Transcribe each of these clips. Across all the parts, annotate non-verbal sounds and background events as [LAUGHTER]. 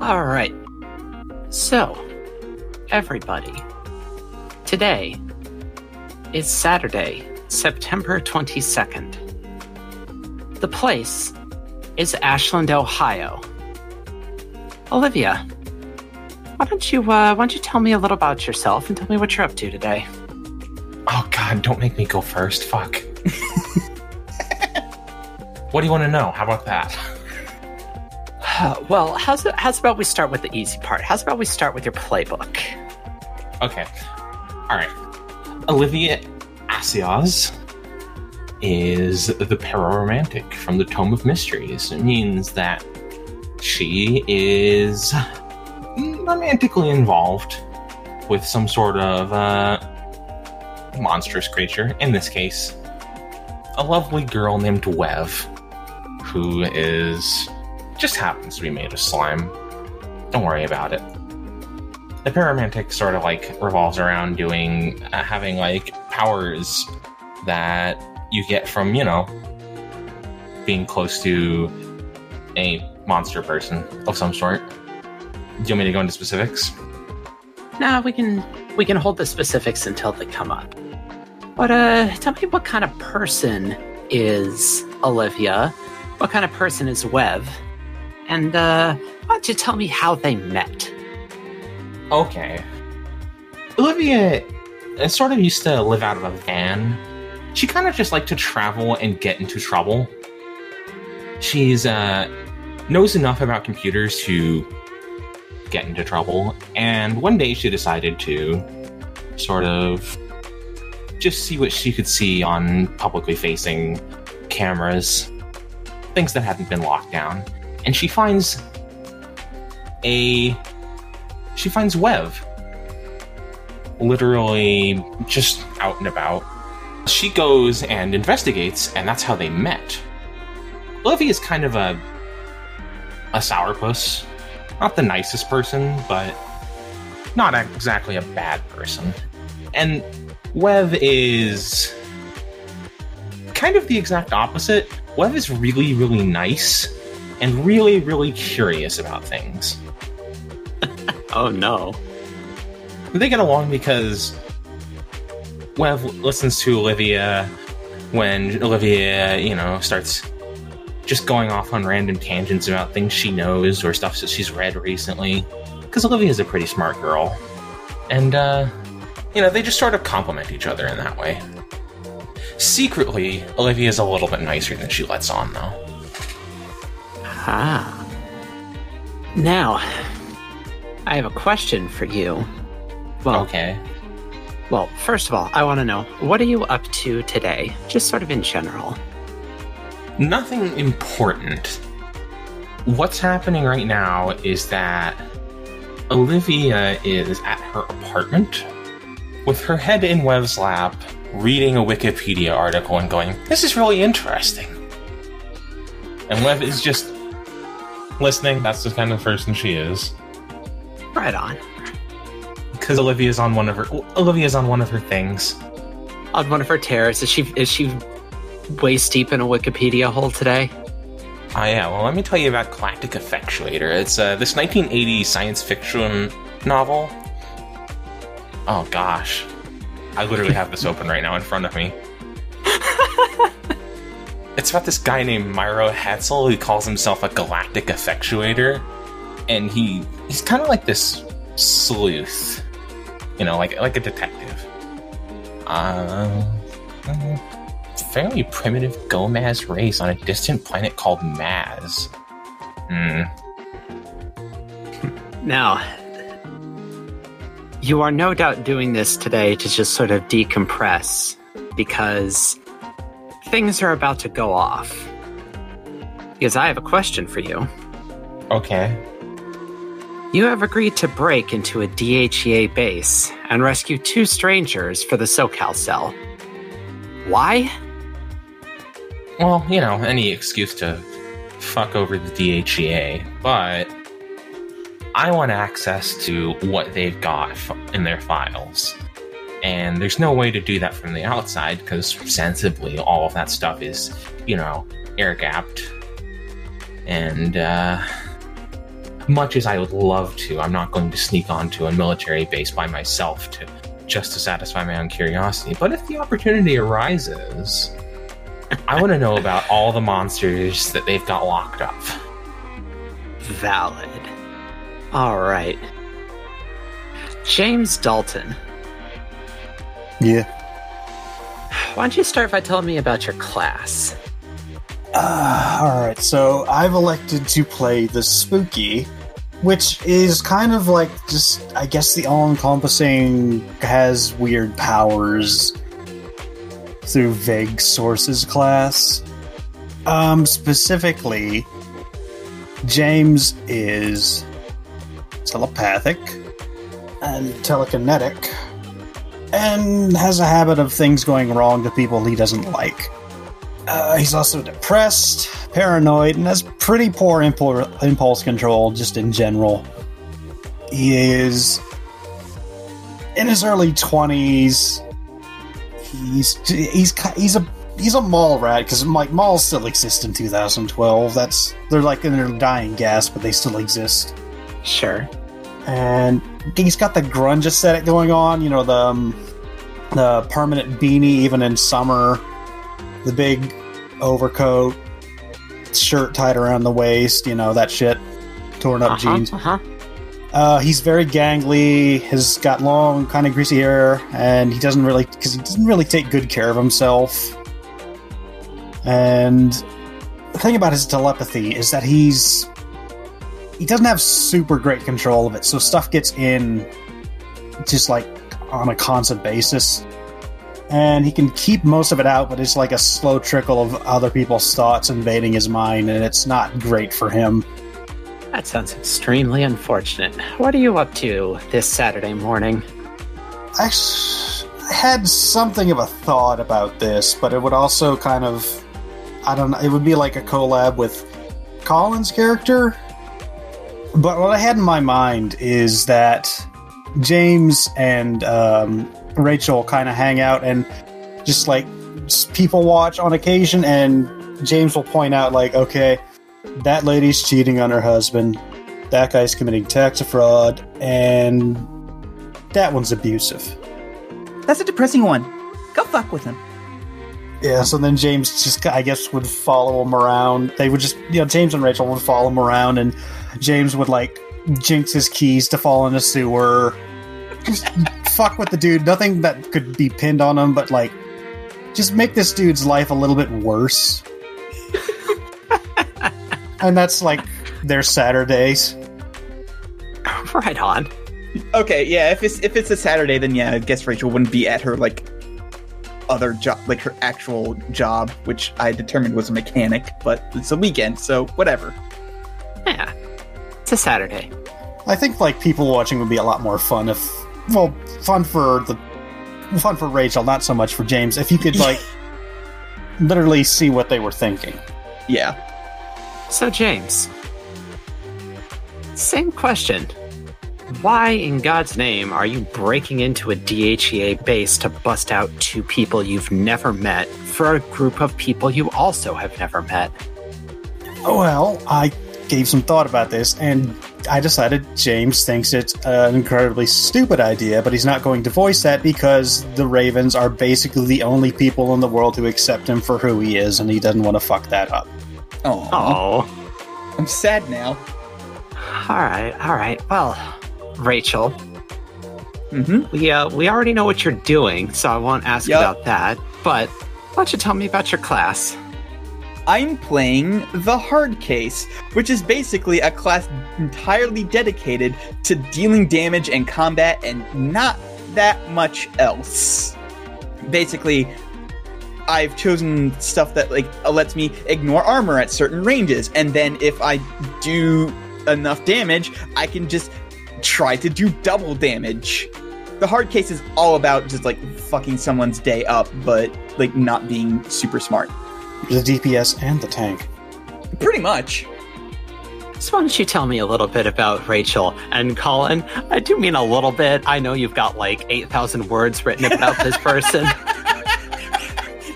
All right. So, everybody, today is Saturday, September 22nd. The place is Ashland, Ohio. Olivia, why don't you uh, why don't you tell me a little about yourself and tell me what you're up to today? Oh god, don't make me go first. Fuck. [LAUGHS] what do you want to know? How about that? [LAUGHS] well, how's how's about we start with the easy part? How's about we start with your playbook? Okay. All right. Olivia Asiaz is the pararomantic from the Tome of Mysteries. It means that she is romantically involved with some sort of uh, monstrous creature. In this case, a lovely girl named Wev, who is just happens to be made of slime. Don't worry about it. The pararomantic sort of like revolves around doing uh, having like powers that you get from you know being close to a monster person of some sort. Do you want me to go into specifics? Nah, we can we can hold the specifics until they come up. But uh, tell me what kind of person is Olivia? What kind of person is Wev? And uh, why don't you tell me how they met? Okay. Olivia uh, sort of used to live out of a van. She kind of just liked to travel and get into trouble. She's uh, knows enough about computers to get into trouble, and one day she decided to sort of just see what she could see on publicly facing cameras, things that hadn't been locked down. And she finds a. She finds Wev. Literally just out and about. She goes and investigates, and that's how they met. Olivia is kind of a. a sourpuss. Not the nicest person, but not exactly a bad person. And Wev is kind of the exact opposite. Wev is really, really nice and really, really curious about things. [LAUGHS] Oh no. They get along because Wev listens to Olivia when Olivia, you know, starts just going off on random tangents about things she knows or stuff that she's read recently. Because Olivia's a pretty smart girl. And, uh, you know, they just sort of complement each other in that way. Secretly, Olivia's a little bit nicer than she lets on, though. Ah. Now, I have a question for you. Well, Okay. well, first of all, I want to know what are you up to today, just sort of in general. Nothing important. What's happening right now is that Olivia is at her apartment with her head in Wev's lap, reading a Wikipedia article and going, This is really interesting. And Wev is just listening. That's the kind of person she is. Right on. Because Olivia's on one of her Olivia's on one of her things. On one of her tears, is she is she waist deep in a Wikipedia hole today? Oh yeah, well let me tell you about Galactic Effectuator. It's uh, this 1980 science fiction novel. Oh gosh. I literally have this open right now in front of me. It's about this guy named Miro Hetzel who calls himself a galactic effectuator. And he he's kind of like this sleuth. You know, like like a detective. Uh, fairly primitive Gomaz race on a distant planet called Maz. Hmm. Now, you are no doubt doing this today to just sort of decompress because things are about to go off. Because I have a question for you. Okay. You have agreed to break into a DHEA base and rescue two strangers for the SoCal cell. Why? Well, you know, any excuse to fuck over the DHEA, but I want access to what they've got in their files. And there's no way to do that from the outside because sensibly all of that stuff is, you know, air gapped. And uh, much as I would love to, I'm not going to sneak onto a military base by myself to just to satisfy my own curiosity. But if the opportunity arises, I want to know about all the monsters that they've got locked up. Valid. All right. James Dalton, Yeah. why don't you start by telling me about your class? Uh, all right. So I've elected to play the spooky, which is kind of like just, I guess, the all-encompassing has weird powers through vague sources class. Um, specifically, James is telepathic and telekinetic, and has a habit of things going wrong to people he doesn't like. Uh, he's also depressed, paranoid, and has pretty poor impul- impulse control just in general. He is in his early twenties. He's he's he's a he's a mall rat because like malls still exist in 2012. That's they're like in their dying gasp, but they still exist. Sure. And he's got the grunge aesthetic going on. You know the um, the permanent beanie even in summer, the big overcoat, shirt tied around the waist. You know that shit, torn up Uh-huh, jeans. Uh-huh. Uh, he's very gangly. Has got long, kind of greasy hair, and he doesn't really because he doesn't really take good care of himself. And the thing about his telepathy is that he's he doesn't have super great control of it, so stuff gets in just like on a constant basis. And he can keep most of it out, but it's like a slow trickle of other people's thoughts invading his mind, and it's not great for him. That sounds extremely unfortunate. What are you up to this Saturday morning? I had something of a thought about this, but it would also kind of, I don't know, it would be like a collab with Colin's character. But what I had in my mind is that James and um, Rachel kind of hang out and just like people watch on occasion, and James will point out, like, okay, that lady's cheating on her husband, that guy's committing tax fraud, and that one's abusive. That's a depressing one. Go fuck with him. Yeah, so then James just, I guess, would follow him around. They would just, you know, James and Rachel would follow him around, and James would, like, jinx his keys to fall in a sewer. Just fuck with the dude. Nothing that could be pinned on him, but, like, just make this dude's life a little bit worse. [LAUGHS] and that's, like, their Saturdays. Right on. Okay, yeah. If it's if it's a Saturday, then yeah, I guess Rachel wouldn't be at her like other job, like her actual job, which I determined was a mechanic. But it's a weekend, so whatever. Yeah. It's a Saturday. I think, like, people watching would be a lot more fun if, well, fun for the, fun for Rachel, not so much for James. If you could, [LAUGHS] like, literally see what they were thinking. Yeah. So, James. Same question. Why in God's name are you breaking into a DHEA base to bust out two people you've never met for a group of people you also have never met? Well, I gave some thought about this, and I decided James thinks it's an incredibly stupid idea, but he's not going to voice that because the Ravens are basically the only people in the world who accept him for who he is, and he doesn't want to fuck that up. Oh. I'm sad now. Alright, alright. Well, Rachel, Mm-hmm. we uh we already know what you're doing, so I won't ask Yup. about that. But why don't you tell me about your class? I'm playing the hard case, which is basically a class entirely dedicated to dealing damage and combat and not that much else. Basically, I've chosen stuff that like uh, lets me ignore armor at certain ranges, and then if I do enough damage, I can just try to do double damage. The hard case is all about just like fucking someone's day up, but like not being super smart. The DPS and the tank. Pretty much. So why don't you tell me a little bit about Rachel and Colin? I do mean a little bit. I know you've got like eight thousand words written about this [LAUGHS] person.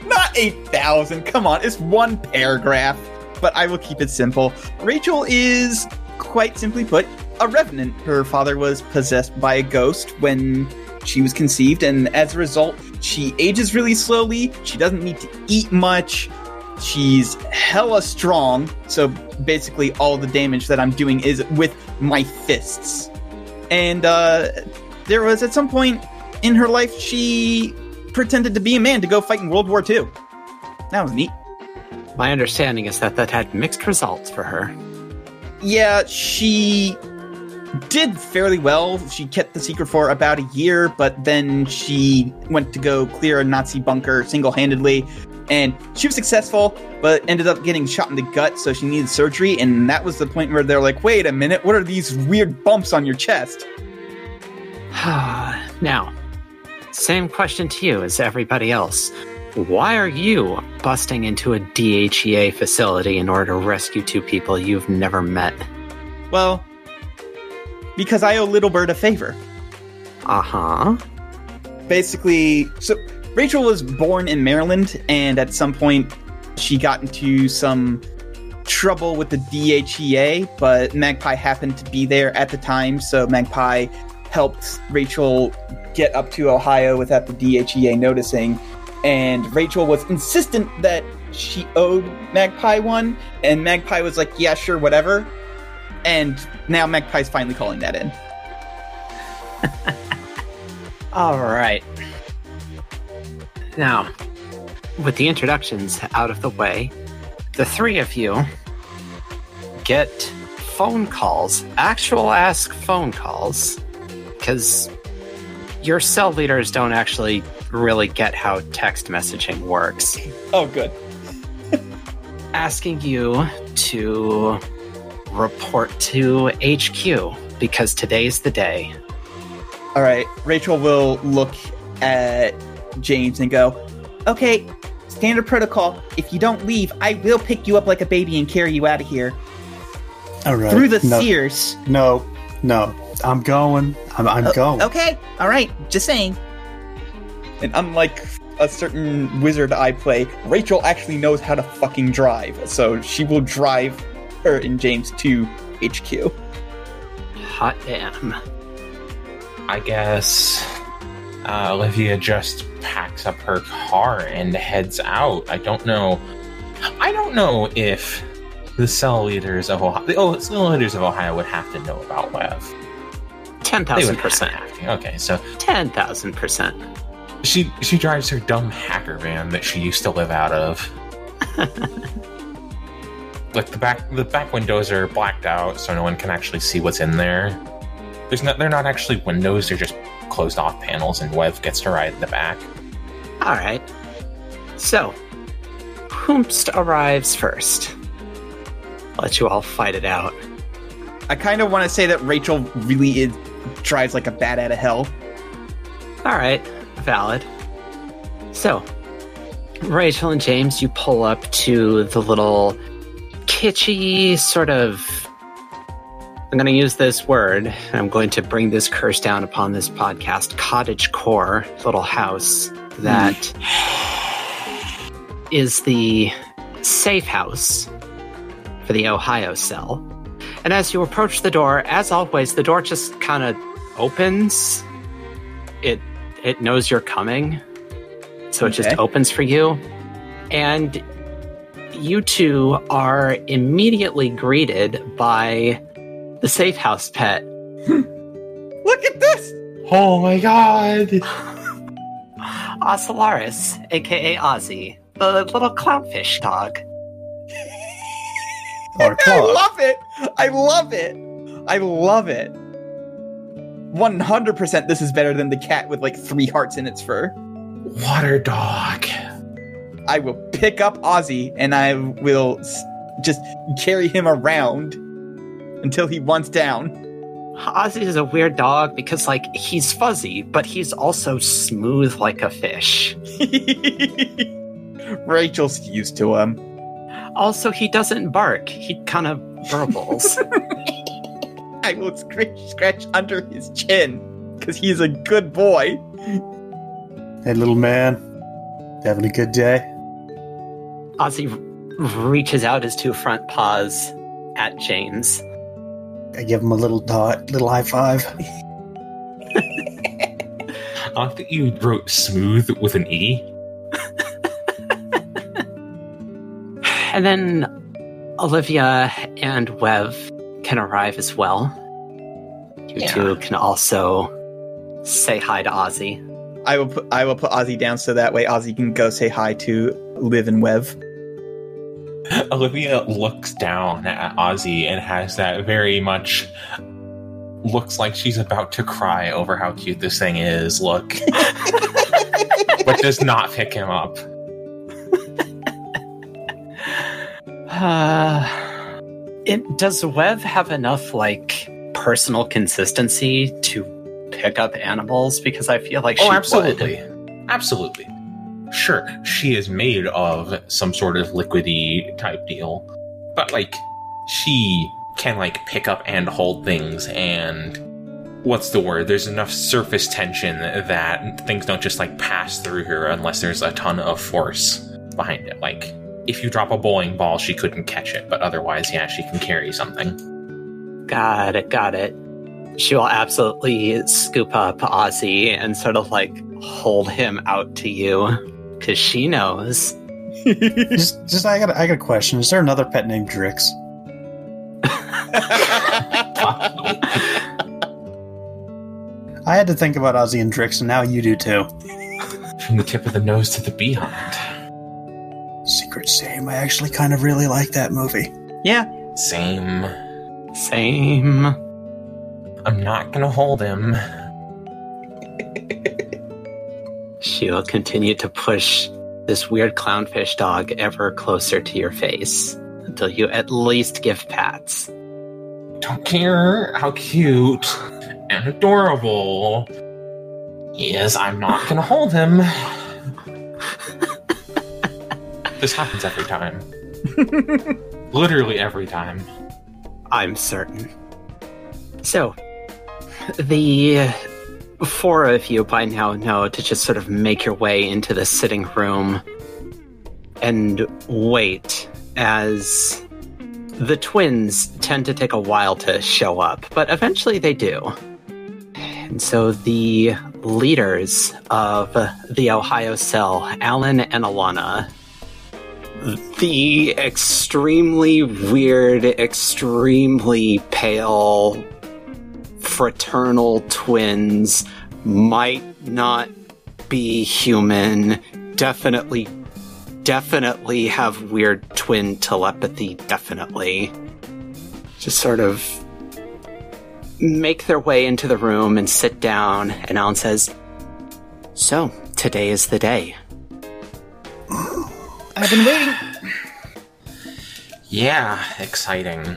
Not 8,000. Come on, it's one paragraph. But I will keep it simple. Rachel is quite simply put, a revenant. Her father was possessed by a ghost when she was conceived, and as a result, she ages really slowly. She doesn't need to eat much. She's hella strong, so basically, all the damage that I'm doing is with my fists. And uh, there was at some point in her life, she pretended to be a man to go fight in World War II. That was neat. My understanding is that that had mixed results for her. Yeah, she did fairly well. She kept the secret for about a year, but then she went to go clear a Nazi bunker single handedly. And she was successful, but ended up getting shot in the gut, so she needed surgery. And that was the point where they're like, wait a minute, what are these weird bumps on your chest? [SIGHS] now, same question to you as everybody else. Why are you busting into a DHEA facility in order to rescue two people you've never met? Well, because I owe Little Bird a favor. Uh huh. Basically, so Rachel was born in Maryland, and at some point, she got into some trouble with the DHEA, but Magpie happened to be there at the time, so Magpie helped Rachel get up to Ohio without the DHEA noticing. And Rachel was insistent that she owed Magpie one, and Magpie was like, yeah, sure, whatever. And now Magpie's finally calling that in. [LAUGHS] All right. Now, with the introductions out of the way, the three of you get phone calls, actual ask phone calls, because your cell leaders don't actually really get how text messaging works. Oh, good. [LAUGHS] Asking you to report to HQ because today's the day. All right, Rachel will look at James and go, "Okay, standard protocol. If you don't leave, I will pick you up like a baby and carry you out of here All right. through the no, Sears." No, no. I'm going. I'm, I'm Oh, going. Okay, all right, just saying. And unlike a certain wizard I play, Rachel actually knows how to fucking drive, so she will drive her and James to HQ. Hot damn. I guess uh, Olivia just packs up her car and heads out. I don't know. I don't know if the cell leaders of Ohio, the oh, cell leaders of Ohio would have to know about Wev. 10,000%. Okay, so 10,000%. she she drives her dumb hacker van that she used to live out of. [LAUGHS] like the back the back windows are blacked out, so no one can actually see what's in there. There's not they're not actually windows; they're just closed off panels, and Wev gets to ride in the back. All right. So, whomst arrives first? I'll Let you all fight it out. I kind of want to say that Rachel really is drives like a bat out of hell. All right, valid. So, Rachel and James, you pull up to the little kitschy sort of. I'm going to use this word. and I'm going to bring this curse down upon this podcast. Cottage core little house that [SIGHS] is the safe house for the Ohio cell. And as you approach the door, as always, the door just kind of opens. It it knows you're coming, so it just opens for you, and you two are immediately greeted by the safe house pet. [LAUGHS] Look at this! Oh my god! [LAUGHS] Ocellaris, aka Ozzy, the little clownfish dog. [LAUGHS] Or I love it! I love it! I love it. 100% this is better than the cat with like three hearts in its fur. Water dog. I will pick up Ozzy and I will just carry him around until he wants down. Ozzy is a weird dog because, like, he's fuzzy, but he's also smooth like a fish. [LAUGHS] Rachel's used to him. Also, he doesn't bark. He kind of burbles. [LAUGHS] I will scratch, scratch under his chin because he's a good boy. Hey, little man. Having a good day? Ozzy r- reaches out his two front paws at James. I give him a little dot, little high five. I like that you wrote smooth with an E. And then Olivia and Wev can arrive as well. You Yeah. two can also say hi to Ozzy. I will put I will put Ozzy down so that way Ozzy can go say hi to Liv and Wev. Olivia looks down at Ozzy and has that very much looks like she's about to cry over how cute this thing is look. [LAUGHS] but does not pick him up. Uh, [SIGHS] it, does Wev have enough like personal consistency to pick up animals? Because I feel like she Oh, would. absolutely. Sure, she is made of some sort of liquidy type deal. But like she can like pick up and hold things and what's the word? There's enough surface tension that things don't just like pass through her unless there's a ton of force behind it. Like if you drop a bowling ball, she couldn't catch it, but otherwise, yeah, she can carry something. Got it, got it. She will absolutely scoop up Ozzy and sort of like hold him out to you because she knows. just, just I got, a- I got a question. Is there another pet named Drix? [LAUGHS] I had to think about Ozzy and Drix, and now you do too. From the tip of the nose to the behind. Secret Shame. I actually kind of really like that movie. yeah. Same. Same. I'm not gonna hold him. She will continue to push this weird clownfish dog ever closer to your face until you at least give pats. Don't care how cute and adorable he is. I'm not gonna hold him. [LAUGHS] this happens every time. [LAUGHS] Literally every time. I'm certain. So, the four of you by now know to just sort of make your way into the sitting room and wait as the twins tend to take a while to show up, but eventually they do. And so the leaders of the Ohio cell, Alan and Alana, the extremely weird, extremely pale fraternal twins might not be human, definitely, definitely have weird twin telepathy, definitely. Just sort of make their way into the room and sit down, and Alan says, So, today is the day. I've been waiting. Yeah, exciting.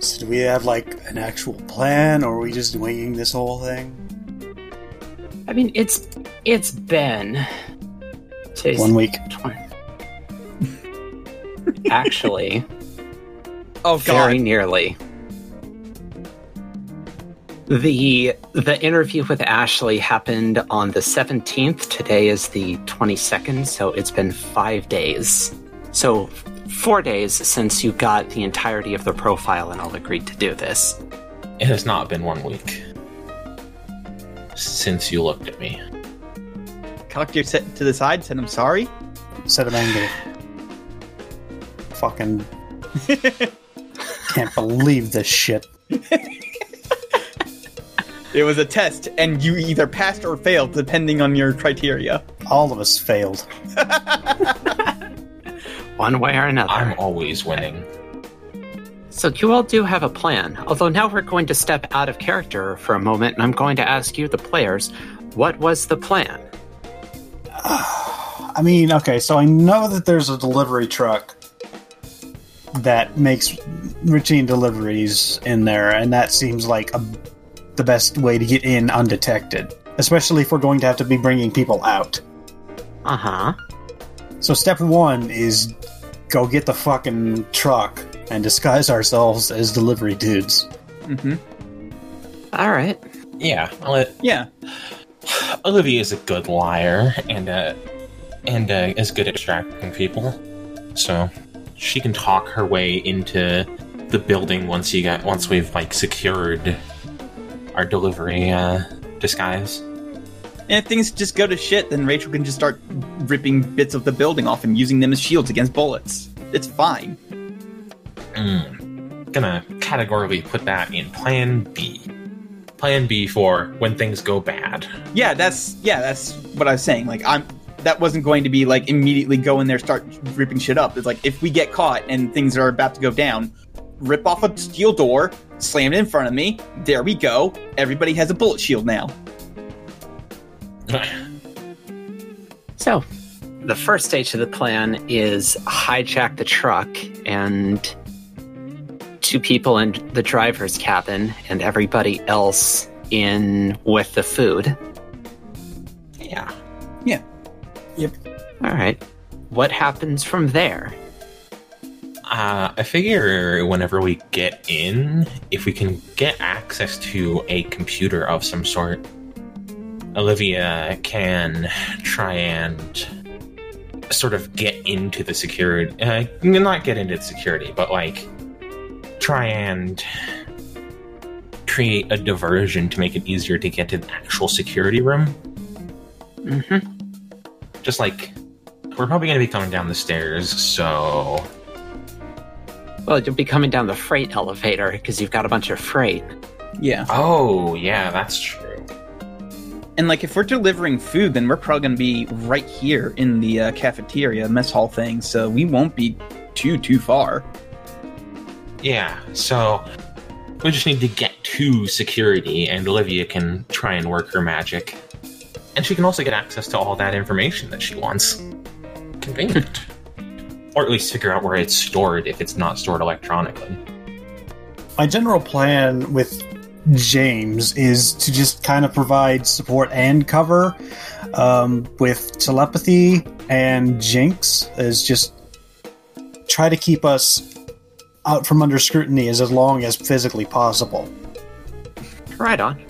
So do we have like an actual plan, or are we just winging this whole thing? I mean, it's it's been today's One week. 20 Actually, [LAUGHS] Oh very nearly. The the interview with Ashley happened on the 17th. Today is the 22nd, so it's been 5 days. So 4 days since you got the entirety of the profile and all agreed to do this. It has not been one week since you looked at me. Cocked your set to the side, said I'm sorry. Set of anger. Fucking can't believe this shit. It was a test, and you either passed or failed, depending on your criteria. All of us failed. [LAUGHS] One way or another. I'm always winning. So you all do have a plan, although now we're going to step out of character for a moment and I'm going to ask you, the players, what was the plan? [SIGHS] I mean, okay, so I know that there's a delivery truck that makes routine deliveries in there, and that seems like a, the best way to get in undetected, especially if we're going to have to be bringing people out. Uh huh. So, step one is go get the fucking truck and disguise ourselves as delivery dudes. hmm All right. Yeah, Oli- Yeah. Olivia is a good liar and uh, and uh, is good at distracting people. So she can talk her way into the building once you get once we've like secured our delivery uh, disguise. And if things just go to shit, then Rachel can just start ripping bits of the building off and using them as shields against bullets. It's fine. Mm. Gonna categorically put that in Plan B. Plan B for when things go bad. Yeah, that's yeah, that's what I was saying. Like I'm that wasn't going to be like immediately go in there start ripping shit up. It's like if we get caught and things are about to go down, rip off a steel door, slam it in front of me. There we go. Everybody has a bullet shield now. [LAUGHS] So, the first stage of the plan is hijack the truck and two people in the driver's cabin and everybody else in with the food. yeah. Yeah. Yep. All right. What happens from there? Uh, I figure whenever we get in, if we can get access to a computer of some sort, Olivia can try and sort of get into the security. Uh, not get into the security, but like try and create a diversion to make it easier to get to the actual security room. Mm-hmm. Just like we're probably going to be coming down the stairs, so Well, you'll be coming down the freight elevator because you've got a bunch of freight. Yeah. oh yeah, that's true. And like if we're delivering food, then we're probably going to be right here in the uh, cafeteria mess hall thing, so we won't be too too far. Yeah, so we just need to get to security, and Olivia can try and work her magic. And she can also get access to all that information that she wants. Convenient. [LAUGHS] or at least figure out where it's stored if it's not stored electronically. My general plan with James is to just kind of provide support and cover um, with telepathy and Jinx is just try to keep us out from under scrutiny as, as long as physically possible. Right on.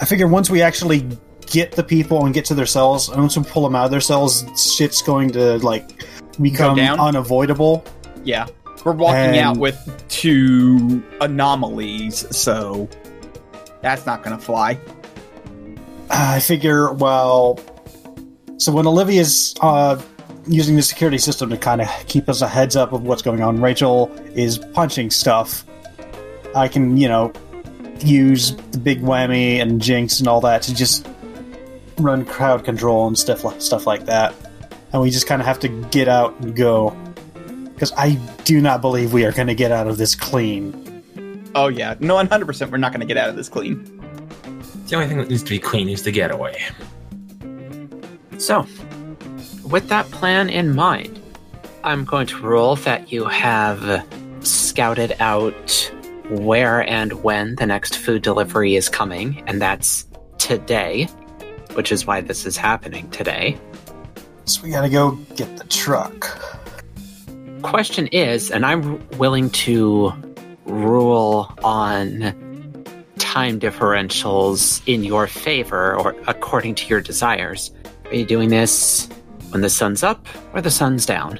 I figure once we actually get the people and get to their cells, and once we pull them out of their cells, shit's going to like become unavoidable. Yeah. We're walking And- out with two anomalies, so that's not going to fly. I figure, well, so when Olivia's uh, using the security system to kind of keep us a heads up of what's going on, Rachel is punching stuff. I can, you know, use the big whammy and Jinx and all that to just run crowd control and stuff like stuff like that. And we just kind of have to get out and go because I do not believe we are going to get out of this clean. Oh yeah, no, 100% we're not going to get out of this clean. The only thing that needs to be clean is the getaway. So, with that plan in mind, I'm going to roll that you have scouted out where and when the next food delivery is coming, and that's today, which is why this is happening today. So we got to go get the truck. Question is, and I'm willing to rule on time differentials in your favor or according to your desires. Are you doing this when the sun's up or the sun's down?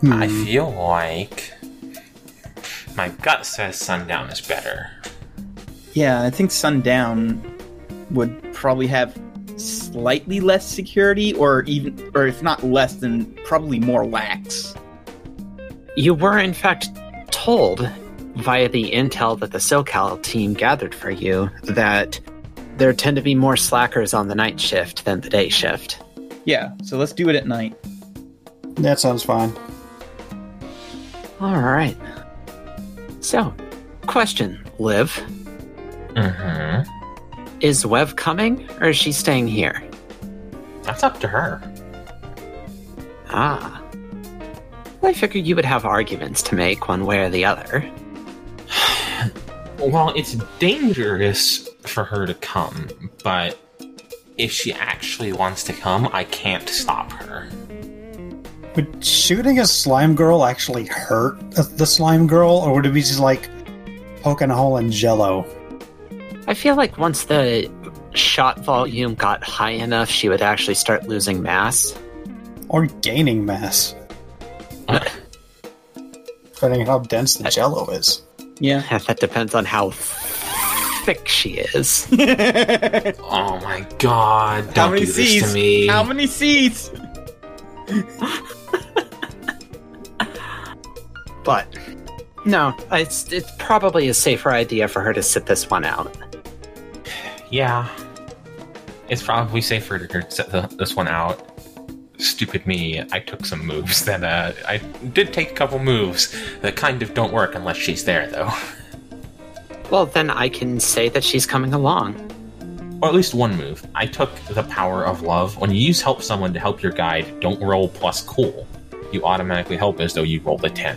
Hmm. I feel like my gut says sundown is better. Yeah, I think sundown would probably have slightly less security, or even, or if not less, then probably more lax. You were, in fact, told via the intel that the SoCal team gathered for you that there tend to be more slackers on the night shift than the day shift. Yeah, so let's do it at night. That sounds fine. All right. So, question, Liv. Mm-hmm. Is Wev coming or is she staying here? That's up to her. Ah. Well, I figured you would have arguments to make one way or the other. [SIGHS] Well, it's dangerous for her to come, but if she actually wants to come, I can't stop her. Would shooting a slime girl actually hurt the slime girl, or would it be just like poking a hole in jello? I feel like once the shot volume got high enough, she would actually start losing mass. Or gaining mass? depending on how dense the jello is. Yeah. [LAUGHS] That depends on how thick she is. [LAUGHS] Oh my god! Don't How many do this C's? to me. How many C's? But no, it's it's probably a safer idea for her to sit this one out. Yeah, it's probably safer to set the, this one out. Stupid me! I took some moves that uh, I did take a couple moves that kind of don't work unless she's there, though. Well, then I can say that she's coming along. Or at least one move. I took the power of love. When you use help someone to help your guide, don't roll plus cool. You automatically help as though you rolled a 10.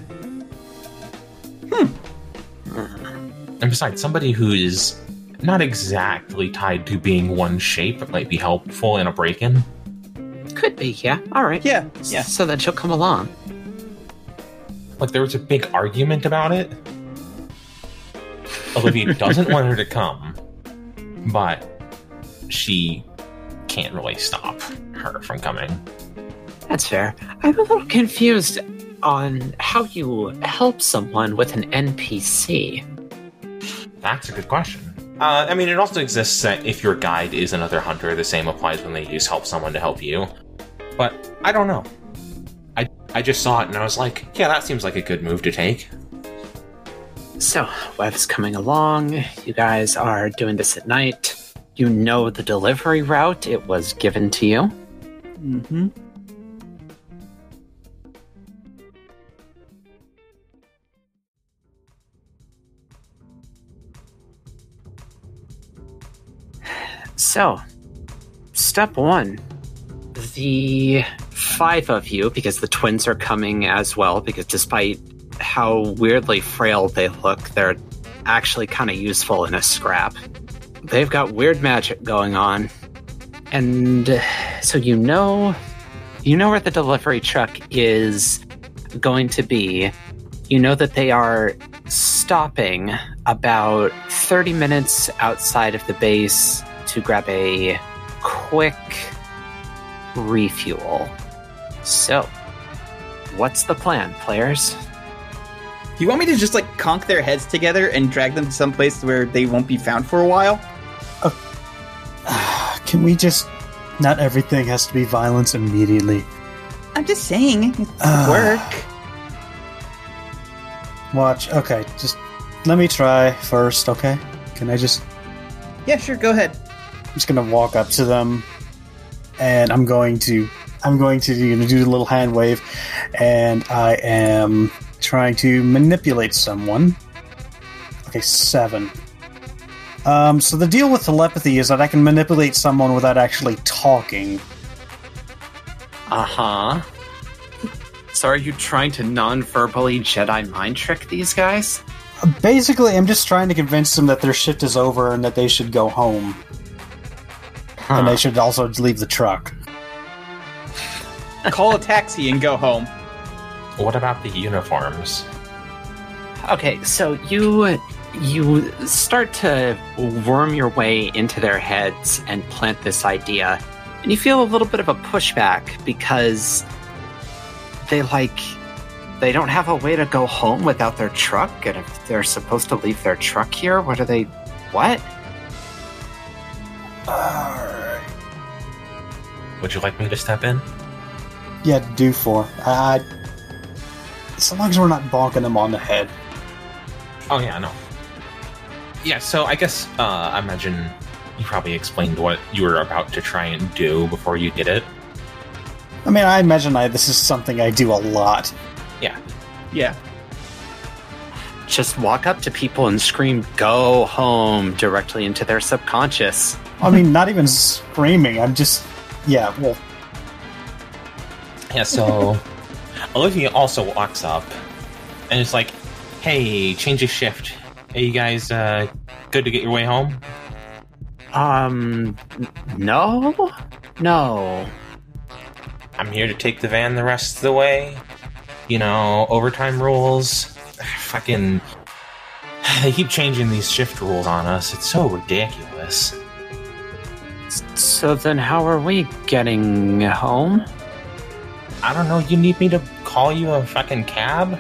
Hmm. And besides, somebody who is not exactly tied to being one shape It might be helpful in a break in. Could be, yeah. All right. Yeah, yeah. So then she'll come along. Like, there was a big argument about it. Olivia [LAUGHS] doesn't want her to come, but she can't really stop her from coming. That's fair. I'm a little confused on how you help someone with an NPC. That's a good question. Uh, I mean, it also exists that if your guide is another hunter, the same applies when they use help someone to help you. But I don't know. I I just saw it and I was like, yeah, that seems like a good move to take. So, Wev's coming along. You guys are doing this at night. You know the delivery route. It was given to you. Mm-hmm. So, step one the five of you, because the twins are coming as well, because despite how weirdly frail they look, they're actually kind of useful in a scrap. They've got weird magic going on. And so you know you know where the delivery truck is going to be. You know that they are stopping about 30 minutes outside of the base to grab a quick refuel. So, what's the plan, players? Do you want me to just like conk their heads together and drag them to some place where they won't be found for a while? [SIGHS] Can we just. Not everything has to be violence immediately. I'm just saying, it Ah. work. Watch. Okay, just let me try first, okay? Can I just. Yeah, sure, go ahead. I'm just gonna walk up to them and I'm going to. I'm going to you know, do a little hand wave and I am trying to manipulate someone. Okay, seven. Um, so the deal with telepathy is that I can manipulate someone without actually talking. Uh huh. So, are you trying to non verbally Jedi mind trick these guys? Basically, I'm just trying to convince them that their shift is over and that they should go home. And they should also leave the truck. Call a taxi and go home. What about the uniforms? Okay, so you you start to worm your way into their heads and plant this idea, and you feel a little bit of a pushback because they like they don't have a way to go home without their truck, and if they're supposed to leave their truck here, what are they? What? Alright. Would you like me to step in? Yeah, do for. I. So long as we're not bonking them on the head. Oh yeah, no. Yeah, so I guess uh, I imagine you probably explained what you were about to try and do before you did it. I mean, I imagine I, this is something I do a lot. Yeah. Yeah. Just walk up to people and scream "Go home" directly into their subconscious. I mean, not even screaming. I'm just. Yeah, well, Yeah, so [LAUGHS] Olivia also walks up and it's like, hey, change of shift. Hey, you guys uh, good to get your way home? Um, no, no. I'm here to take the van the rest of the way. You know, overtime rules. Fucking. [SIGHS] They keep changing these shift rules on us. It's so ridiculous. So then, how are we getting home? I don't know, you need me to call you a fucking cab?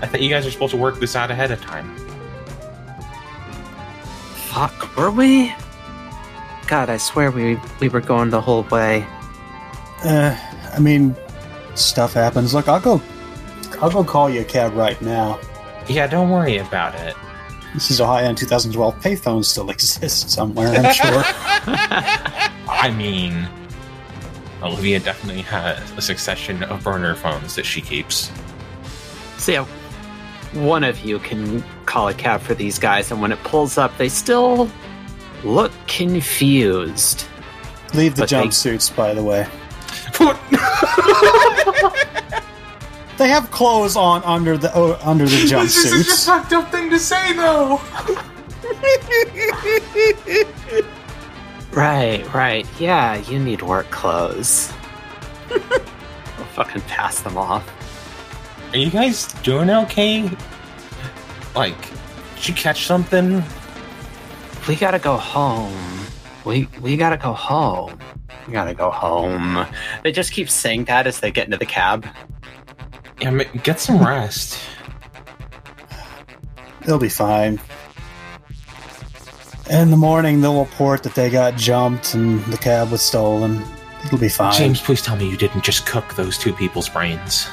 I thought you guys are supposed to work this out ahead of time. Fuck, were we? God, I swear we we were going the whole way. Uh, I mean, stuff happens. Look, I'll go. I'll go call you a cab right now. Yeah, don't worry about it. This is Ohio in 2012. Payphones still exist somewhere, I'm sure. [LAUGHS] [LAUGHS] I mean, Olivia definitely has a succession of burner phones that she keeps. So yeah, one of you can call a cab for these guys, and when it pulls up, they still look confused. Leave the But they- jumpsuits, by the way. [LAUGHS] They have clothes on under the oh, under the jumpsuits. [LAUGHS] This is such a fucked up thing to say, though. [LAUGHS] Right, right. Yeah, you need work clothes. [LAUGHS] I'll fucking pass them off. Are you guys doing okay? Like, did you catch something? We gotta go home. We we gotta go home. We gotta go home. They just keep saying that as they get into the cab. Yeah, get some rest. They'll be fine. In the morning, they'll report that they got jumped and the cab was stolen. It'll be fine. James, please tell me you didn't just cook those two people's brains.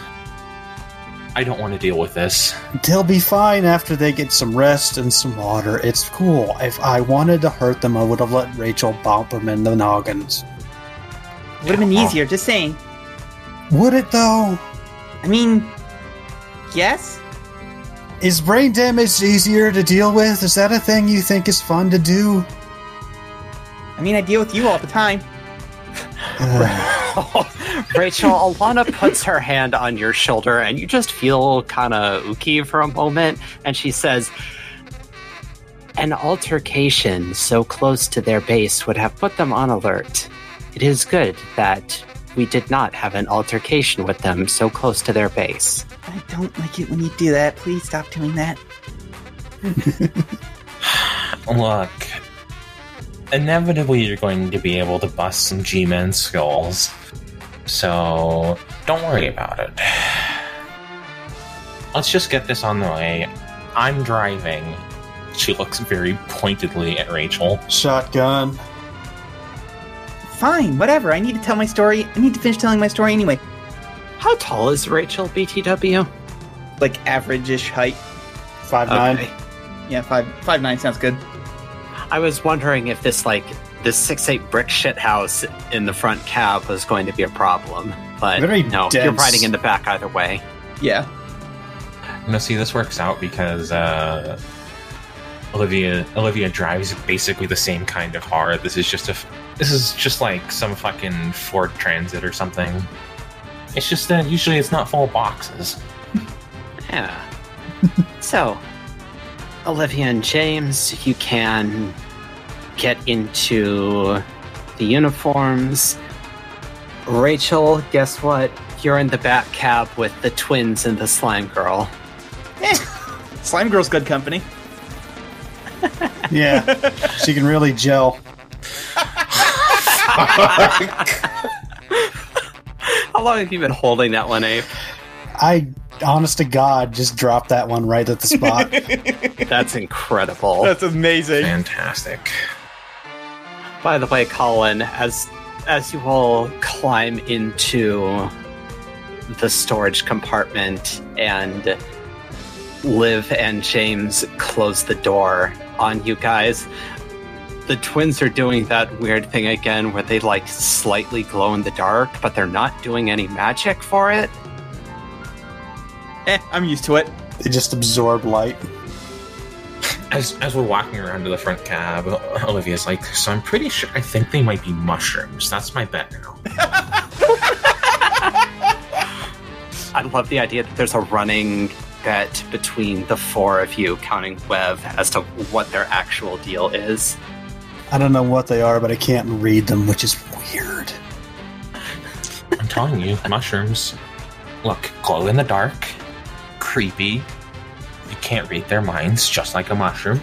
I don't want to deal with this. They'll be fine after they get some rest and some water. It's cool. If I wanted to hurt them, I would have let Rachel bump them in the noggins. Would have been oh. easier, just saying. Would it though? I mean, yes? Is brain damage easier to deal with? Is that a thing you think is fun to do? I mean, I deal with you all the time. [LAUGHS] Rachel, Alana puts her hand on your shoulder and you just feel kind of ooky for a moment. And she says, An altercation so close to their base would have put them on alert. It is good that we did not have an altercation with them so close to their base. I don't like it when you do that. Please stop doing that. [LAUGHS] Look, inevitably you're going to be able to bust some G-Men skulls. So, don't worry about it. [SIGHS] Let's just get this on the way. I'm driving. She looks very pointedly at Rachel. Shotgun. Fine, whatever. I need to tell my story. I need to finish telling my story anyway. How tall is Rachel, BTW? Like average-ish height. Five nine. Okay. Yeah, five five nine sounds good. I was wondering if this like this six eight brick shit house in the front cab was going to be a problem, but Very no, you're riding in the back either way. Yeah. You know, see, this works out because uh, Olivia Olivia drives basically the same kind of car. This is just a f- this is just like some fucking Ford Transit or something. It's just that usually it's not full of boxes. [LAUGHS] Yeah. so, Olivia and James, you can get into the uniforms. Rachel, guess what? You're in the back cab with the twins and the slime girl. Eh. Slime Girl's good company. Yeah, [LAUGHS] she can really gel. [LAUGHS] How long have you been holding that one, Abe? I, honest to God, just dropped that one right at the spot. [LAUGHS] That's incredible. That's amazing. Fantastic. By the way, Colin, as as you all climb into the storage compartment and Liv and James close the door on you guys, the twins are doing that weird thing again where they like slightly glow in the dark, but they're not doing any magic for it. Eh, I'm used to it. they just absorb light. As as we're walking around to the front cab, Olivia's like, "So I'm pretty sure. I think they might be mushrooms. That's my bet now." [LAUGHS] I love the idea that there's a running bet between the four of you, counting Wev, as to what their actual deal is. I don't know what they are, but I can't read them, which is weird. I'm telling you, mushrooms. Look, glow in the dark, creepy. You can't read their minds, just like a mushroom.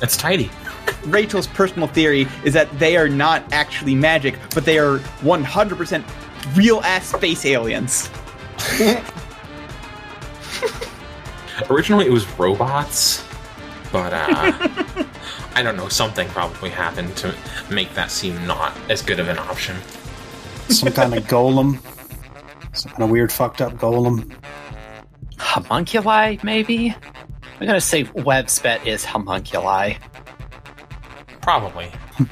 It's tidy. Rachel's personal theory is that they are not actually magic, but they are 100% real ass space aliens. Originally, it was robots, but uh, [LAUGHS] I don't know. Something probably happened to make that seem not as good of an option. Some kind of golem. Some kind of weird, fucked up golem. Homunculi, maybe? I'm gonna say Webspet is homunculi. Probably. [LAUGHS]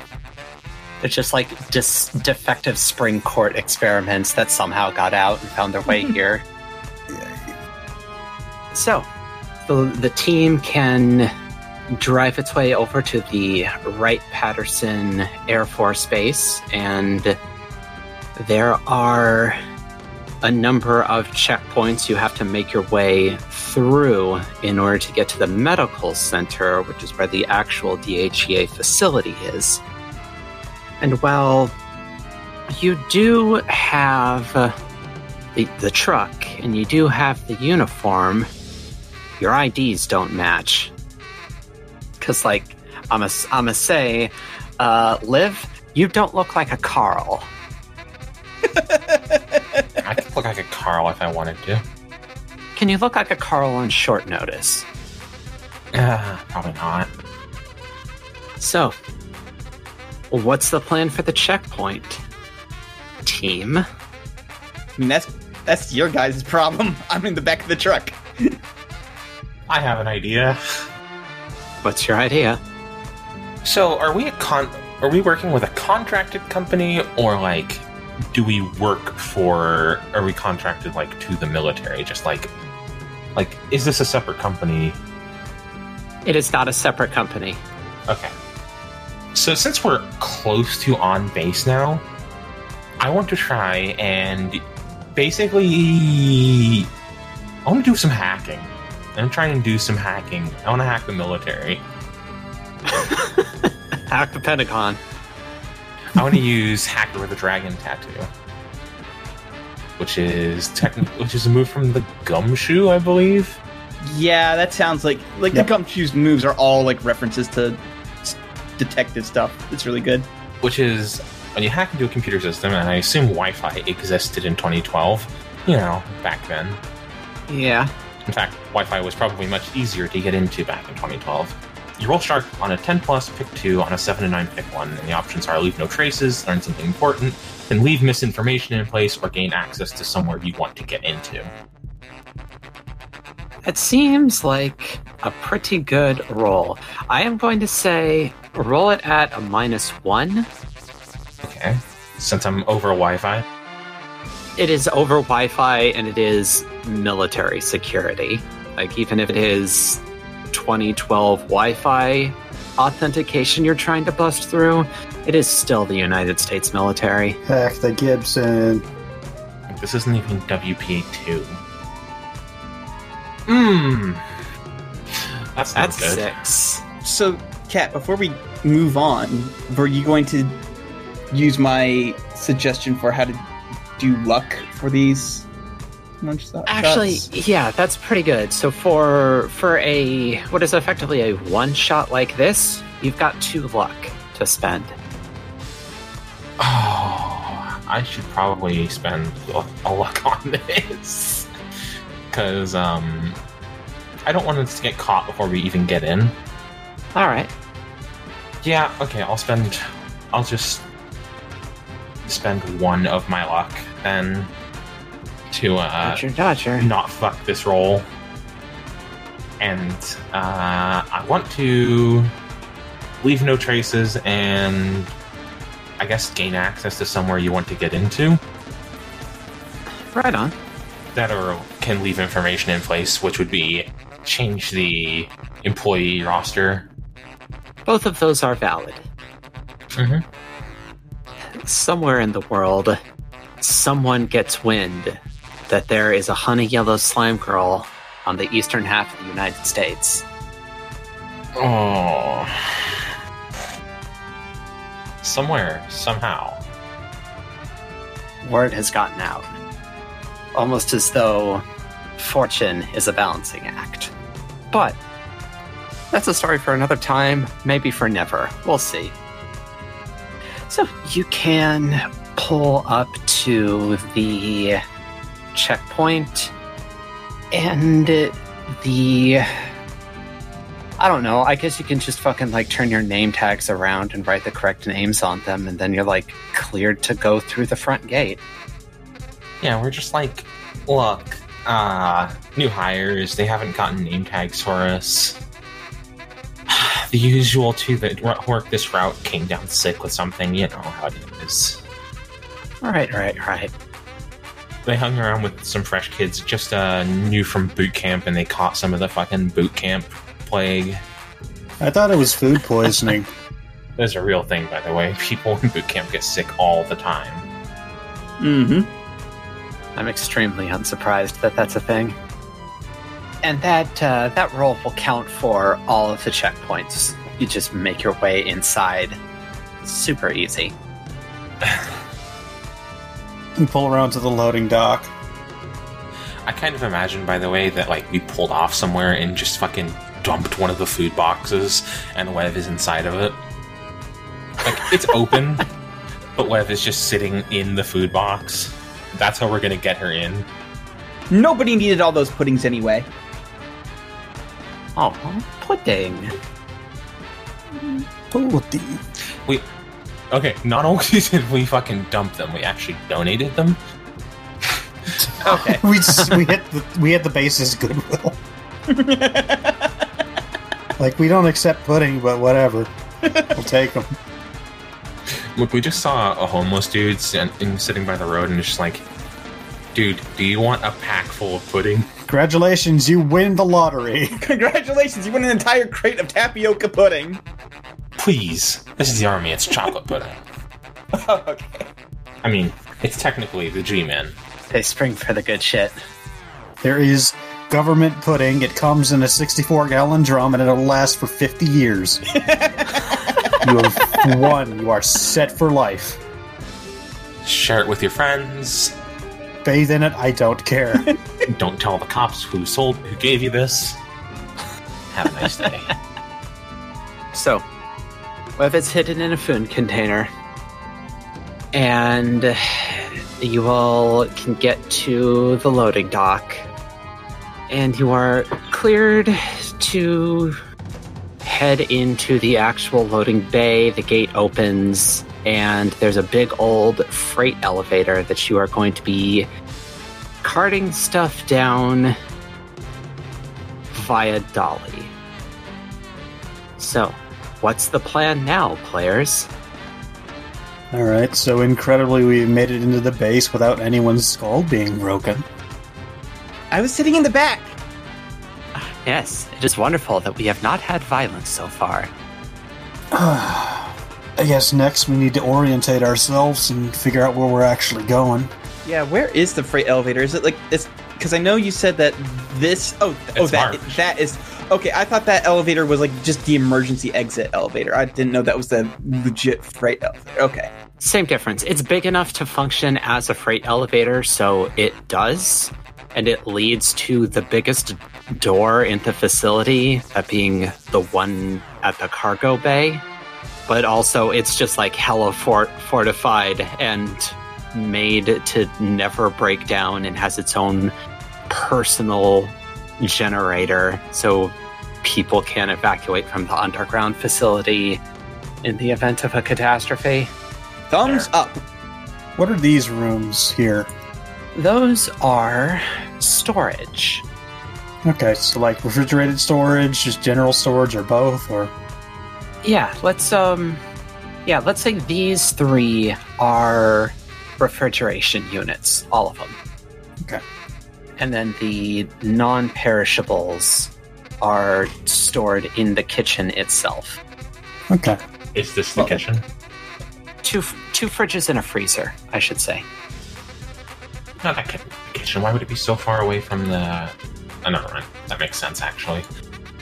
It's just like dis- defective spring court experiments that somehow got out and found their way [LAUGHS] here. So, the, the team can drive its way over to the Wright Patterson Air Force Base, and there are a number of checkpoints you have to make your way through in order to get to the medical center, which is where the actual DHEA facility is. And while you do have the, the truck and you do have the uniform, your IDs don't match. Because, like, I'm going I'm to say, uh, Liv, you don't look like a Carl. [LAUGHS] I could look like a Carl if I wanted to. Can you look like a Carl on short notice? Uh, probably not. So, what's the plan for the checkpoint? Team? I mean, that's that's your guys' problem. I'm in the back of the truck. I have an idea. What's your idea? So, are we a con? Are we working with a contracted company, or like, do we work for? Are we contracted like to the military? Just like, like, is this a separate company? It is not a separate company. Okay. So since we're close to on base now, I want to try and basically I want to do some hacking. I'm trying to do some hacking. I want to hack the military. [LAUGHS] Hack the Pentagon. I want to use Hacker with a Dragon tattoo, which is techni- which is a move from the Gumshoe, I believe. Yeah, that sounds like like Yep. the gumshoes moves are all like references to detective stuff. It's really good. Which is when you hack into a computer system, and I assume Wi-Fi existed in 2012. You know, back then. Yeah. In fact, Wi-Fi was probably much easier to get into back in 2012. You roll sharp on a 10 plus, pick 2, on a 7 and 9, pick 1, and the options are leave no traces, learn something important, then leave misinformation in place, or gain access to somewhere you want to get into. It seems like a pretty good roll. I am going to say roll it at a minus one. Okay. Since I'm over Wi-Fi, It is over Wi Fi and it is military security. Like, even if it is 2012 Wi Fi authentication you're trying to bust through, it is still the United States military. Heck, the Gibson. this isn't even WPA2. Mmm. That's not That's good. six. So, Kat, before we move on, were you going to use my suggestion for how to do luck for these one shot Actually, shots? yeah, that's pretty good. So for for a what is effectively a one shot like this, you've got two luck to spend. Oh, I should probably spend a a luck [LAUGHS] on this. Because, um, I don't want us to get caught before we even get in. All right. Yeah, okay, I'll spend. I'll just spend one of my luck then to, uh, Dodger, Dodger. not fuck this roll. And, uh, I want to leave no traces and I guess gain access to somewhere you want to get into. Right on. that or can leave information in place, which would be change the employee roster. Both of those are valid. Mm-hmm. Somewhere in the world, someone gets wind that there is a honey yellow slime girl on the eastern half of the United States. Oh. Somewhere, somehow. Word has gotten out. Almost as though fortune is a balancing act. But that's a story for another time, maybe for never. We'll see. So you can pull up to the checkpoint, and the I don't know. I guess you can just fucking like turn your name tags around and write the correct names on them, and then you're like cleared to go through the front gate. Yeah, we're just like, look, uh, new hires, they haven't gotten name tags for us. [SIGHS] The usual two that wo- work this route came down sick with something, you know how it is. All right, right, right. They hung around with some fresh kids, just uh, new from boot camp, and they caught some of the fucking boot camp plague. I thought it was food poisoning. [LAUGHS] There's a real thing, by the way. People in boot camp get sick all the time. Mm-hmm. I'm extremely unsurprised that that's a thing. And that uh, that roll will count for all of the checkpoints. You just make your way inside. Super easy. [LAUGHS] and pull around to the loading dock. I kind of imagine, by the way, that like we pulled off somewhere and just fucking dumped one of the food boxes, and Wev is inside of it. Like it's [LAUGHS] open, but Wev is just sitting in the food box. That's how we're gonna get her in. Nobody needed all those puddings anyway. Oh, pudding. Pudding. We okay. Not [LAUGHS] only did we fucking dump them, we actually donated them. Okay. [LAUGHS] we just, we hit the we hit the base's goodwill. [LAUGHS] like we don't accept pudding, but whatever, we'll take them. Look, we just saw a homeless dude sit- and sitting by the road, and it's just like, dude, do you want a pack full of pudding? Congratulations, you win the lottery. Congratulations, you win an entire crate of tapioca pudding. Please, this is the army. It's chocolate pudding. [LAUGHS] okay. I mean, it's technically the G-men. They spring for the good shit. There is government pudding. It comes in a 64 gallon drum and it'll last for 50 years. [LAUGHS] you have won. You are set for life. Share it with your friends. Bathe in it. I don't care. [LAUGHS] Don't tell the cops who sold, who gave you this. Have a nice day. So, Wev it's hidden in a food container, and you all can get to the loading dock, and you are cleared to head into the actual loading bay. The gate opens, and there's a big old freight elevator that you are going to be carting stuff down via dolly. So, what's the plan now, players? All right. So incredibly, we made it into the base without anyone's skull being broken. I was sitting in the back. Ah, yes, it is wonderful that we have not had violence so far. [SIGHS] I guess next we need to orientate ourselves and figure out where we're actually going. Yeah, where is the freight elevator? Is it like it's because I know you said that this oh oh It's that large. that is okay. I thought that elevator was like just the emergency exit elevator. I didn't know that was the legit freight elevator. Okay. Same difference. It's big enough to function as a freight elevator, so it does. And it leads to the biggest door in the facility, that being the one at the cargo bay. But also, it's just like hella fort- fortified and made to never break down and has its own personal generator. So people can evacuate from the underground facility in the event of a catastrophe. Thumbs up. What are these rooms here? Those are storage. Okay, so like refrigerated storage, just general storage, or both, or Yeah, let's um yeah, let's say these 3 are refrigeration units, all of them. Okay. And then the non-perishables are stored in the kitchen itself. okay. Is this the Well- kitchen? Two two fridges and a freezer, I should say. Not that can't be the kitchen. Why would it be so far away from the? Oh, never mind. That makes sense, actually.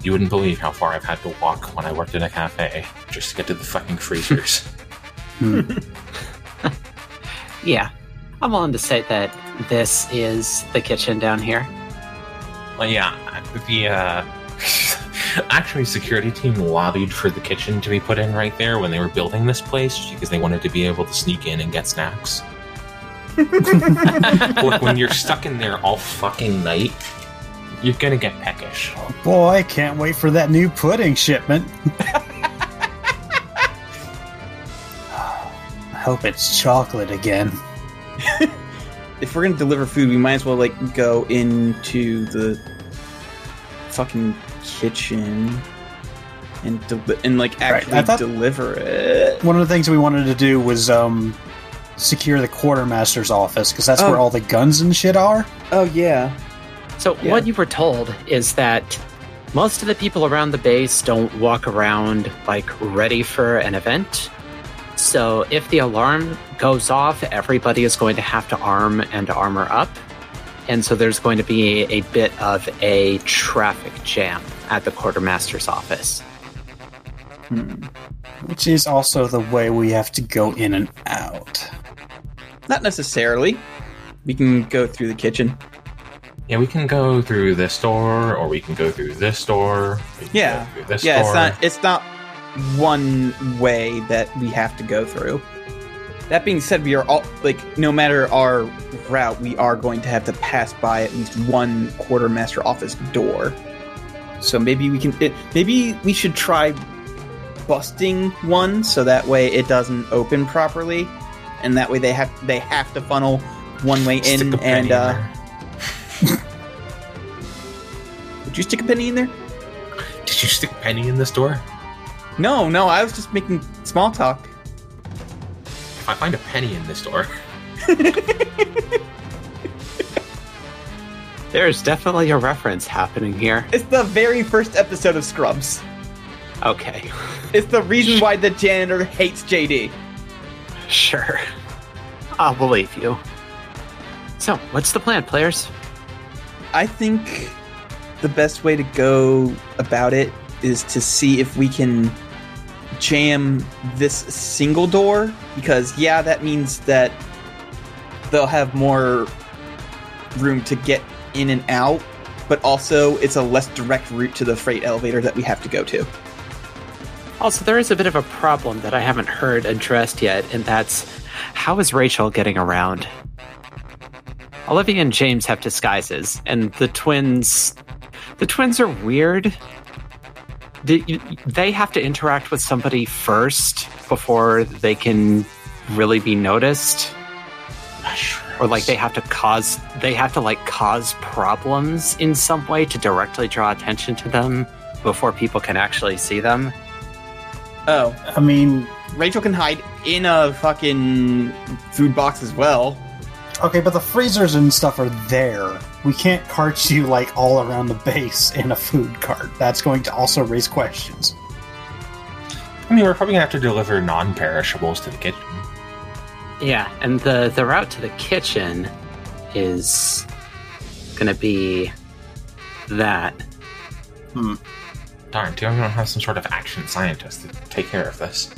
You wouldn't believe how far I've had to walk when I worked in a cafe just to get to the fucking freezers. Hmm. [LAUGHS] Yeah. I'm willing to say that this is the kitchen down here. well, yeah, the uh, [LAUGHS] actually security team lobbied for the kitchen to be put in right there when they were building this place because they wanted to be able to sneak in and get snacks. [LAUGHS] Look, when you're stuck in there all fucking night, you're gonna get peckish. Boy, can't wait for that new pudding shipment. [LAUGHS] I hope it's chocolate again. If we're gonna deliver food, we might as well like go into the fucking kitchen and del- and like actually I thought- deliver it. One of the things we wanted to do was um, secure the quartermaster's office because that's Oh. where all the guns and shit are. Oh yeah. So, Yeah. what you were told is that most of the people around the base don't walk around like ready for an event. So, if the alarm goes off, everybody is going to have to arm and armor up. And so, there's going to be a bit of a traffic jam at the quartermaster's office. Hmm. Which is also the way we have to go in and out. Not necessarily. We can go through the kitchen. Yeah, we can go through this door, or we can go through this door. Yeah. through this yeah, door. it's not it's not one way that we have to go through. That being said, we are all like no matter our route, we are going to have to pass by at least one quartermaster office door. So maybe we can it, maybe we should try busting one so that way it doesn't open properly and that way they have they have to funnel one way Stick in and in uh there. [LAUGHS] would you stick a penny in there? Did you stick a penny in this door? No, no, I was just making small talk. If I find a penny in this door, [LAUGHS] There's definitely a reference happening here. It's the very first episode of Scrubs. Okay, It's the reason why the janitor hates JD. sure. I'll believe you. So, what's the plan, players? I think the best way to go about it is to see if we can jam this single door because yeah, that means that they'll have more room to get in and out, but also it's a less direct route to the freight elevator that we have to go to. Also, there is a bit of a problem that I haven't heard addressed yet, and that's how is Rachel getting around? Olivia and James have disguises, and the twins. The twins are weird. They, they have to interact with somebody first before they can really be noticed. Or like they have to cause they have to like cause problems in some way to directly draw attention to them before people can actually see them. Oh, I mean, Rachel can hide in a fucking food box as well. Okay, but the freezers and stuff are there. We can't cart you like all around the base in a food cart. That's going to also raise questions. I mean, we're probably gonna have to deliver non-perishables to the kitchen. Yeah, and the the route to the kitchen is gonna be that. Hmm. Darn, do we don't have some sort of action scientist to take care of this?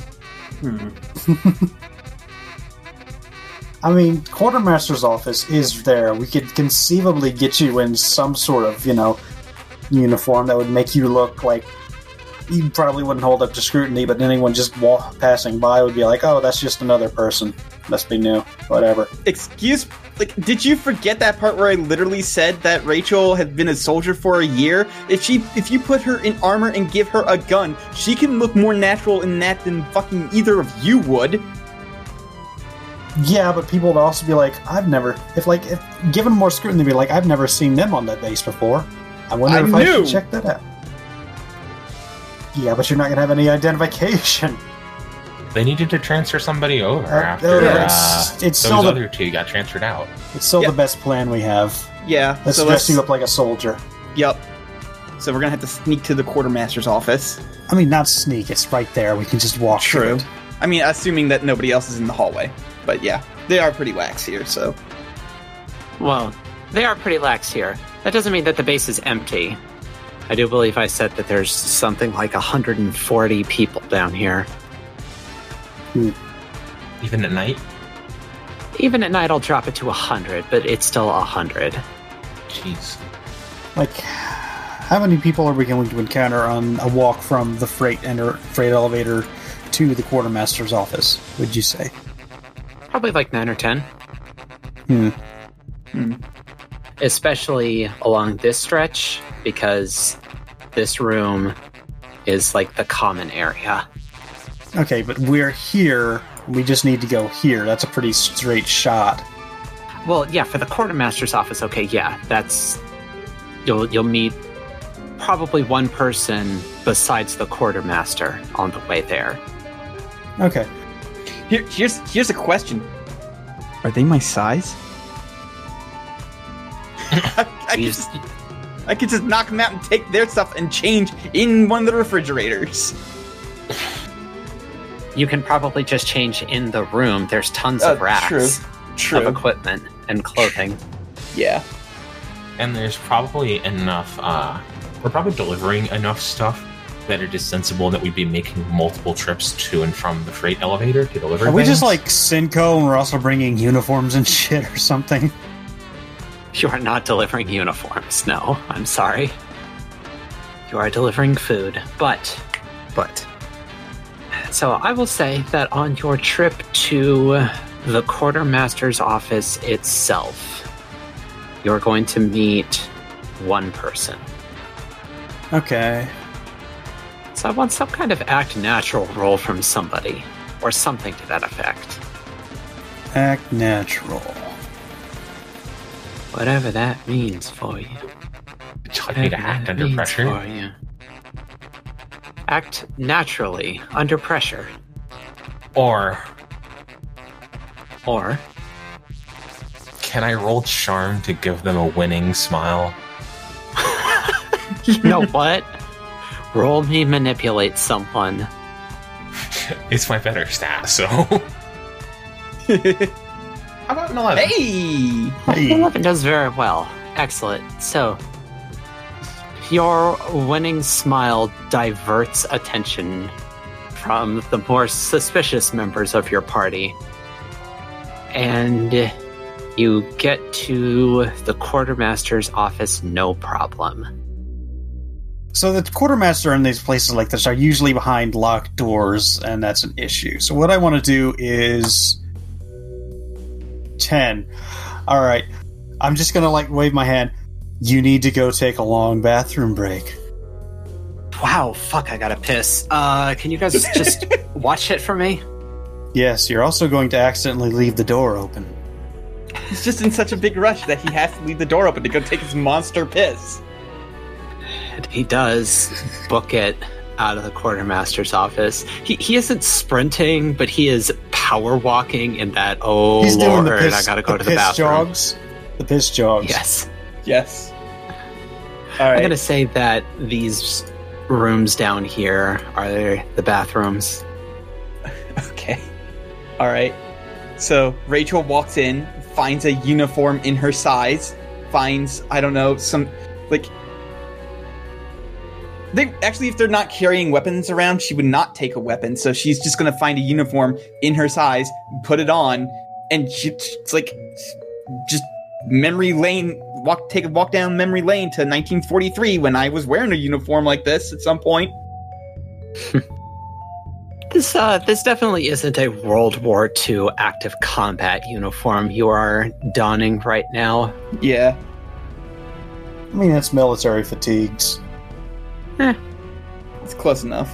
Hmm. [LAUGHS] I mean, quartermaster's office is there. We could conceivably get you in some sort of, you know, uniform that would make you look like you probably wouldn't hold up to scrutiny, but anyone just walk, passing by would be like, "Oh, that's just another person. Must be new. Whatever." Excuse like did you forget that part where I literally said that Rachel had been a soldier for a year? If she if you put her in armor and give her a gun, she can look more natural in that than fucking either of you would. Yeah, but people would also be like, "I've never." If like, if given more scrutiny, they'd be like, "I've never seen them on that base before. I wonder I if I should check that out." Yeah, but you're not gonna have any identification. [LAUGHS] They needed to transfer somebody over Uh, after uh, uh, it's- it's those still the- other two got transferred out. It's still Yeah. the best plan we have. Yeah. Let's so dress you up like a soldier. Yep. So we're gonna have to sneak to the quartermaster's office. I mean, not sneak. It's right there. We can just walk. to True. it. I mean, assuming that nobody else is in the hallway. But yeah, they are pretty lax here, so Well, they are pretty lax here. That doesn't mean that the base is empty. I do believe I said that there's something like 140 people down here. Hmm. Even at night? Even at night, I'll drop it to 100, but it's still 100. Jeez. Like, how many people are we going to encounter on a walk from the freight enter, freight elevator to the quartermaster's office? Would you say? Probably like 9 or 10. Hmm. And especially along this stretch because this room is like the common area. Okay, but we're here. We just need to go here. That's a pretty straight shot. Well, yeah, for the quartermaster's office, okay, yeah, that's you'll you'll meet probably one person besides the quartermaster on the way there. Okay. Here, here's here's a question. Are they my size? I, [LAUGHS] I, could just, I could just knock them out and take their stuff and change in one of the refrigerators. You can probably just change in the room. There's tons Uh, of racks true. of equipment and clothing. Yeah. And there's probably enough, uh, we're probably delivering enough stuff that it is sensible that we'd be making multiple trips to and from the freight elevator to deliver Are we just like Cinco and we're also bringing uniforms and [LAUGHS] shit or something? You are not delivering uniforms. No, I'm sorry. You are delivering food, but but so I will say that on your trip to the quartermaster's office itself, you're going to meet one person. Okay. So I want some kind of act natural roll from somebody, or something to that effect. Act natural. Whatever that means for you. Would you like me to act under pressure? for you. Act naturally under pressure, Or or can I roll charm to give them a winning smile? [LAUGHS] you know what? Roll me manipulate someone. [LAUGHS] It's my better stat, so. [LAUGHS] How about an 11? hey! Hey. 11 does very well. Excellent. So, your winning smile diverts attention from the more suspicious members of your party. And you get to the quartermaster's office no problem. So the quartermaster in these places like this are usually behind locked doors, and that's an issue. So what I want to do is ten. All right, I'm just gonna like wave my hand. You need to go take a long bathroom break. Wow, fuck, I gotta piss. Uh, can you guys just [LAUGHS] watch it for me? Yes, you're also going to accidentally leave the door open. He's just in such a big rush that he has to leave the door open to go take his monster piss. And he does book it out of the quartermaster's office. He, he isn't sprinting, but he is power walking in that, oh He's lord, doing the piss, I gotta go the to the piss bathroom. jogs. The piss jogs. Yes. Yes. All I'm gonna say that these rooms down here are the bathrooms. [LAUGHS] Okay. All right. So Rachel walks in, finds a uniform in her size, finds I don't know some like. They actually, if they're not carrying weapons around, she would not take a weapon. So she's just gonna find a uniform in her size, put it on, and she, it's like just memory lane. Walk, take a walk down memory lane to 1943 when I was wearing a uniform like this at some point. [LAUGHS] This uh, this definitely isn't a World War II active combat uniform you are donning right now. Yeah. I mean, that's military fatigues. It's close enough.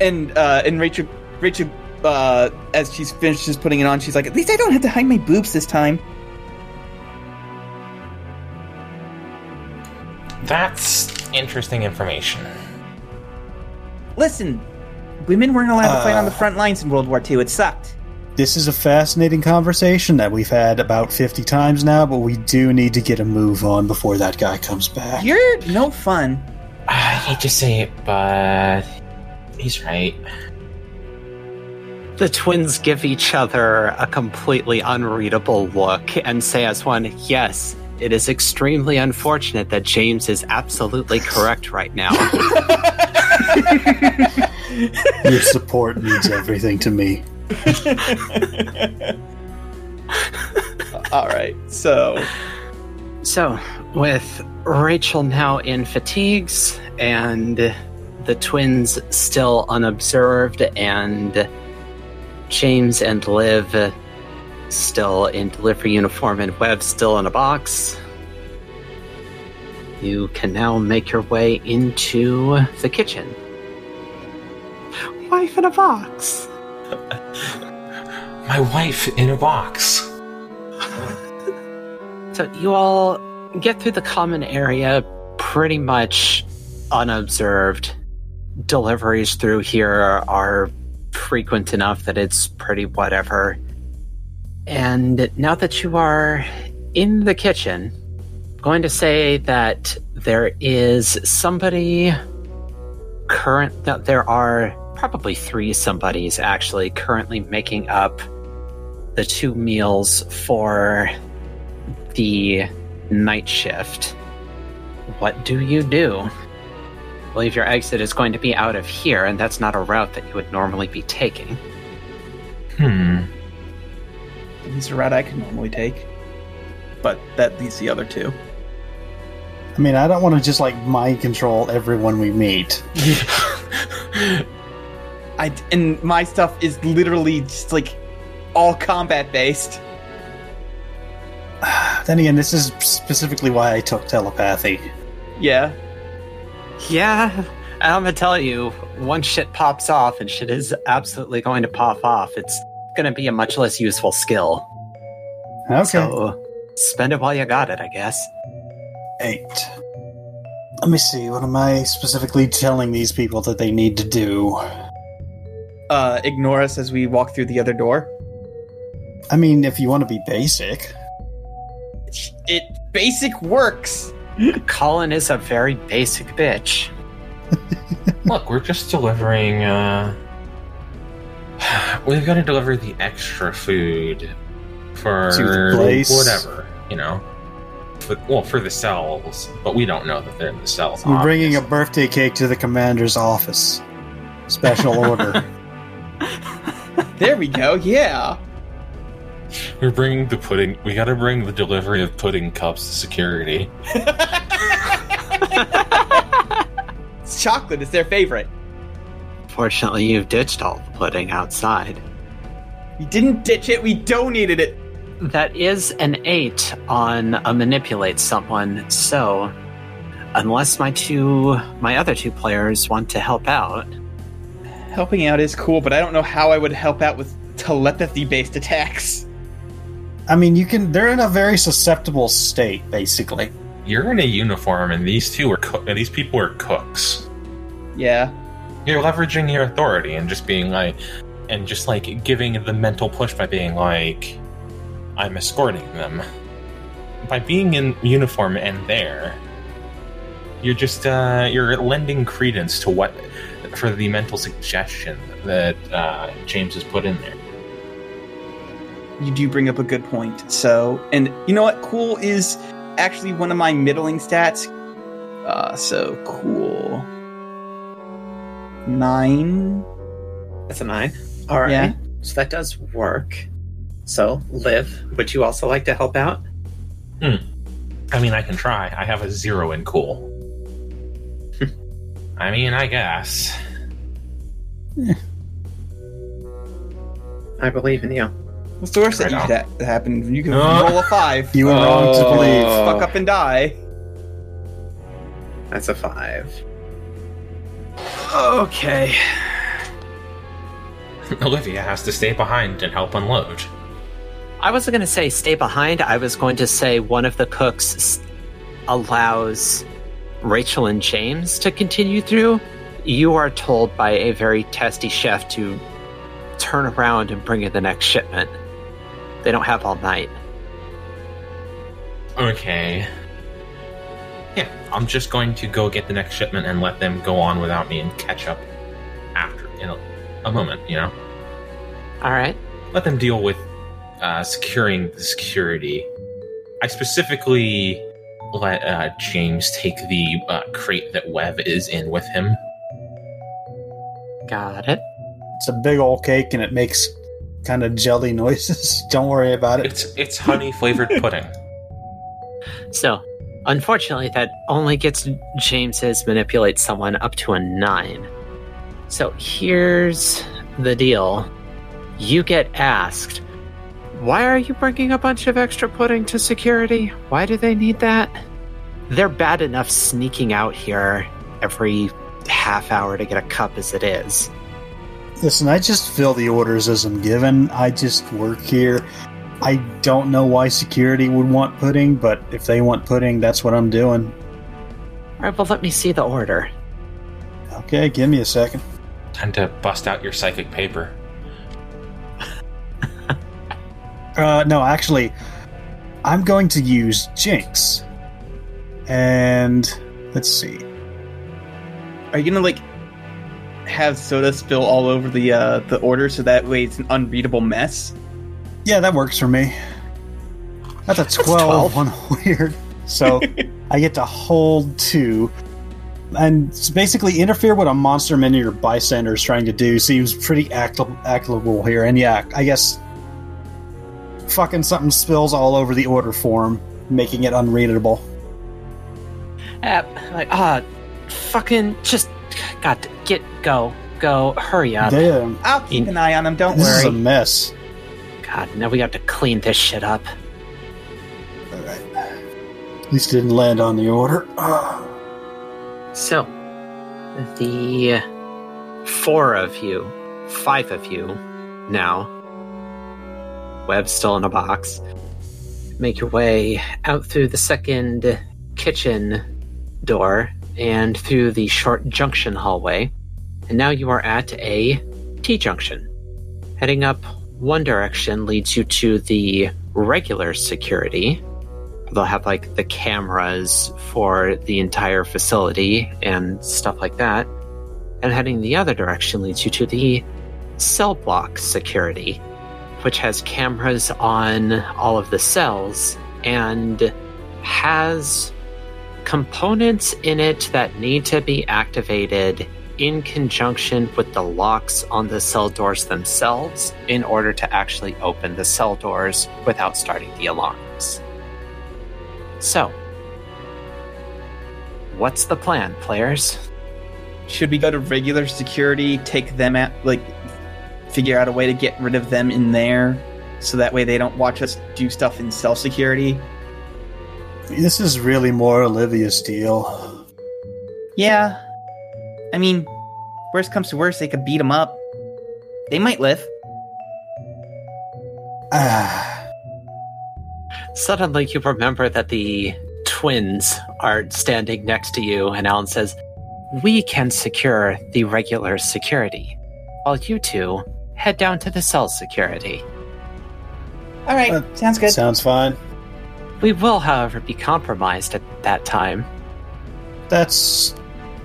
And uh and Rachel Rachel uh as she's finished just putting it on, she's like, At least I don't have to hide my boobs this time. That's interesting information. Listen, women weren't allowed to fight on the Uh. front lines in World War II. It sucked. This is a fascinating conversation that we've had about 50 times now, but we do need to get a move on before that guy comes back. You're no fun. [SIGHS] I hate to say it, but he's right. The twins give each other a completely unreadable look and say, as one, yes, it is extremely unfortunate that James is absolutely correct right now. [LAUGHS] Your support means everything to me. [LAUGHS] All right. So, so, with Rachel now in fatigues and the twins still unobserved and James and Liv still in delivery uniform and Wev still in a box, you can now make your way into the kitchen. Wife in a box. My wife in a box. So you all get through the common area pretty much unobserved. Deliveries through here are frequent enough that it's pretty whatever. And now that you are in the kitchen, I'm going to say that there is somebody current that there are probably three somebodies actually currently making up the two meals for the night shift. What do you do? I believe your exit is going to be out of here, and that's not a route that you would normally be taking. Hmm. He's a route I could normally take. But that leaves the other two. I mean, I don't want to just like mind control everyone we meet. [LAUGHS] I and my stuff is literally just like all combat based. [SIGHS] then again, this is specifically why I took telepathy. Yeah. Yeah, I'm gonna tell you, once shit pops off, and shit is absolutely going to pop off, it's gonna be a much less useful skill. Okay. So spend it while you got it, I guess. Eight. Let me see. What am I specifically telling these people that they need to do? Uh, ignore us as we walk through the other door. I mean, if you want to be basic. It basic works. [LAUGHS] Colin is a very basic bitch. [LAUGHS] Look, we're just delivering. uh [SIGHS] We've got to deliver the extra food for To the place. whatever, you know. For, well, for the cells, but we don't know that they're in the cells. I'm bringing a birthday cake to the commander's office. Special order. [LAUGHS] There we go. Yeah. We're bringing the pudding. We got to bring the delivery of pudding cups to security. It's [LAUGHS] chocolate. It's their favorite. Fortunately, you've ditched all the pudding outside. We didn't ditch it. We donated it. That is an eight on a manipulate someone, so unless my two my other two players want to help out, Helping out is cool, but I don't know how I would help out with telepathy-based attacks. I mean, you can. They're in a very susceptible state, basically. You're in a uniform, and these two are cook. These people are cooks. Yeah. You're leveraging your authority and just being like, and just like giving the mental push by being like, I'm escorting them. By being in uniform and there, you're just uh, you're lending credence to what for the mental suggestion that uh, James has put in there. You do bring up a good point. So, and you know what? Cool is actually one of my middling stats. Uh, so cool. Nine. that's a nine. All right, Yeah. so that does work. So, Liv, would you also like to help out? I mean, I can try. I have a zero in cool. I mean, I guess. [LAUGHS] I believe in you. What's the worst Right that, on. you, that happen? You can Uh. roll a five. You were wrong to believe. Fuck up and die. That's a five. Okay. [LAUGHS] Olivia has to stay behind and help unload. I wasn't going to say stay behind. I was going to say one of the cooks allows Rachel and James to continue through. You are told by a very testy chef to turn around and bring in the next shipment. They don't have all night. Okay. Yeah, I'm just going to go get the next shipment and let them go on without me and catch up after in a, a moment, you know? All right. Let them deal with uh, securing the security. I specifically let uh, James take the uh, crate that Wev is in with him. Got it. It's a big old cake and it makes kind of jelly noises. [LAUGHS] Don't worry about it. It's it's honey flavored [LAUGHS] pudding. So, unfortunately, that only gets James's manipulate someone up to a nine. So, here's the deal you get asked Why are you bringing a bunch of extra pudding to security? Why do they need that? They're bad enough sneaking out here every half hour to get a cup as it is. Listen, I just fill the orders as I'm given. I just work here. I don't know why security would want pudding, but if they want pudding, that's what I'm doing. All right, well, let me see the order. Okay, give me a second. Time to bust out your psychic paper. Uh, no, actually, I'm going to use Jinx. And let's see. Are you gonna like have soda spill all over the uh the order so that way it's an unreadable mess? Yeah, that works for me. That's a 12, 12. on [LAUGHS] weird. So [LAUGHS] I get to hold two. And basically interfere what a monster minion or bystander is trying to do seems pretty act- actable here. And yeah, I guess fucking something spills all over the order form, making it unreadable. Uh, like, ah, fucking just, got to get, go, go, hurry up. Damn, I'll keep an eye on him. Don't this is a mess. God, now we have to clean this shit up. Alright. At least didn't land on the order. Ah. [SIGHS] So, the four of you, five of you now, Wev's still in a box, make your way out through the second kitchen door and through the short junction hallway. And now you are at a T junction. Heading up one direction leads you to the regular security, they'll have like the cameras for the entire facility and stuff like that. And heading the other direction leads you to the cell block security, which has cameras on all of the cells and has components in it that need to be activated in conjunction with the locks on the cell doors themselves in order to actually open the cell doors without starting the alarms. So, what's the plan, players? Should we go to regular security, take them out, like, figure out a way to get rid of them in there, so that way they don't watch us do stuff in self security? This is really more Olivia's deal. Yeah. I mean, worst comes to worst, they could beat them up. They might live. Ah. [SIGHS] Suddenly, you remember that the twins are standing next to you, and Alan says, We can secure the regular security, while you two head down to the cell security. All right, Uh, sounds good. Sounds fine. We will, however, be compromised at that time. That's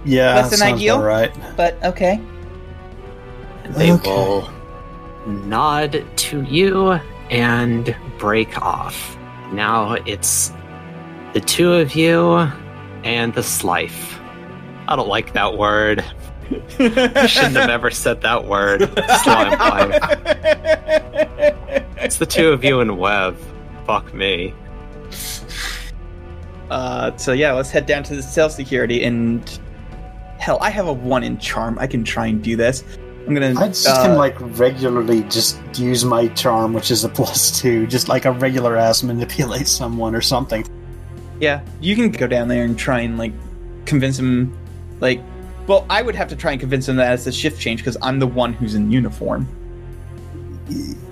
yeah. Less that than ideal? Right. but okay. And they Okay. will nod to you and break off. Now it's the two of you and the Slife. I don't like that word. I shouldn't have ever said that word. Slime life. It's the two of you and Wev. Fuck me. Uh, so yeah, let's head down to the cell security and hell, I have a one in charm. I can try and do this. I'm gonna. I just uh, can like regularly just use my charm, which is a plus two, just like a regular ass manipulate someone or something. Yeah, you can go down there and try and like convince him. Like, well, I would have to try and convince him that it's a shift change because I'm the one who's in uniform.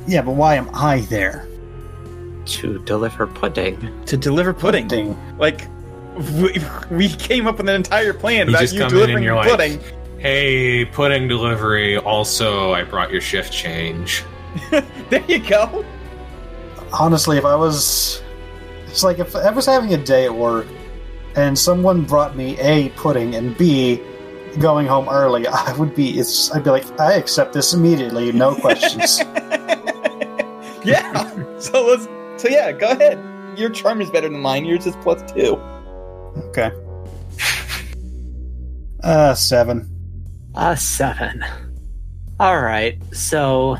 Yeah, but why am I there? To deliver pudding. to deliver pudding. Ding. Like, we, we came up with an entire plan You about just you come in delivering and you're pudding. like, hey, pudding delivery. Also, I brought your shift change. [LAUGHS] there you go. Honestly, if I was, it's like if I was having a day at work and someone brought me a pudding and b going home early, I would be. It's. I'd be like, I accept this immediately, no [LAUGHS] questions. [LAUGHS] yeah. so let's. So yeah, go ahead. Your charm is better than mine. Yours is plus two. okay. Uh, seven. A seven. Alright, so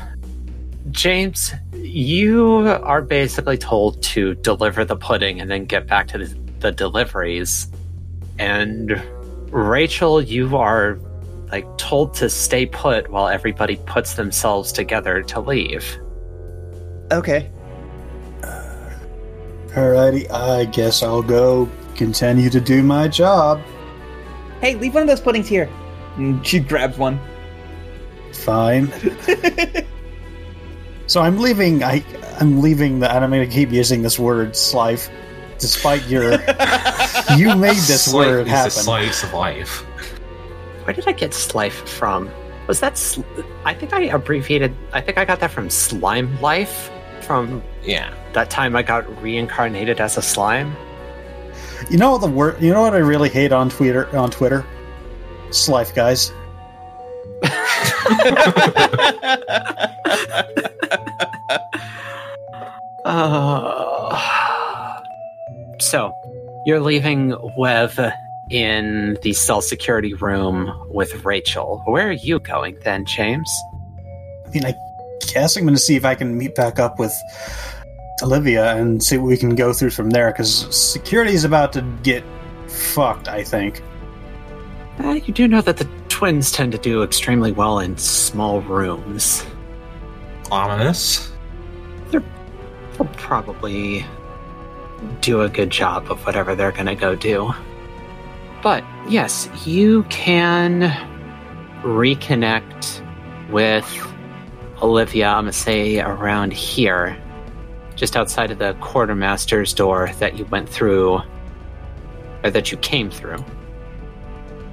James, you are basically told to deliver the pudding and then get back to the, the deliveries. And Rachel, you are like told to stay put while everybody puts themselves together to leave. Okay. Uh, Alrighty, I guess I'll go continue to do my job. Hey, leave one of those puddings here. And she grabs one. Fine. [LAUGHS] so I'm leaving. I I'm leaving the. and I'm going to keep using this word, slife, despite your. [LAUGHS] you made this Slice word is a happen. slice of life. Where did I get Slife from? Was that? Sl- I think I abbreviated. I think I got that from Slime Life. From Yeah. that time I got reincarnated as a slime. You know the word? You know what I really hate on Twitter? On Twitter, slife guys. [LAUGHS] [LAUGHS] Uh, so, you're leaving Wev in the cell security room with Rachel. Where are you going then, James? I mean, I guess I'm going to see if I can meet back up with Olivia and see what we can go through from there. Because security is about to get fucked. I think. Uh, you do know that the twins tend to do extremely well in small rooms. Ominous. They'll probably do a good job of whatever they're going to go do. But yes, you can reconnect with Olivia, I'm going to say around here, just outside of the quartermaster's door that you went through, or that you came through.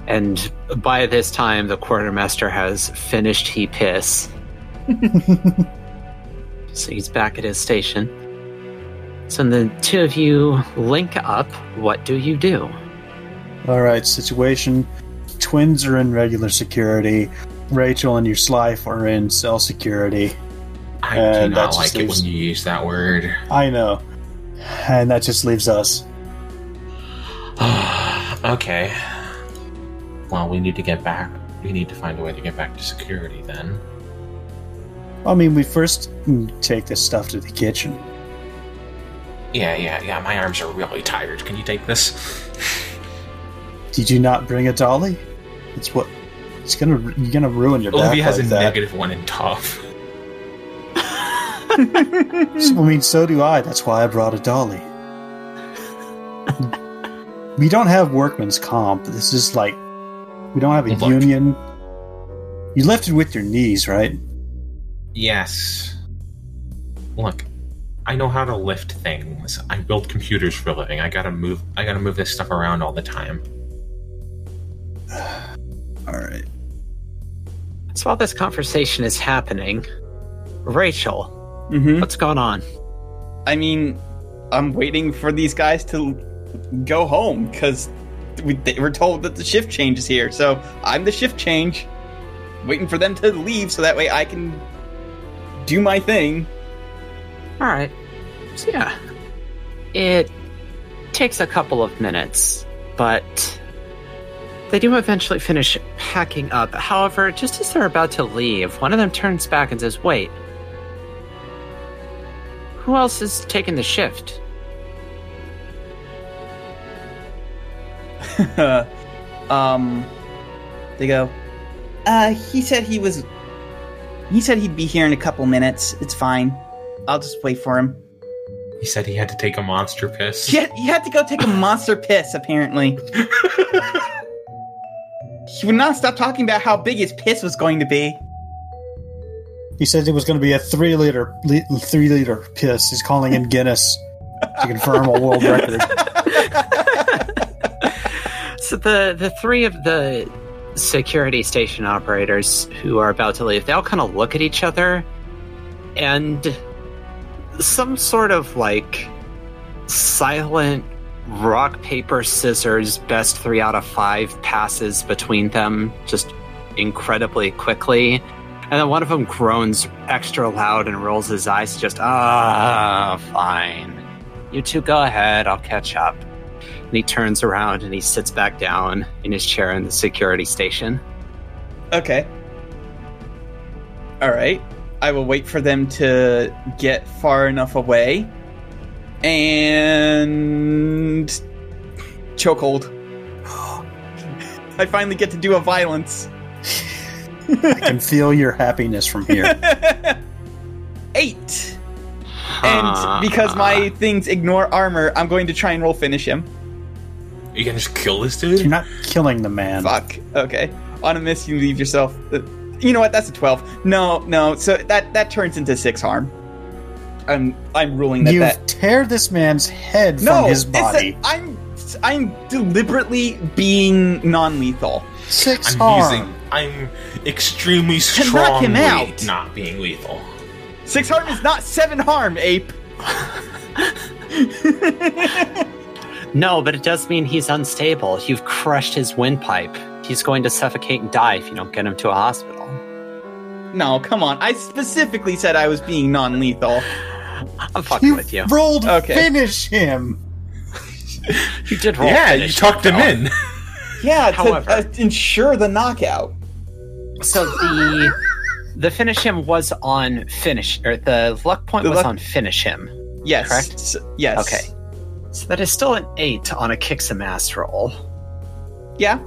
And by this time, the quartermaster has finished he piss. [LAUGHS] So he's back at his station. So the two of you link up. What do you do? All right, situation. Twins are in regular security. Rachel and your slife are in cell security. I do And that not just like it leaves- when you use that word. I know. And that just leaves us. [SIGHS] okay. Well, we need to get back. We need to find a way to get back to security then. I mean, we first take this stuff to the kitchen. Yeah, yeah, yeah. My arms are really tired. Can you take this? Did you not bring a dolly? It's what. It's gonna. You're gonna ruin your back Olivia has like a that. negative one in tough. So- I mean, so do I. That's why I brought a dolly. we don't have workman's comp. This is like we don't have a Look. union. You lifted with your knees, right? Yes. Look, I know how to lift things. I build computers for a living. I gotta move. I gotta move this stuff around all the time. [SIGHS] All right. So while this conversation is happening, Rachel, hmm what's going on? I mean, I'm waiting for these guys to go home because we, they were told that the shift change is here. So I'm the shift change, waiting for them to leave so that way I can do my thing. All right. So yeah, it takes a couple of minutes, but they do eventually finish packing up. However, just as they're about to leave, one of them turns back and says, "Wait, who else is taking the shift?" [LAUGHS] um, they go. Uh, he said he was. He said he'd be here in a couple minutes. It's fine. I'll just wait for him. He said he had to take a monster piss. He had, he had to go take a [LAUGHS] monster piss, apparently. he would not stop talking about how big his piss was going to be. He said it was going to be a three liter li- three liter piss. He's calling in Guinness to confirm a world record. [LAUGHS] So the the three of the security station operators who are about to leave, they all kind of look at each other, and some sort of like silent rock paper scissors best three out of five passes between them just incredibly quickly and then one of them groans extra loud and rolls his eyes just ah fine you two go ahead i'll catch up and he turns around and he sits back down in his chair in the security station. Okay. All right. I will wait for them to get far enough away. And chokehold. [GASPS] I finally get to do a violence. I can [LAUGHS] feel your happiness from here. [LAUGHS] Eight. And because my things ignore armor, I'm going to try and roll finish him. You can just kill this dude? You're not killing the man. Fuck. Okay. On a miss, you leave yourself. Uh, You know what? That's a twelve. No, no. So that that turns into six harm. I'm I'm ruling that You that. tear this man's head No, from his it's a- body. I'm I'm deliberately being non-lethal. Six I'm harm. using. I'm extremely To knock him out. not being lethal. Six harm is not seven harm, ape. [LAUGHS] No, but it does mean he's unstable. You've crushed his windpipe. He's going to suffocate and die if you don't get him to a hospital. No, come on. I specifically said I was being non-lethal. I'm fucking You with you. rolled Okay. finish him. You did roll. yeah, you finish tucked him though. in. Yeah, to However- uh, ensure the knockout. So the the finish him was on finish, or the luck point The was luck- on finish him. Yes. Correct? S- yes. Okay. So that is still an eight on a kick some ass roll. Yeah.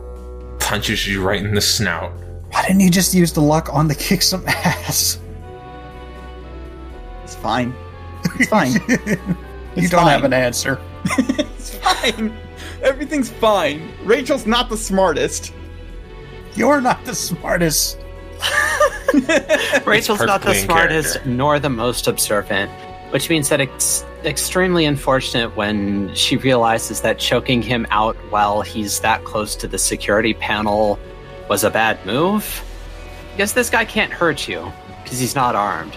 Punches you right in the snout. Why didn't you just use the luck on the kick some ass? It's fine. It's fine. [LAUGHS] you It's don't have an answer. [LAUGHS] it's fine. Everything's fine. Rachel's not the smartest. You're not the smartest. Rachel's not the smartest character. nor the most observant, which means that it's extremely unfortunate when she realizes that choking him out while he's that close to the security panel was a bad move. Because this guy can't hurt you because he's not armed,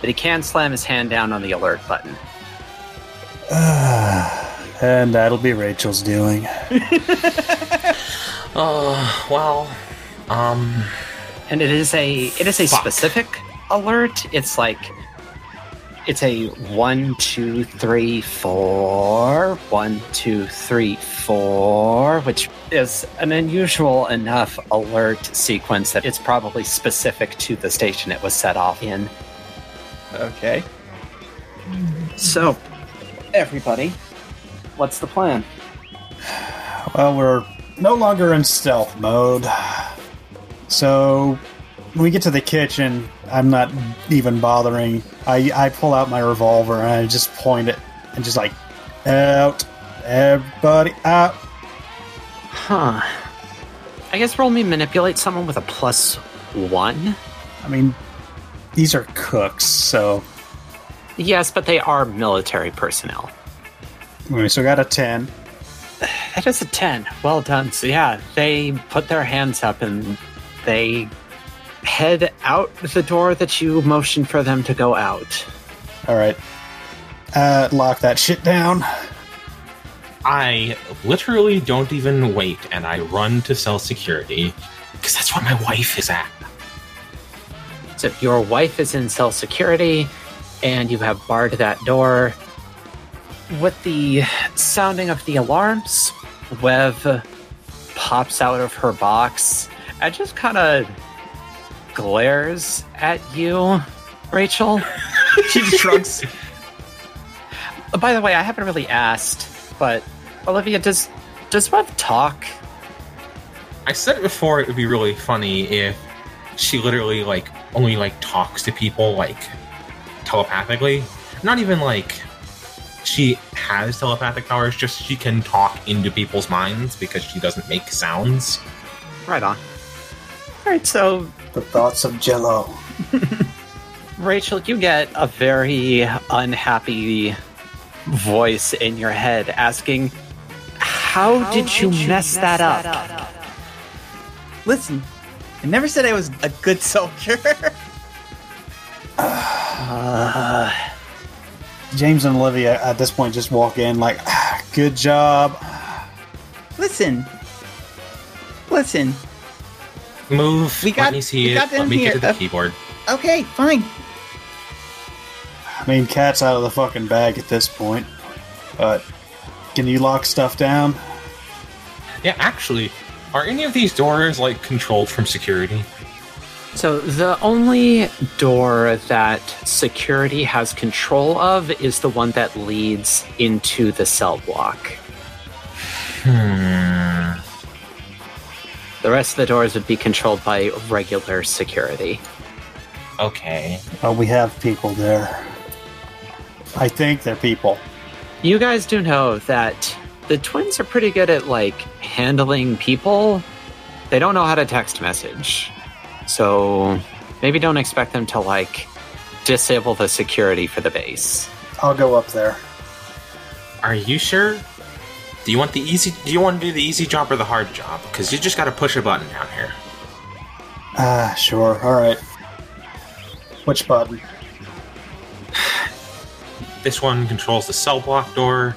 but he can slam his hand down on the alert button. [SIGHS] and that'll be Rachel's doing. Oh, [LAUGHS] well, um, and it is a it is a Fuck. specific alert. It's like it's a one, two, three, four, one, two, three, four, which is an unusual enough alert sequence that it's probably specific to the station it was set off in. Okay. So, everybody, what's the plan? Well, we're no longer in stealth mode. So, when we get to the kitchen, I'm not even bothering. I, I pull out my revolver and I just point it and just like, out, everybody out. Huh. I guess roll me manipulate someone with a plus one. I mean, these are cooks, so Yes, but they are military personnel. we still got a 10. [SIGHS] That is a 10. Well done. So, yeah, they put their hands up and they head out the door that you motioned for them to go out. All right. Uh, lock that shit down. I literally don't even wait and I run to cell security because that's where my wife is at. So, if your wife is in cell security and you have barred that door. With the sounding of the alarms, Wev pops out of her box and just kind of glares at you, Rachel. She just shrugs. By the way, I haven't really asked, but Olivia, does does Wev talk? I said it before, it would be really funny if she literally, like, only, like, talks to people, like, telepathically. Not even, like, she has telepathic powers, just she can talk into people's minds because she doesn't make sounds. Right on. All right, so The thoughts of Jello. [LAUGHS] Rachel, you get a very unhappy voice in your head asking, "How, did, you mess, that, up?" Listen, I never said I was a good soldier. [LAUGHS] Uh, James and Olivia at this point just walk in like, "Ah, good job. Listen. Listen. Move. We got- let me see we it. got Let me here. get to the Uh, keyboard. Okay, fine. I mean, cat's out of the fucking bag at this point. But can you lock stuff down? Yeah, actually, are any of these doors, like, controlled from security? so the only door that security has control of is the one that leads into the cell block. Hmm. The rest of the doors would be controlled by regular security. Okay. Well, we have people there. I think they're people. You guys do know that the twins are pretty good at like handling people. They don't know how to text message. So maybe don't expect them to like disable the security for the base. I'll go up there. Are you sure? Do you want the easy? Do you want to do the easy job or the hard job? Because you just got to push a button down here. Ah, sure. All right. Which button? [SIGHS] This one controls the cell block door,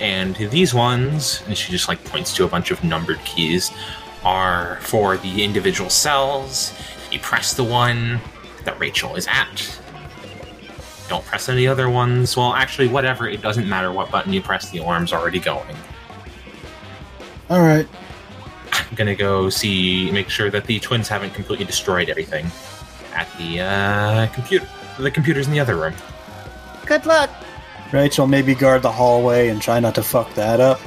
and these ones, and she just like points to a bunch of numbered keys, are for the individual cells. You press the one that Rachel is at. Don't press any other ones. Well, actually, whatever. It doesn't matter what button you press. The alarm's already going. All right. I'm gonna go see, make sure that the twins haven't completely destroyed everything at the uh, computer. The computers in the other room. Good luck. Rachel, maybe guard the hallway and try not to fuck that up.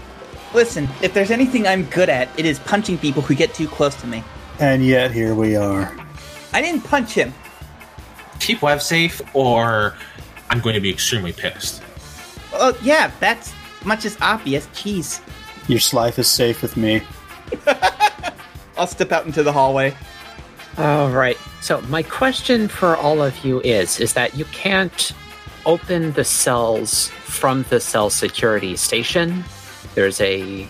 Listen, if there's anything I'm good at, it is punching people who get too close to me. And yet here we are. I didn't punch him. Keep Wev safe, or I'm going to be extremely pissed. Oh, yeah, that's much as obvious. Jeez. Your life is safe with me. [LAUGHS] I'll step out into the hallway. All right. So my question for all of you is is that you can't open the cells from the cell security station. There's a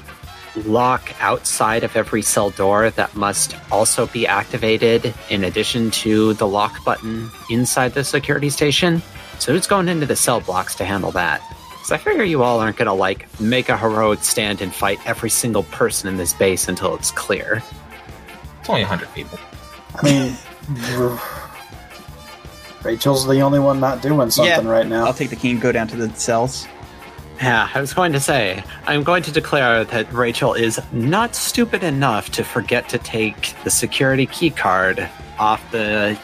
lock outside of every cell door that must also be activated in addition to the lock button inside the security station. So who's going into the cell blocks to handle that? Because I figure you all aren't going to like make a heroic stand and fight every single person in this base until it's clear. It's only 100 people. I mean, Rachel's the only one not doing something Yeah. right now. I'll take the key and go down to the cells. Yeah, I was going to say, I'm going to declare that Rachel is not stupid enough to forget to take the security key card off the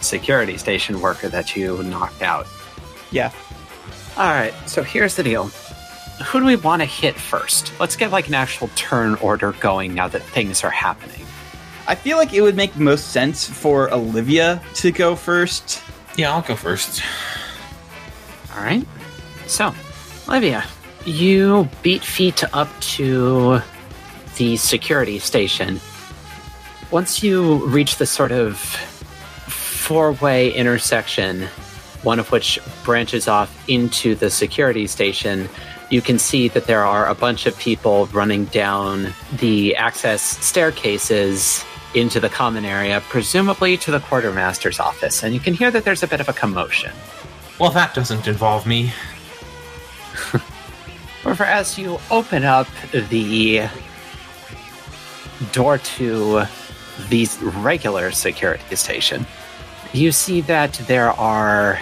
security station worker that you knocked out. Yeah. All right, so here's the deal. Who do we want to hit first? Let's get like an actual turn order going now that things are happening. I feel like it would make most sense for Olivia to go first. Yeah, I'll go first. All right. So, Olivia, you beat feet up to the security station. Once you reach the sort of four way intersection, one of which branches off into the security station, you can see that there are a bunch of people running down the access staircases into the common area, presumably to the quartermaster's office. And you can hear that there's a bit of a commotion. Well, that doesn't involve me. [LAUGHS] However, as you open up the door to the regular security station, you see that there are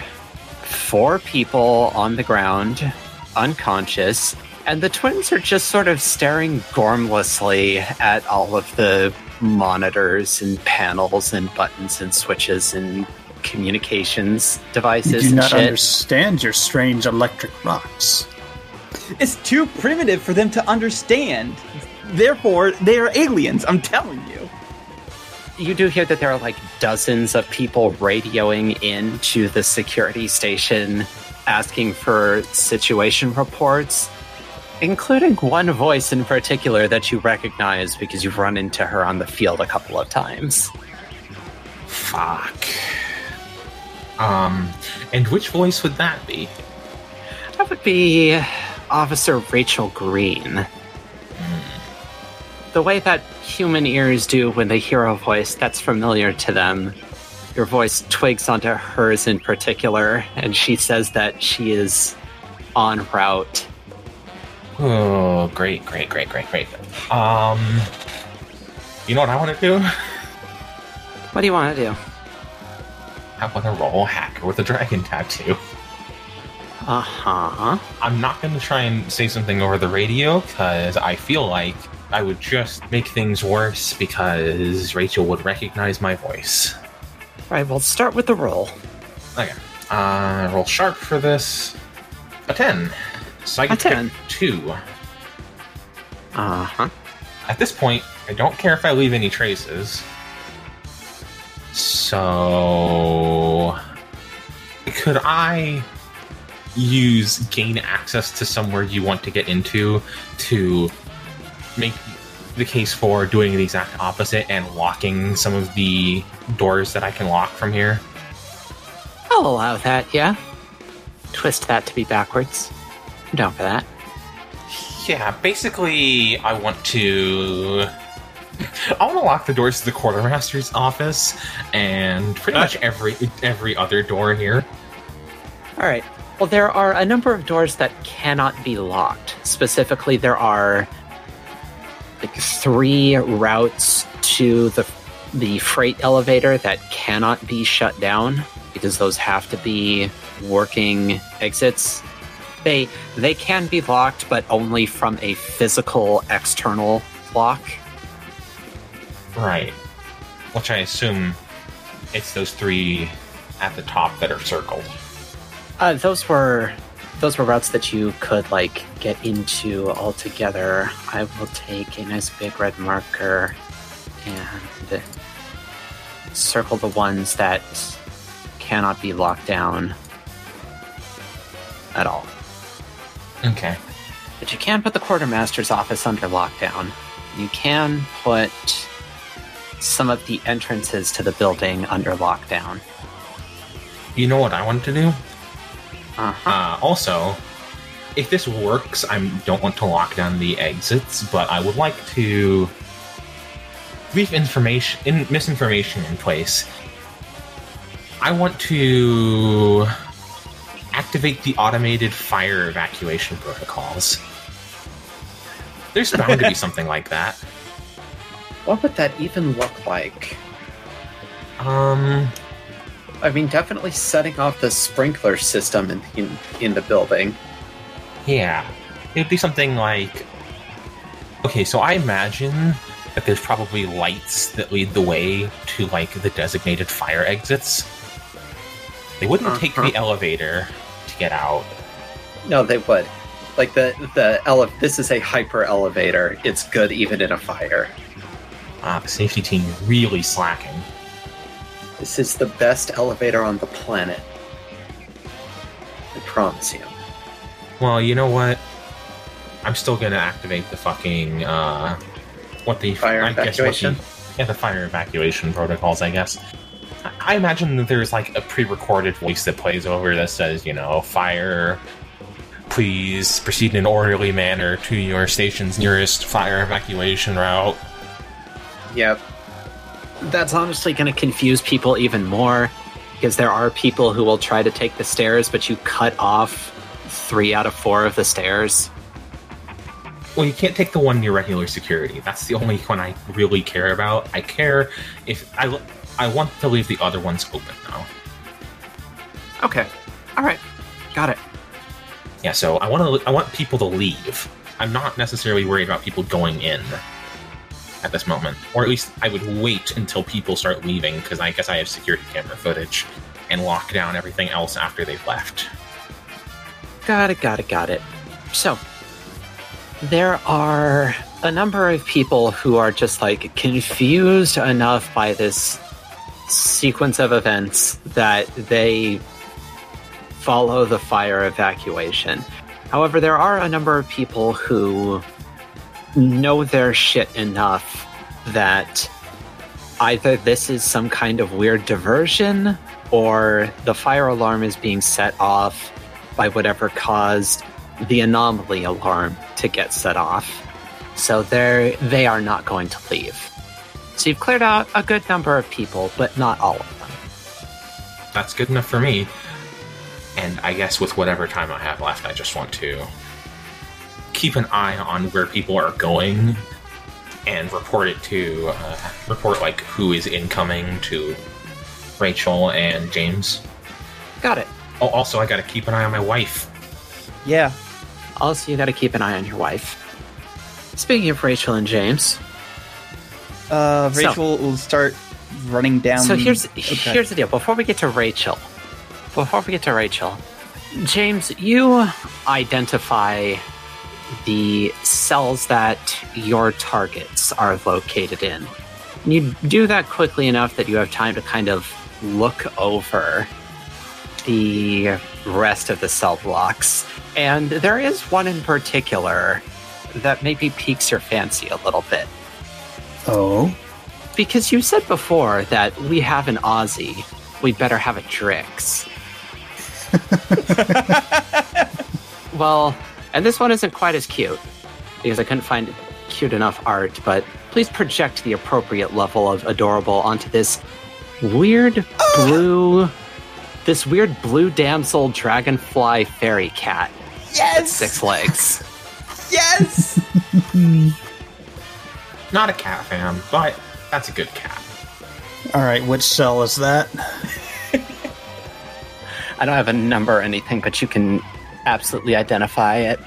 four people on the ground, unconscious, and the twins are just sort of staring gormlessly at all of the monitors and panels and buttons and switches and communications devices. you devices do and not shit. understand your strange electric rocks. It's too primitive for them to understand. Therefore, they are aliens, I'm telling you. you do hear that there are like dozens of people radioing into the security station asking for situation reports, including one voice in particular that you recognize because you've run into her on the field a couple of times. Fuck. Um, and which voice would that be? That would be Officer Rachel Green. The way that human ears do when they hear a voice that's familiar to them. Your voice twigs onto hers in particular, and she says that she is en route. Oh, great, great, great, great, great. Um, you know what I want to do? What do you want to do? I want to roll hacker with a dragon [LAUGHS] tattoo. Uh huh. I'm not going to try and say something over the radio because I feel like I would just make things worse because Rachel would recognize my voice. Right, well, start with the roll. Okay. Uh, roll sharp for this. A 10. So I get A 10. two. Uh huh. At this point, I don't care if I leave any traces. So. Could I use gain access to somewhere you want to get into to make the case for doing the exact opposite and locking some of the doors that I can lock from here. I'll allow that, yeah. Twist that to be backwards. I'm down for that. Yeah, basically, I want to. [LAUGHS] I want to lock the doors to the quartermaster's office and pretty much uh. every every other door here. All right. Well, there are a number of doors that cannot be locked. Specifically, there are like three routes to the the freight elevator that cannot be shut down because those have to be working exits. They they can be locked, but only from a physical external lock. Right. Which I assume it's those three at the top that are circled. Uh, those were those were routes that you could like get into altogether. I will take a nice big red marker and circle the ones that cannot be locked down at all. Okay. But you can put the quartermaster's office under lockdown. You can put some of the entrances to the building under lockdown. You know what I want to do? Uh-huh. Uh, also, if this works, I don't want to lock down the exits, but I would like to leave information, in, misinformation in place. I want to activate the automated fire evacuation protocols. There's bound to be [LAUGHS] something like that. What would that even look like? Um, I mean, definitely setting off the sprinkler system in, in, in the building. Yeah. It would be something like. Okay, so I imagine that there's probably lights that lead the way to, like, the designated fire exits. They wouldn't take Uh-huh. the elevator to get out. No, they would. Like the the ele- This is a hyper elevator. It's good even in a fire. Ah, the safety team really slacking. This is the best elevator on the planet. I promise you. Well, you know what? I'm still gonna activate the fucking, uh. What the. Fire I guess what the- evacuation? yeah, the fire evacuation protocols, I guess. I- imagine that there's like a pre recorded voice that plays over that says, you know, fire. Please proceed in an orderly manner to your station's nearest fire evacuation route. Yep. That's honestly going to confuse people even more because there are people who will try to take the stairs, but you cut off three out of four of the stairs. Well, you can't take the one near regular security. That's the only one I really care about. I care if I I want to leave the other ones open though. Okay. All right. Got it. Yeah, so I want to I want people to leave. I'm not necessarily worried about people going in at this moment, or at least I would wait until people start leaving because I guess I have security camera footage and lock down everything else after they've left. Got it, got it, got it. So, there are a number of people who are just like confused enough by this sequence of events that they follow the fire evacuation. However, there are a number of people who know their shit enough that either this is some kind of weird diversion or the fire alarm is being set off by whatever caused the anomaly alarm to get set off. So they're they are not going to leave. So you've cleared out a good number of people, but not all of them. That's good enough for me. And I guess with whatever time I have left, I just want to keep an eye on where people are going and report it to uh, report like who is incoming to Rachel and James. Got it. Oh, also, I got to keep an eye on my wife. Yeah. Also, you got to keep an eye on your wife. Speaking of Rachel and James, Uh, So- Rachel will start running down. so here's Okay. here's the deal. Before we get to Rachel, before we get to Rachel, James, you identify the cells that your targets are located in. And you do that quickly enough that you have time to kind of look over the rest of the cell blocks, and there is one in particular that maybe piques your fancy a little bit. Oh, Because you said before that we have an Aussie, we'd better have a Drix. [LAUGHS] well, and this one isn't quite as cute because I couldn't find cute enough art, but please project the appropriate level of adorable onto this weird blue this weird blue damsel dragonfly fairy cat with Yes! six legs. Yes! [LAUGHS] Not a cat fan, but that's a good cat. all right. Which cell is that? [LAUGHS] I don't have a number or anything, but you can absolutely identify it.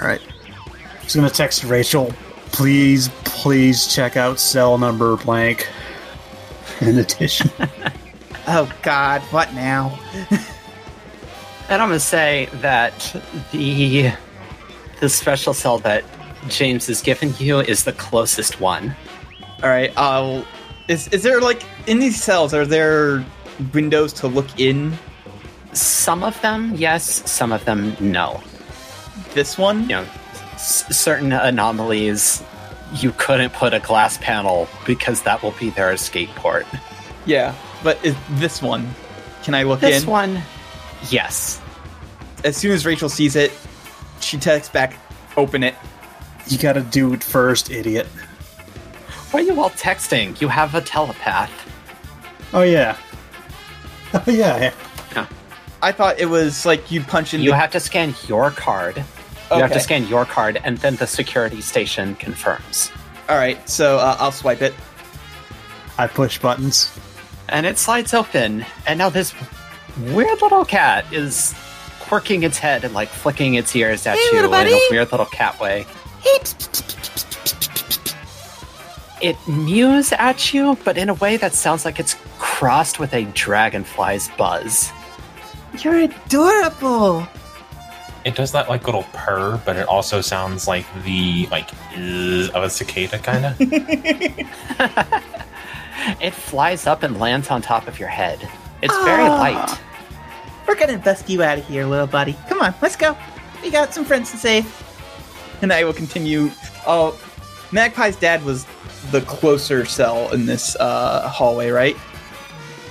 All right. I was gonna text Rachel. Please, please check out cell number blank. [LAUGHS] In addition, [LAUGHS] oh god, what now? [LAUGHS] And I'm gonna say that the the special cell that James has given you is the closest one. Alright, I'll. Is, is there, like, in these cells, are there windows to look in? Some of them, yes. Some of them, no. This one? You know, s- certain anomalies, you couldn't put a glass panel because that will be their escape port. Yeah, but is this one? Can I look This in? This one, yes. As soon as Rachel sees it, she texts back, open it. you gotta do it first, idiot. Why are you all texting? You have a telepath. Oh yeah. [LAUGHS] Oh yeah. I thought it was like you punch in You the. have to scan your card. You have to scan your card, and then the security station confirms. Alright, so uh, I'll swipe it. I push buttons. And it slides open, and now this weird little cat is quirking its head and like flicking its ears at Hey, you little in a weird little cat way. Hey, It mews at you, but in a way that sounds like it's crossed with a dragonfly's buzz. You're adorable. It does that like little purr, but it also sounds like the like "Ugh" of a cicada kind of. [LAUGHS] [LAUGHS] It flies up and lands on top of your head. It's very Ah. light. We're gonna bust you out of here, little buddy. Come on, let's go. We got some friends to save. And I will continue. Oh, Magpie's dad was the closer cell in this uh, hallway, right?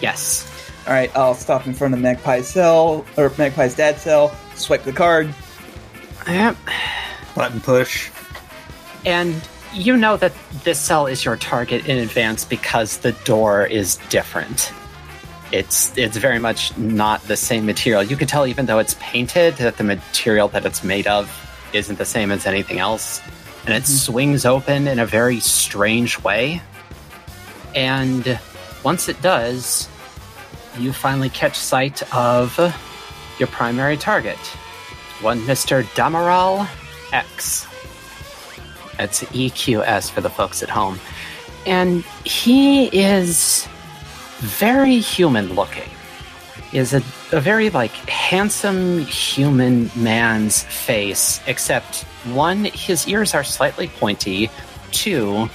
Yes. Alright, I'll stop in front of Magpie's cell, or Magpie's dad's cell, swipe the card. Yep. Button push. And you know that this cell is your target in advance because the door is different. It's it's very much not the same material. You can tell even though it's painted that the material that it's made of isn't the same as anything else. And it mm-hmm. swings open in a very strange way. And once it does, you finally catch sight of your primary target. One Mr. Damaral X. It's EQS for the folks at home. And he is very human looking. He is a, a very like handsome human man's face, except one, his ears are slightly pointy. Two,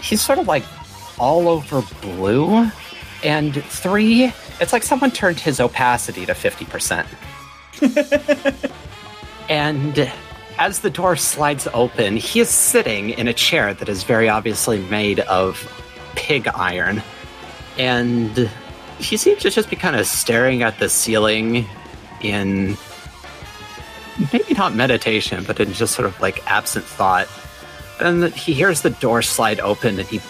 he's sort of like all over blue. And three, it's like someone turned his opacity to 50%. [LAUGHS] and as the door slides open, he is sitting in a chair that is very obviously made of pig iron. And he seems to just be kind of staring at the ceiling in maybe not meditation, but in just sort of like absent thought. And he hears the door slide open and he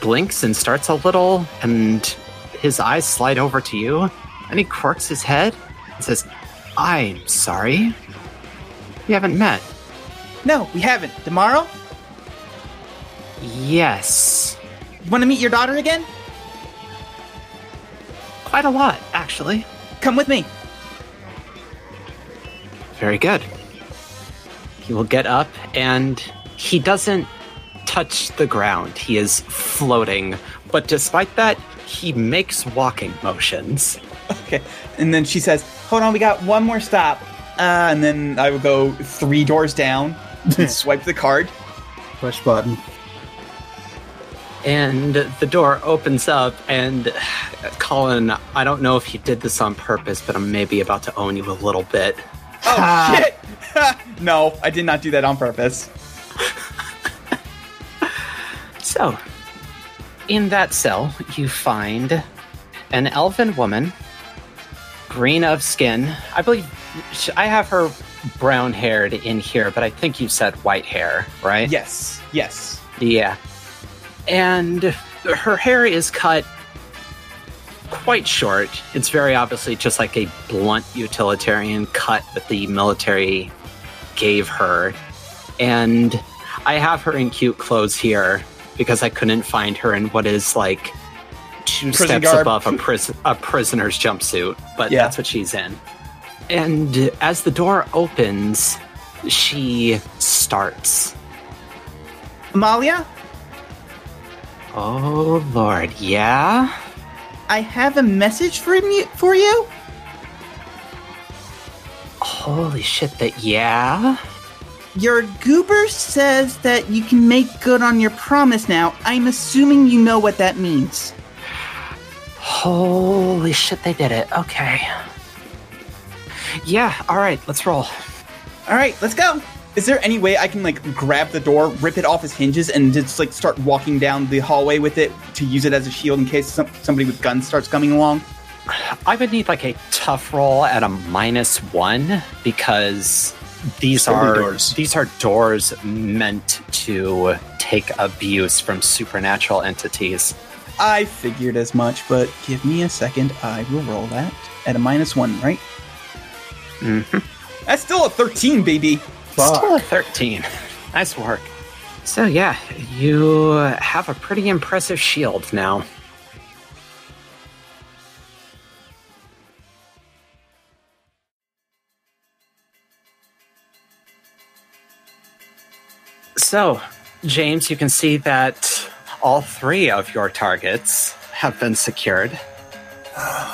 blinks and starts a little, and his eyes slide over to you, and he quirks his head and says, I'm sorry. We haven't met. No, we haven't. Tomorrow? Yes. You want to meet your daughter again? Quite a lot, actually. Come with me. Very good. He will get up and he doesn't touch the ground. He is floating. But despite that, he makes walking motions. Okay. And then she says, Hold on, we got one more stop. Uh, and then I will go three doors down and [LAUGHS] swipe the card. Push button. And the door opens up, and Colin, I don't know if you did this on purpose, but I'm maybe about to own you a little bit. Oh shit! [LAUGHS] no, I did not do that on purpose. [LAUGHS] So, in that cell, you find an elven woman, green of skin. I believe I have her brown haired in here, but I think you said white hair, right? Yes, yes. Yeah. And her hair is cut quite short. It's very obviously just like a blunt utilitarian cut that the military gave her. And I have her in cute clothes here because I couldn't find her in what is like two Prison steps garb. above a, [LAUGHS] pris- a prisoner's jumpsuit, but Yeah. that's what she's in. And as the door opens, she starts. Amalia, Oh lord, yeah? I have a message for you. For you. Holy shit, that yeah? Your goober says that you can make good on your promise now. I'm assuming you know what that means. Holy shit, they did it. Okay. Yeah, alright, let's roll. All right, let's go. Is there any way I can like grab the door, rip it off its hinges, and just like start walking down the hallway with it to use it as a shield in case some, somebody with guns starts coming along? I would need like a tough roll at a minus one because these Holy are doors. these are doors meant to take abuse from supernatural entities. I figured as much, but give me a second. I will roll that at a minus one, right? Mhm. That's still a 13, baby. Still a 13. nice work. So, yeah, you have a pretty impressive shield now. So, James, you can see that all three of your targets have been secured.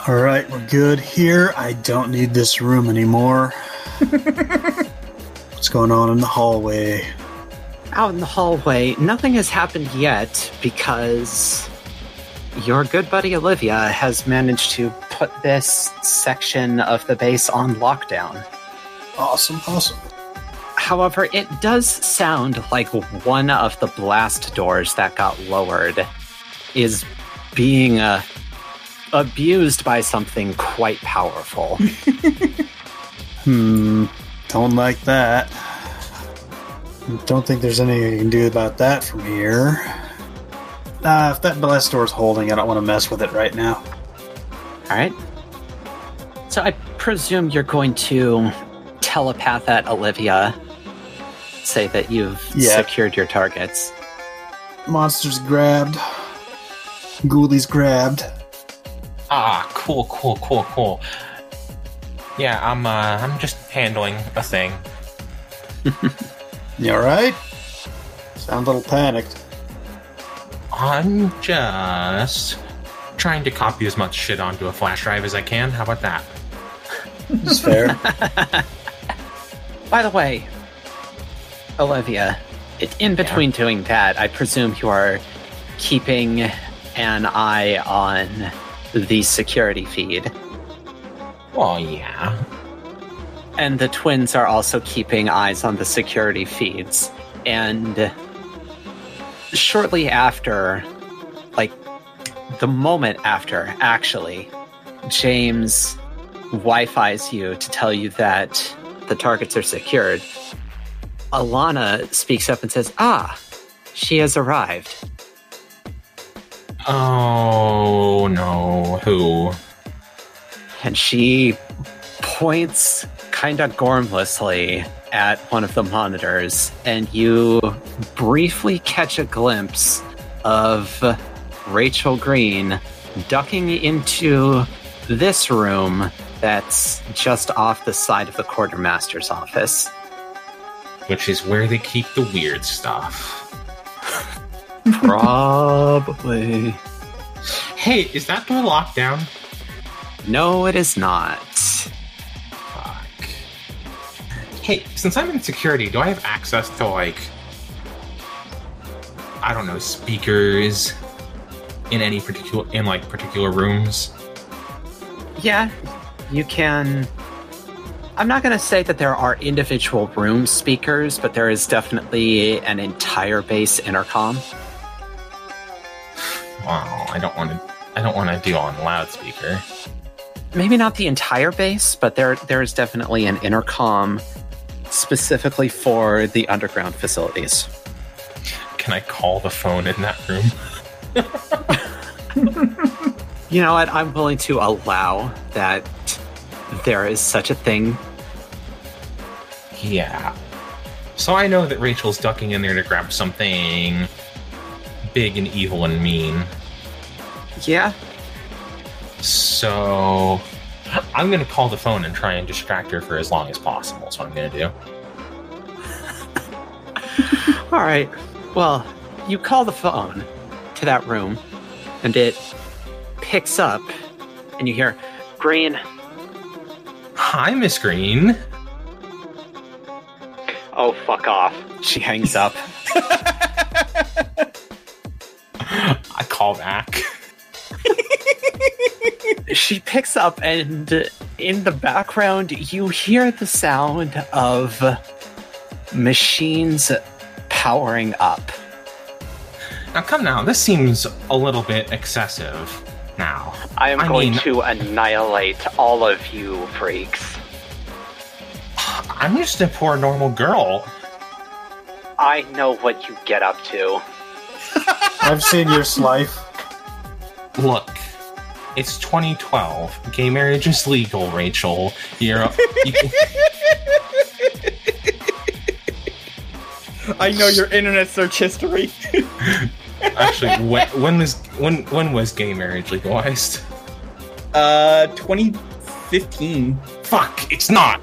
All right, we're good here. I don't need this room anymore. [LAUGHS] What's going on in the hallway? out in the hallway, nothing has happened yet because your good buddy Olivia has managed to put this section of the base on lockdown. Awesome, awesome. However, it does sound like one of the blast doors that got lowered is being uh, abused by something quite powerful. [LAUGHS] Hmm, don't like that. Don't think there's anything you can do about that from here. Uh, if that blast door's holding, I don't want to mess with it right now. All right. So I presume you're going to telepath at Olivia, say that you've Yeah. secured your targets. Monsters grabbed. Ghoulies grabbed. Ah, cool, cool, cool, cool. Yeah, I'm uh I'm just handling a thing. [LAUGHS] You alright? Sound a little panicked. I'm just trying to copy as much shit onto a flash drive as I can. How about that? It's fair. [LAUGHS] By the way, Olivia, in between doing that, I presume you are keeping an eye on the security feed. Well, yeah. And the twins are also keeping eyes on the security feeds. And shortly after, like the moment after, actually, James Wi Fi's you to tell you that the targets are secured. Alana speaks up and says, Ah, she has arrived. Oh no, who? And she points kind of gormlessly at one of the monitors, and you briefly catch a glimpse of Rachel Green ducking into this room that's just off the side of the quartermaster's office. Which is where they keep the weird stuff. Probably. Hey, is that door locked down? No, it is not. Fuck. Hey, since I'm in security, do I have access to like? I I don't know, speakers in any particular in like particular rooms? Yeah, you can. I'm not going to say that there are individual room speakers, but there is definitely an entire base intercom. Wow, I don't want to. I don't want to do on loudspeaker. Maybe not the entire base, but there there is definitely an intercom specifically for the underground facilities. Can I call the phone in that room? [LAUGHS] You know what? I'm willing to allow that there is such a thing. Yeah. So I know that Rachel's ducking in there to grab something big and evil and mean. Yeah, So I'm gonna call the phone and try and distract her for as long as possible. That's what I'm gonna do. [LAUGHS] All right. Well, you call the phone to that room, and it picks up, and you hear, Green, Hi, Miss Green. Oh, fuck off. She hangs up. [LAUGHS] I call back. [LAUGHS] she picks up, and in the background, you hear the sound of machines powering up. Now, come now. This seems a little bit excessive. Now, I am I going mean- to annihilate all of you freaks. I'm just a poor normal girl. I know what you get up to. [LAUGHS] I've seen your life. Look, it's 2012. Gay marriage is legal, Rachel. You're. You can, [LAUGHS] I know your internet search history. [LAUGHS] actually, when, when was when when was gay marriage legalized? uh, 2015. Fuck, it's not.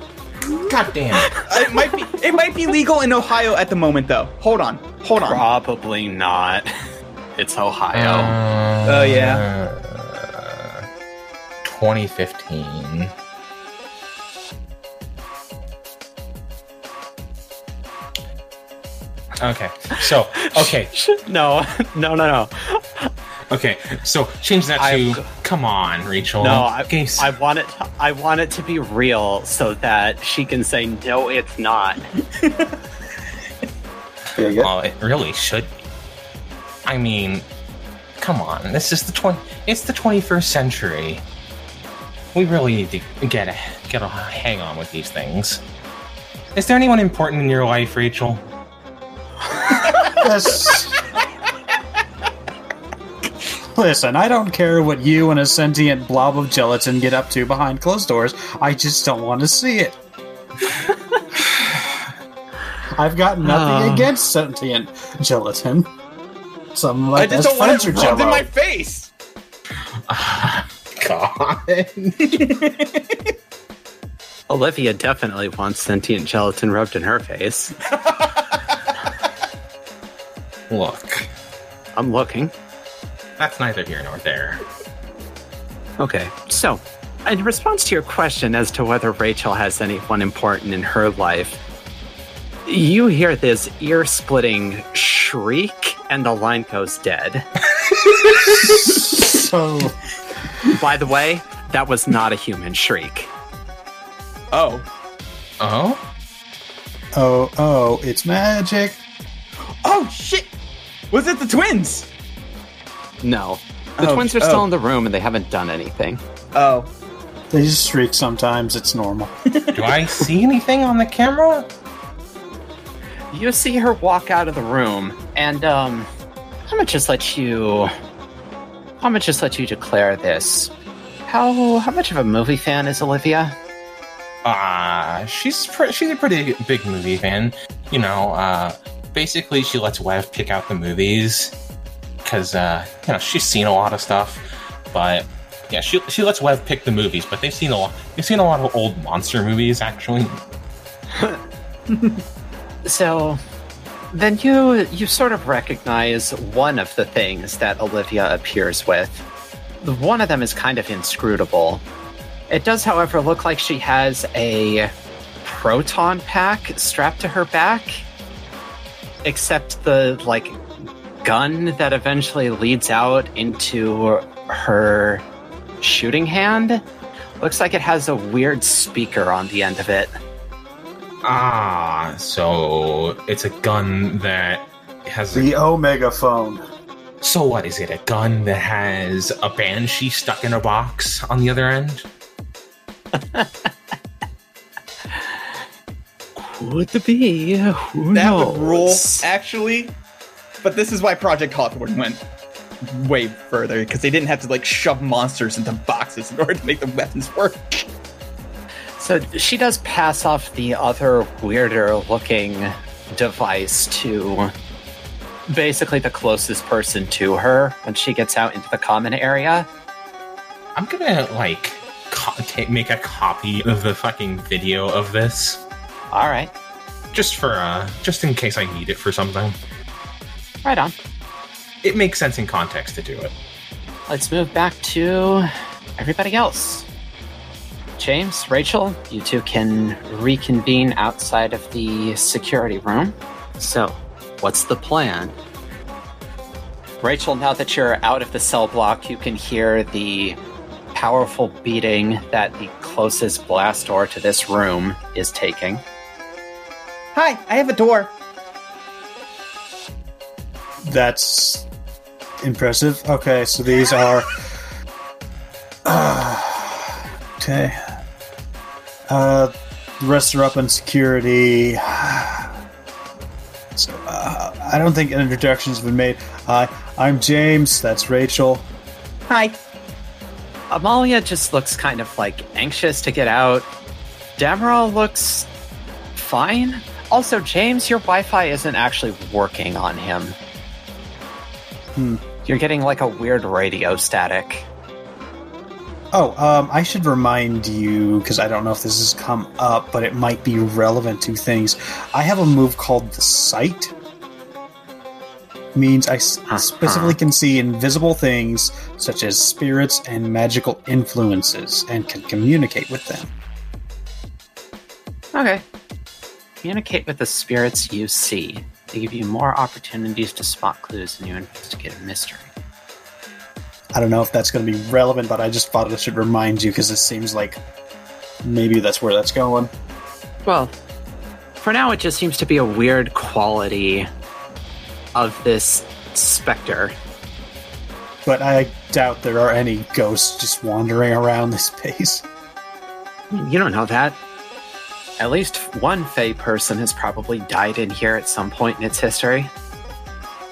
God damn it. Uh, it might be. It might be legal in Ohio at the moment, though. Hold on. Hold on. Probably not. It's Ohio. Oh yeah. 2015. Okay, so okay, [LAUGHS] no, no, no, no. Okay, so change that to. I've- come on, Rachel. No, I, Gay- I want it. I want it to be real, so that she can say, "No, it's not." There you. Well, it really should be. I mean, come on. This is the twenty. It's the twenty-first century. We really need to get a get a hang on with these things. Is there anyone important in your life, Rachel? [LAUGHS] Yes. Listen, I don't care what you and a sentient blob of gelatin get up to behind closed doors. I just don't want to see it. [SIGHS] I've got nothing Ah. against sentient gelatin. Some of my I just best don't want friends it are rubbed in my face. God. [LAUGHS] [LAUGHS] Olivia definitely wants sentient gelatin rubbed in her face. [LAUGHS] Look, I'm looking. That's neither here nor there. Okay, so in response to your question as to whether Rachel has anyone important in her life, you hear this ear-splitting shriek, and the line goes dead. [LAUGHS] So, By the way, that was not a human shriek. Oh. Oh, oh, oh, it's magic. Oh shit! Was it the twins? No. The Oh, twins are oh. still in the room and they haven't done anything. Oh. They just shriek sometimes. It's normal. do I see anything on the camera? You see her walk out of the room, and um, I'm gonna just let you. I'm gonna just let you declare this. How how much of a movie fan is Olivia? Uh, she's pre- she's a pretty big movie fan. You know, uh, basically she lets Wev pick out the movies because uh, you know she's seen a lot of stuff. But yeah, she she lets Wev pick the movies. But they've seen a lot. They've seen a lot of old monster movies actually. [LAUGHS] So, then you you sort of recognize one of the things that Olivia appears with. One of them is kind of inscrutable. It does, however, look like she has a proton pack strapped to her back, except the like gun that eventually leads out into her shooting hand. Looks like it has a weird speaker on the end of it. Ah, so it's a gun that has. A, The Omega phone. so what is it? A gun that has a banshee stuck in a box on the other end? [LAUGHS] Could be. Who That knows? would rule, actually. But this is why Project Hawthorne went way further because they didn't have to like shove monsters into boxes in order to make the weapons work. So she does pass off the other weirder looking device to basically the closest person to her when she gets out into the common area. I'm gonna like co- ta- make a copy of the fucking video of this All right, just for uh just in case I need it for something. Right on. It makes sense in context to do it. Let's move back to everybody else. James, Rachel, you two can reconvene outside of the security room. So, what's the plan? Rachel, now that you're out of the cell block, you can hear the powerful beating that the closest blast door to this room is taking. Hi, I have a door. That's impressive. Okay, so these are. [SIGHS] okay. Uh, the rest are up in security. [SIGHS] So, uh, I don't think an introduction's been made. Hi, I'm James. That's Rachel. Hi. Amalia just looks kind of like anxious to get out. Damaral looks fine. Also, James, your Wi Fi isn't actually working on him. Hmm. You're getting like a weird radio static. Oh, um, I should remind you because I don't know if this has come up, but it might be relevant to things. I have a move called the Sight. Means I Uh-huh. specifically can see invisible things such as spirits and magical influences, and can communicate with them. Okay. Communicate with the spirits you see. They give you more opportunities to spot clues and you investigate a mystery. I don't know if that's going to be relevant, but I just thought I should remind you because it seems like maybe that's where that's going. Well, for now, it just seems to be a weird quality of this specter. But I doubt there are any ghosts just wandering around this [LAUGHS] place. You don't know that. At least one Fey person has probably died in here at some point in its history.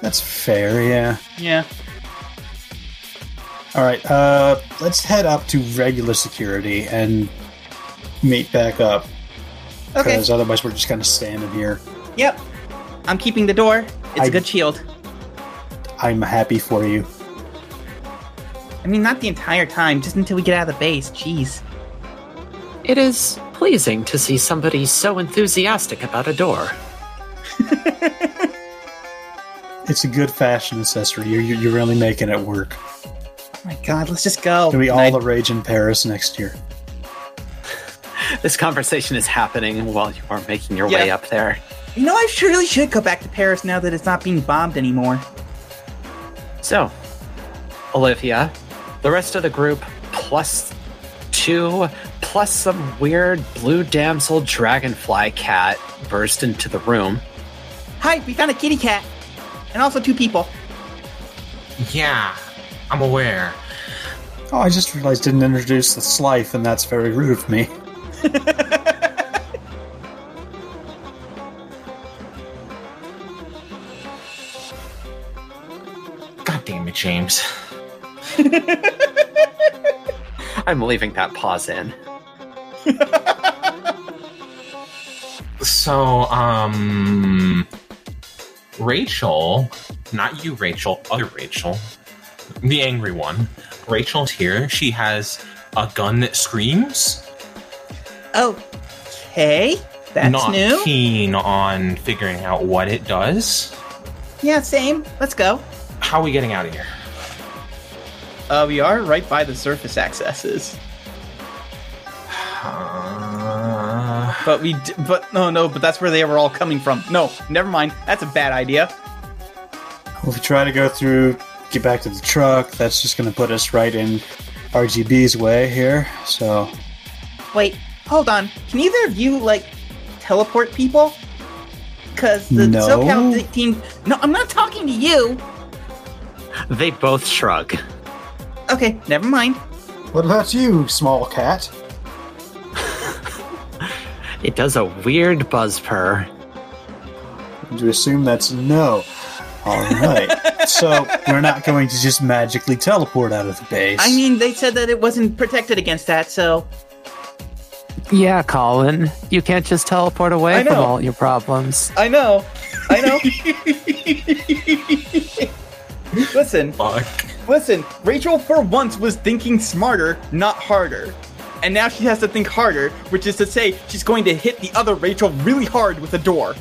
That's fair, yeah. Yeah. All right, uh, let's head up to regular security and meet back up. Okay. Because otherwise, we're just kind of standing here. Yep. I'm keeping the door. It's I- a good shield. I'm happy for you. I mean, not the entire time, just until we get out of the base. Jeez. It is pleasing to see somebody so enthusiastic about a door. [LAUGHS] It's a good fashion accessory. You're, you're you're really making it work. Oh my god, let's just go. It'll be And all I- the rage in Paris next year. [LAUGHS] This conversation is happening while you are making your Yeah. way up there. You know, I should, really should go back to Paris now that it's not being bombed anymore. So, Olivia, the rest of the group, plus two, plus some weird blue damsel dragonfly cat burst into the room. Hi, we found a kitty cat. And also two people. Yeah, I'm aware. Oh, I just realized I didn't introduce the Slife, and that's very rude of me. God damn it, James. [LAUGHS] [LAUGHS] I'm leaving that pause in. So, um, Rachel, not you, Rachel, other Rachel, the angry one. Rachel's here. She has a gun that screams. Okay. That's not new. keen on figuring out what it does. Yeah, same. Let's go. How are we getting out of here? Uh, we are right by the surface accesses. Uh, But we, d- but no, no, but that's where they were all coming from. No, never mind. That's a bad idea. if we try to go through, get back to the truck, that's just going to put us right in RGB's way here. So, Wait, hold on. Can either of you like teleport people? Cause the No. SoCal t- team. No, I'm not talking to you. They both shrug. Okay, never mind. what about you, small cat? [LAUGHS] It does a weird buzz purr. Would you assume that's no? All right. [LAUGHS] so we're not going to just magically teleport out of the base. I mean, they said that it wasn't protected against that, so Yeah, Colin. You can't just teleport away from all your problems. I know. I know. [LAUGHS] listen, Fuck. Listen. Rachel for once was thinking smarter, not harder. And now she has to think harder, which is to say, she's going to hit the other Rachel really hard with a door.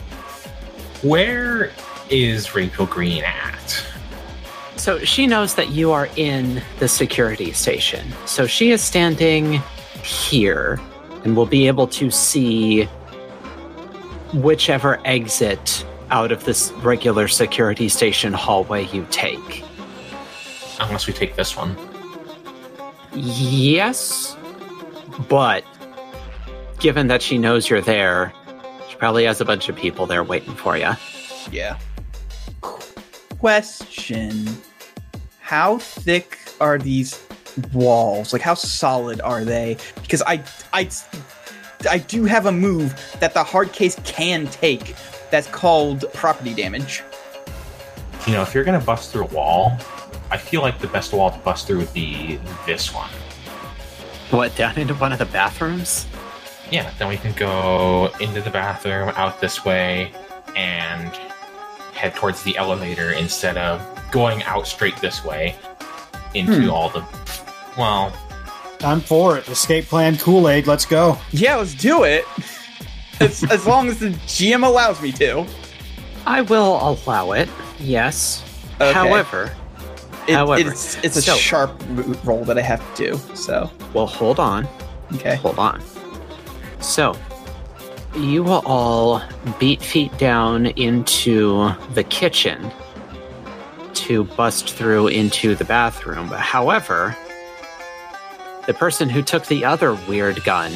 Where is Rachel Green at? So she knows that you are in the security station. So she is standing here and will be able to see whichever exit out of this regular security station hallway you take. Unless we take this one. Yes, but given that she knows you're there, she probably has a bunch of people there waiting for you. Yeah. Question: How thick are these walls? Like, how solid are they? Because I, I, I do have a move that the hard case can take. That's called property damage. You know, if you're gonna bust through a wall, I feel like the best wall to bust through would be this one. What, down into one of the bathrooms? Yeah, then we can go into the bathroom, out this way, and head towards the elevator instead of going out straight this way into Hmm. all the. Well, I'm for it. Escape plan Kool Aid. Let's go. Yeah, let's do it. as, [LAUGHS] as long as the GM allows me to. I will allow it, yes. Okay. However, It- However, it's it's a so- sharp mo- roll that I have to do. So well, hold on. okay. Hold on. So, you will all beat feet down into the kitchen to bust through into the bathroom. However, the person who took the other weird gun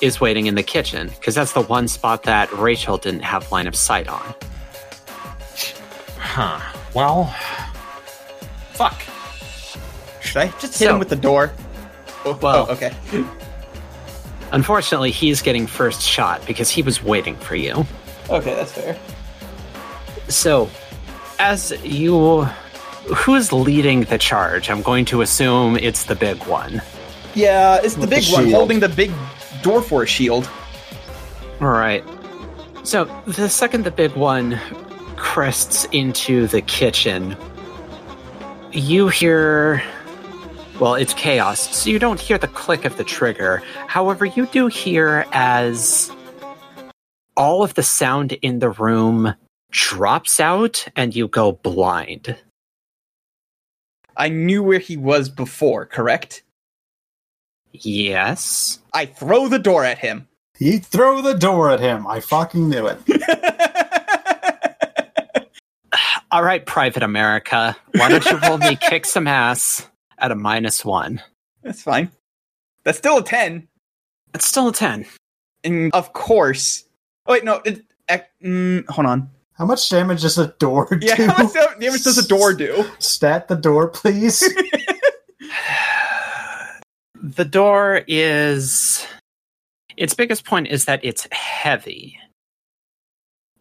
is waiting in the kitchen because that's the one spot that Rachel didn't have line of sight on. huh. Well, fuck. Should I just hit So- him with the door? Oh, oh Well- oh, okay. [LAUGHS] Unfortunately, he's getting first shot because he was waiting for you. Okay, that's fair. So, as you. Who's leading the charge? I'm going to assume it's the big one. Yeah, it's the With big the one holding the big door for a shield. All right. So, the second the big one crests into the kitchen, you hear. Well, it's chaos, so you don't hear the click of the trigger. However, you do hear as all of the sound in the room drops out and you go blind. I knew where he was before, correct? Yes. I throw the door at him. You throw the door at him. I fucking knew it. [LAUGHS] All right, Private America. Why don't you roll me kick some ass at a minus one? that's fine. That's still a 10. It's still a 10. And of course. Oh, wait, no. It, ec- mm, hold on. How much damage does a door [LAUGHS] do? Yeah, how much damage does a door do? Stat the door, please. [LAUGHS] The door is. Its biggest point is that it's heavy.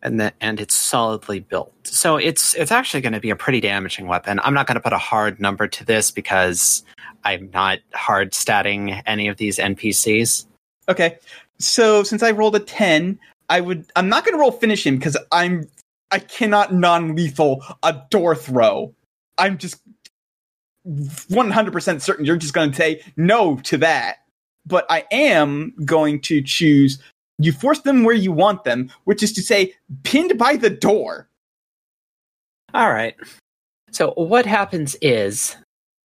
And that and it's solidly built. So it's it's actually going to be a pretty damaging weapon. I'm not going to put a hard number to this because I'm not hard statting any of these NPCs. Okay. So since I rolled a 10, I would I'm not going to roll finish him cuz I'm I cannot non-lethal a door throw. I'm just 100% certain you're just going to say no to that. But I am going to choose you force them where you want them, which is to say pinned by the door. All right. So what happens is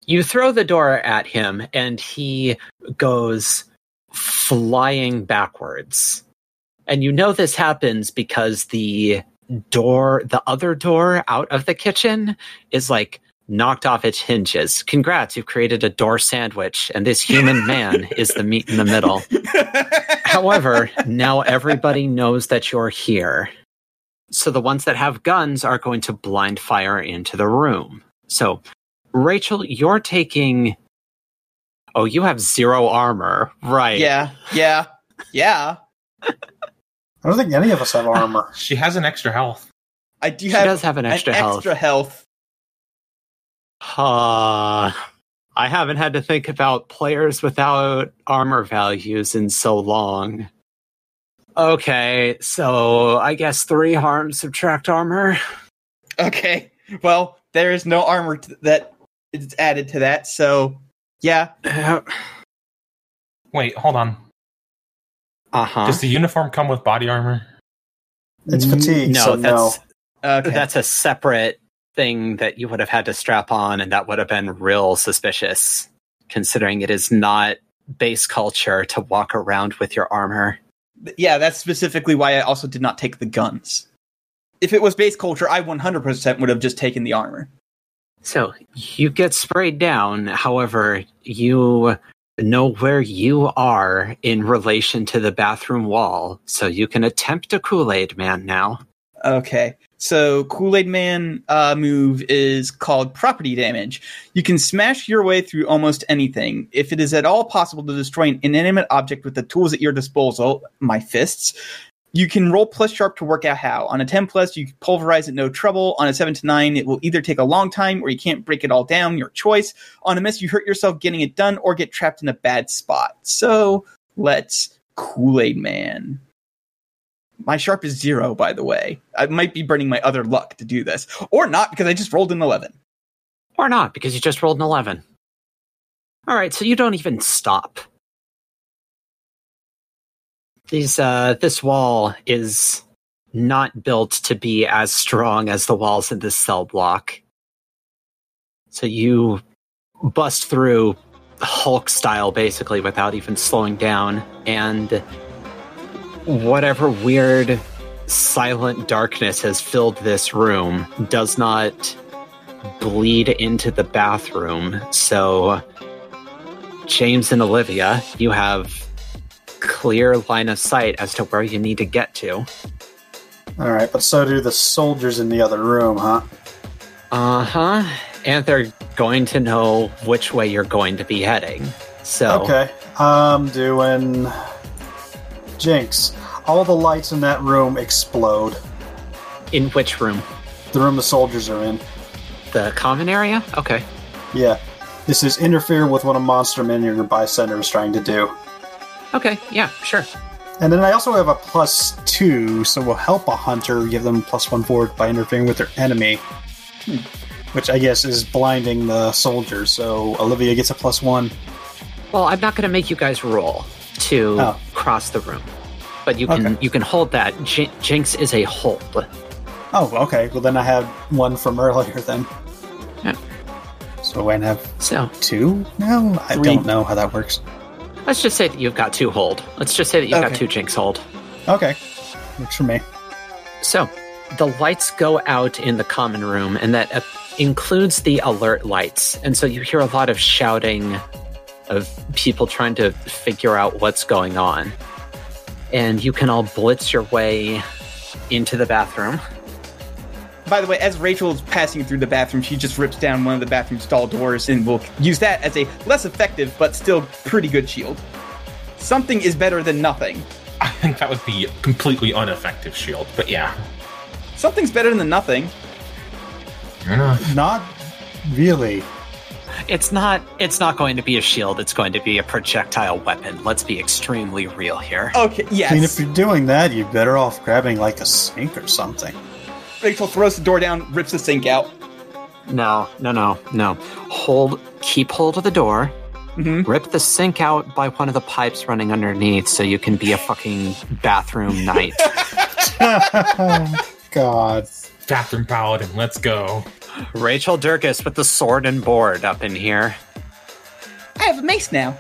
you throw the door at him and he goes flying backwards. And you know this happens because the door, the other door out of the kitchen is like knocked off its hinges. Congrats, you've created a door sandwich, and this human [LAUGHS] man is the meat in the middle. However, now everybody knows that you're here. So the ones that have guns are going to blind fire into the room. So, Rachel, you're taking. Oh, you have zero armor. Right. yeah, yeah, yeah. I don't think any of us have armor. She has an extra health. I do She have does have an extra health. extra health. Uh, I haven't had to think about players without armor values in so long. Okay, so I guess three harm subtract armor. Okay. Well, there is no armor t- that is added to that, so yeah. Uh Wait, hold on. Uh huh. Does the uniform come with body armor? It's fatigue, No, so no. that's Okay. that's a separate thing that you would have had to strap on, and that would have been real suspicious, considering it is not base culture to walk around with your armor. yeah, that's specifically why I also did not take the guns. If it was base culture, I 100% would have just taken the armor. So you get sprayed down. However, you know where you are in relation to the bathroom wall, so you can attempt a Kool Aid Man now. Okay. So Kool Aid Man uh, move is called property damage. You can smash your way through almost anything. If it is at all possible to destroy an inanimate object with the tools at your disposal, my fists, you can roll plus sharp to work out how. On a 10 plus, you pulverize it no trouble. On a 7 to 9, it will either take a long time or you can't break it all down, your choice. On a miss, you hurt yourself getting it done or get trapped in a bad spot. So let's Kool Aid Man. My sharp is zero, by the way. I might be burning my other luck to do this. Or not, because I just rolled an 11. Or not, because you just rolled an 11. All right, so you don't even stop. These, uh, this wall is not built to be as strong as the walls in this cell block. So you bust through Hulk style basically without even slowing down, and whatever weird silent darkness has filled this room does not bleed into the bathroom. So, James and Olivia, you have clear line of sight as to where you need to get to. All right, but so do the soldiers in the other room, huh? Uh huh. And they're going to know which way you're going to be heading. So, Okay, I'm doing Jinx. All the lights in that room explode. in which room? The room the soldiers are in. The common area? Okay. Yeah. This is interfere with what a monster minion or bystander is trying to do. Okay, yeah, sure. And then I also have a plus two, so we'll help a hunter give them plus one forward by interfering with their enemy. Hmm. Which I guess is blinding the soldiers, so Olivia gets a plus one. Well, I'm not going to make you guys roll to Oh. cross the room, but you can Okay. you can hold that. J- Jinx is a hold. Oh, okay. Well, then I have one from earlier then. Yeah. So I have So two now? I Three. don't know how that works. let's just say that you've got two hold. Let's just say that you've got two Jinx hold. Okay. Works for me. So the lights go out in the common room, and that uh, includes the alert lights. And so you hear a lot of shouting of people trying to figure out what's going on. And you can all blitz your way into the bathroom. By the way, as Rachel is passing through the bathroom, she just rips down one of the bathroom stall doors and will use that as a less effective but still pretty good shield. Something is better than nothing. I think that would be a completely ineffective shield, but yeah. Something's better than nothing. Fair enough. Not really. It's not it's not going to be a shield, it's going to be a projectile weapon. Let's be extremely real here. Okay, Yes. I mean, if you're doing that, you're better off grabbing like a sink or something. Rachel throws the door down, rips the sink out. No, no, no, no. Hold keep hold of the door. Mhm. Rip the sink out by one of the pipes running underneath so you can be a fucking bathroom knight. [LAUGHS] God. Bathroom paladin, let's go. Rachel Durkis with the sword and board up in here. I have a mace now.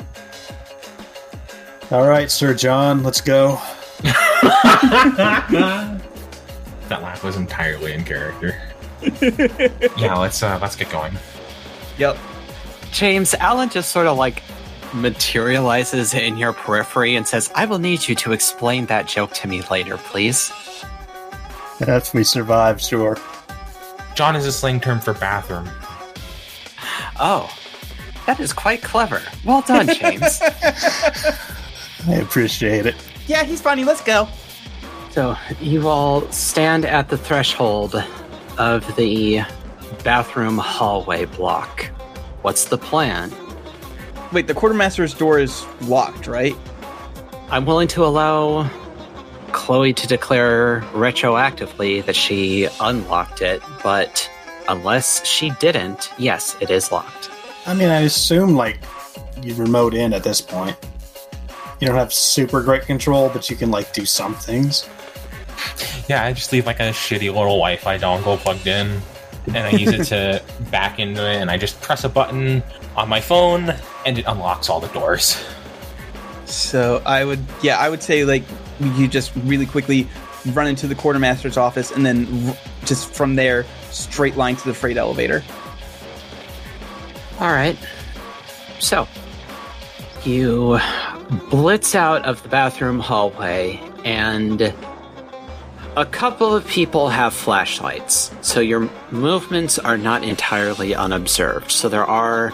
All right, Sir John, let's go. [LAUGHS] that laugh. was entirely in character. [LAUGHS] yeah, let's uh, let's get going. Yep. James, Allen just sort of like materializes in your periphery and says, I will need you to explain that joke to me later, please. If we survive, sure. John is a slang term for bathroom. Oh, that is quite clever. Well done, James. [LAUGHS] I appreciate it. Yeah, he's funny. Let's go. so, you all stand at the threshold of the bathroom hallway block. What's the plan? Wait, the quartermaster's door is locked, right? I'm willing to allow Chloe to declare retroactively that she unlocked it, but unless she didn't, yes, it is locked. I mean, I assume like you remote in at this point. You don't have super great control, but you can like do some things. Yeah, I just leave like a shitty little Wi-Fi dongle plugged in, and I use it to [LAUGHS] back into it, and I just press a button on my phone, and it unlocks all the doors. So I would, yeah, I would say like you just really quickly run into the quartermaster's office, and then just from there, straight line to the freight elevator. All right. So, you blitz out of the bathroom hallway, and a couple of people have flashlights. So, your movements are not entirely unobserved. So, there are.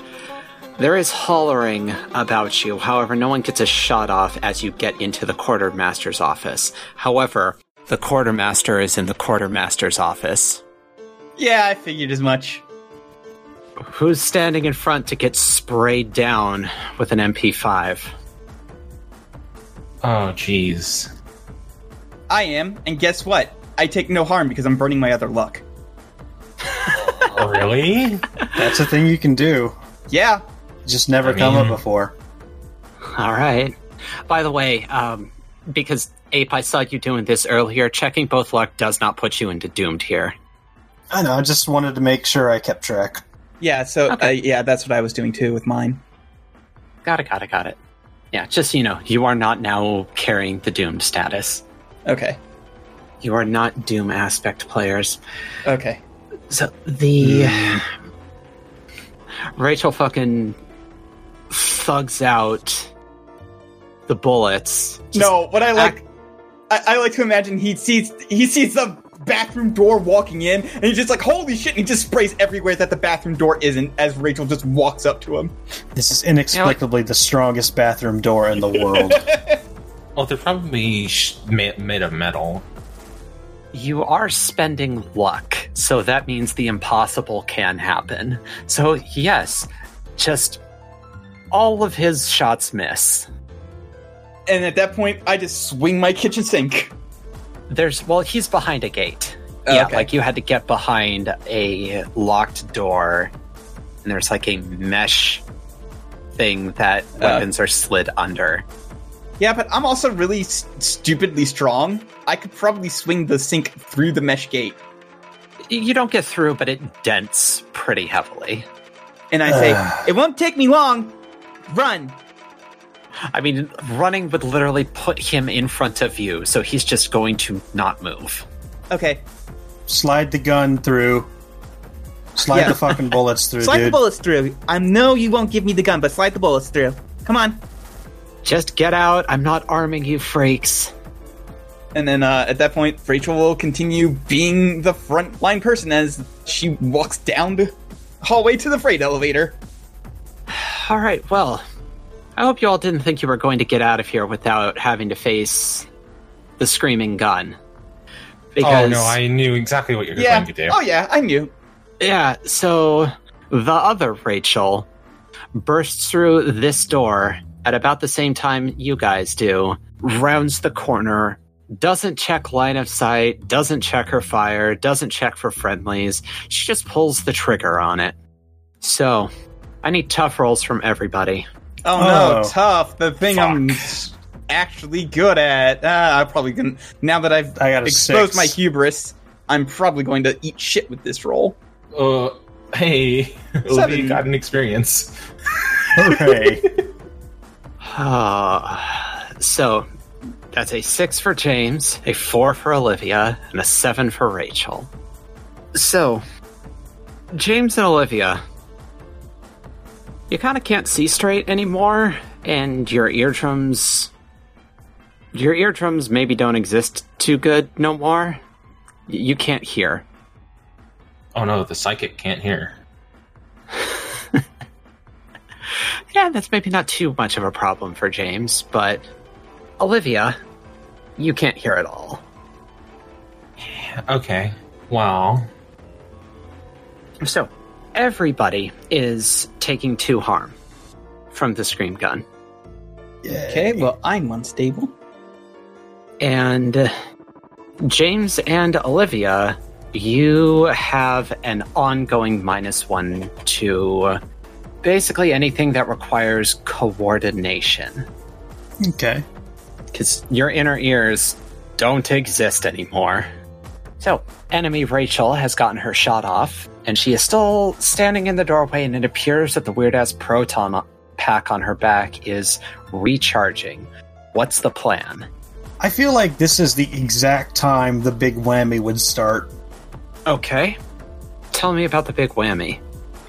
There is hollering about you. However, no one gets a shot off as you get into the quartermaster's office. However, the quartermaster is in the quartermaster's office. Yeah, I figured as much. Who's standing in front to get sprayed down with an MP5? Oh, jeez. I am, and guess what? I take no harm because I'm burning my other luck. Oh, really? That's a thing you can do. Yeah, Just never I come up before. All right. By the way, um, because Ape, I saw you doing this earlier. Checking both luck does not put you into doomed here. I know. I just wanted to make sure I kept track. yeah. So Okay. uh, yeah, that's what I was doing too with mine. Got it. Got it. Got it. Yeah, just so you know, you are not now carrying the doomed status. Okay. You are not doom aspect players. Okay. So the Rachel fucking thugs out the bullets. No, what I like, I, I like to imagine he sees he sees the bathroom door walking in, and he's just like, "Holy shit!" And he just sprays everywhere that the bathroom door isn't. As Rachel just walks up to him. This is inexplicably the strongest bathroom door in the world. Well, [LAUGHS] oh, they're probably sh- made of metal. You are spending luck, so that means the impossible can happen. So, yes, just all of his shots miss. And at that point, I just swing my kitchen sink. There's, well, he's behind a gate. Oh, yeah, okay. like you had to get behind a locked door, and there's like a mesh thing that Uh. weapons are slid under. Yeah, but I'm also really s- stupidly strong. I could probably swing the sink through the mesh gate. You don't get through, but it dents pretty heavily. And I say, [SIGHS] "It won't take me long. Run." I mean, running would literally put him in front of you, so he's just going to not move. Okay. Slide the gun through. Slide Yeah. the fucking [LAUGHS] bullets through, Slide the bullets through. I know you won't give me the gun, but slide the bullets through. Come on. Just get out. I'm not arming you, freaks. And then uh, at that point, Rachel will continue being the frontline person as she walks down the hallway to the freight elevator. [SIGHS] All right, well, I hope you all didn't think you were going to get out of here without having to face the screaming gun. Because, Oh no, I knew exactly what you were yeah. going to do. Oh yeah, I knew. yeah, so the other Rachel bursts through this door at about the same time you guys do, rounds the corner, doesn't check line of sight, doesn't check her fire, doesn't check for friendlies. She just pulls the trigger on it. So, I need tough rolls from everybody. Oh, no, Oh. tough. The thing I'm actually good at. Uh, I'm probably gonna. Now that I've I got a exposed six. my hubris, I'm probably going to eat shit with this roll. Uh, hey, Olivia Seven. got an experience. Hooray. Uh, [LAUGHS] so, That's a six for James, a four for Olivia, and a seven for Rachel. So, James and Olivia, you kind of can't see straight anymore, and your eardrums. Your eardrums maybe don't exist too good no more. Y- You can't hear. Oh no, the psychic can't hear. [LAUGHS] Yeah, that's maybe not too much of a problem for James, but Olivia, you can't hear at all. Okay. Well, So, everybody is taking two harm from the scream gun. Okay, well, I'm unstable. And uh, James and Olivia, you have an ongoing minus one to basically anything that requires coordination. Okay. because your inner ears don't exist anymore. So, enemy Rachel has gotten her shot off, and she is still standing in the doorway, and it appears that the weird ass proton pack on her back is recharging. What's the plan? I feel like this is the exact time the big whammy would start. Okay. Tell me about the big whammy.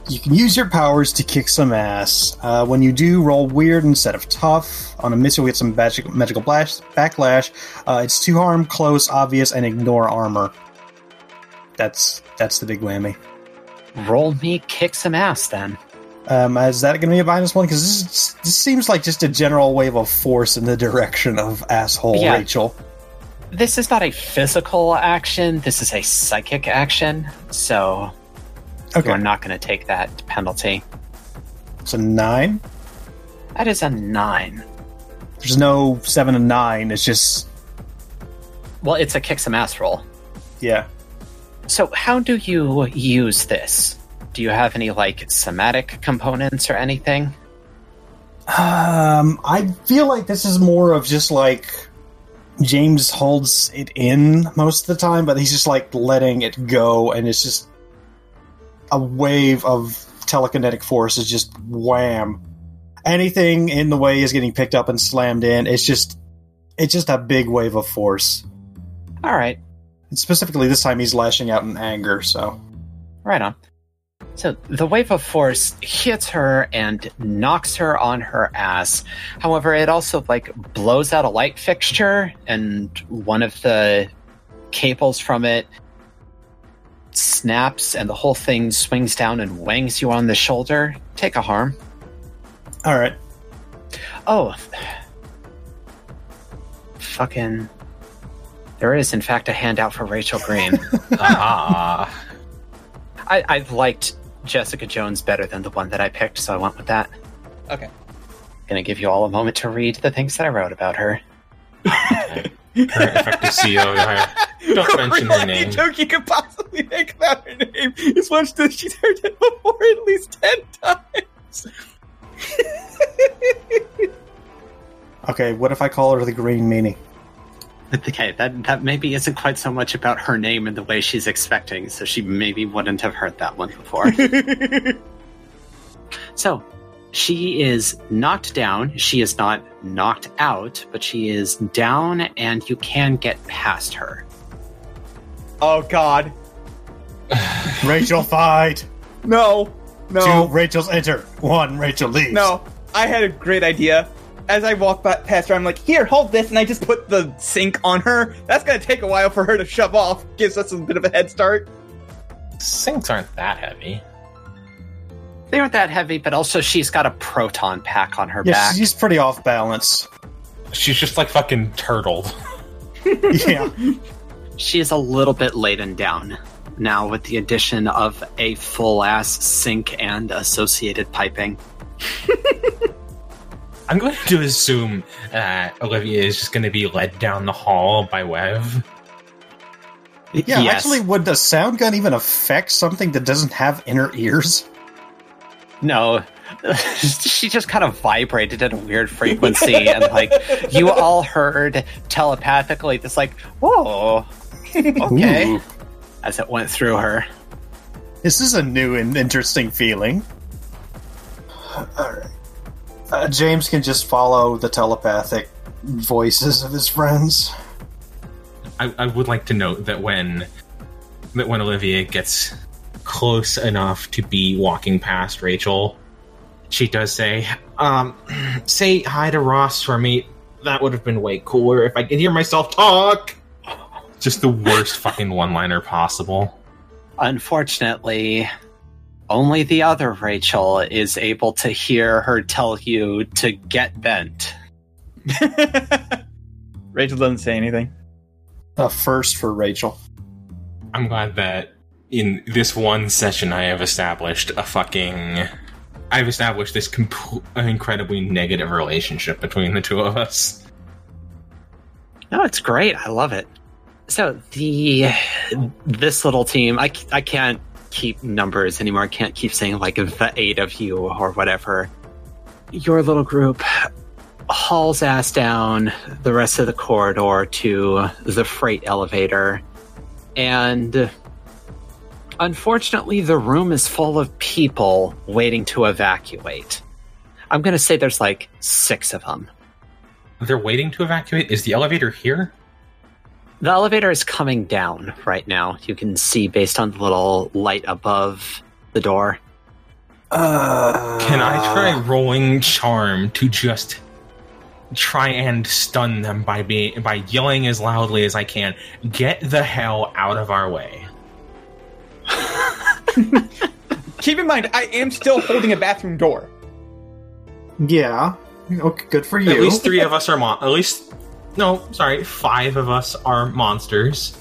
You can use your powers to kick some ass. Uh, when you do, roll weird instead of tough. On a miss, you'll get some magic, magical blash, backlash. Uh, it's two harm, close, obvious, and ignore armor. That's that's the big whammy. Roll me kick some ass then. Um, is that going to be a minus one? Because this, is- this seems like just a general wave of force in the direction of asshole Yeah. Rachel. This is not a physical action, this is a psychic action, so Okay, you're not going to take that penalty. so nine. That is a nine. There's no seven and nine. It's just Well, it's a kick some ass roll. yeah. So, how do you use this? Do you have any like somatic components or anything? Um, I feel like this is more of just like James holds it in most of the time, but he's just like letting it go, and it's just a wave of telekinetic force is just wham. Anything in the way is getting picked up and slammed in. It's just, it's just a big wave of force. All right, And specifically, this time he's lashing out in anger. So right on. So, the wave of force hits her and knocks her on her ass. However, it also like blows out a light fixture, and one of the cables from it snaps, and the whole thing swings down and wangs you on the shoulder. Take a harm. all right, Oh. Fucking. There is, in fact, a handout for Rachel Green. [LAUGHS] ah, I, I liked Jessica Jones better than the one that I picked, so I went with that. Okay. Gonna give you all a moment to read the things that I wrote about her. [LAUGHS] Her effective CEO. yeah. [LAUGHS] Don't mention her Every name. joke you could possibly make about her name is one that she's heard it before at least ten times. okay. What if I call her the Green Meanie? Okay, that, that maybe isn't quite so much about her name and the way she's expecting, so she maybe wouldn't have heard that one before. [LAUGHS] so, she is knocked down. She is not knocked out, but she is down, and you can get past her. oh God, [SIGHS] Rachel fight. no, no. Two no, Rachels enter. One Rachel leaves. no! I had a great idea. As I walk by, past her, I'm like, "Here, hold this," and I just put the sink on her. That's gonna take a while for her to shove off. Gives us a bit of a head start. Sinks aren't that heavy. They aren't that heavy, but also she's got a proton pack on her Yeah, back. she's pretty off balance. She's just like fucking turtled. [LAUGHS] Yeah. She is a little bit laden down now with the addition of a full ass sink and associated piping. [LAUGHS] I'm going to assume that Olivia is just going to be led down the hall by Wev. Yeah, Yes. actually, would the sound gun even affect something that doesn't have inner ears? No. [LAUGHS] she just kind of vibrated at a weird frequency and like you all heard telepathically this like, whoa. [LAUGHS] Okay. Ooh. As it went through her. This is a new and interesting feeling. Alright. Uh, James can just follow the telepathic voices of his friends. I, I would like to note that when that when Olivia gets close enough to be walking past Rachel, she does say, um, [CLEARS THROAT] say hi to Ross for me. That would have been way cooler if I could hear myself talk. Just the worst fucking one liner possible. Unfortunately, only the other Rachel is able to hear her tell you to get bent. [LAUGHS] Rachel doesn't say anything. A first for Rachel. I'm glad that in this one session I have established a fucking. I've established this compl- an incredibly negative relationship between the two of us. No, it's great. I love it. So the this little team, I, I can't keep numbers anymore. I can't keep saying like the eight of you or whatever. Your little group hauls ass down the rest of the corridor to the freight elevator, and unfortunately, the room is full of people waiting to evacuate. I'm going to say there's like six of them. They're waiting to evacuate. Is the elevator here? The elevator is coming down right now. You can see based on the little light above the door. Uh, Can I try rolling charm to just try and stun them by being by yelling as loudly as I can? Get the hell out of our way. [LAUGHS] Keep in mind, I am still holding a bathroom door. Yeah. Okay, good for you. At least three of us are mon. At least no, sorry, five of us are monsters.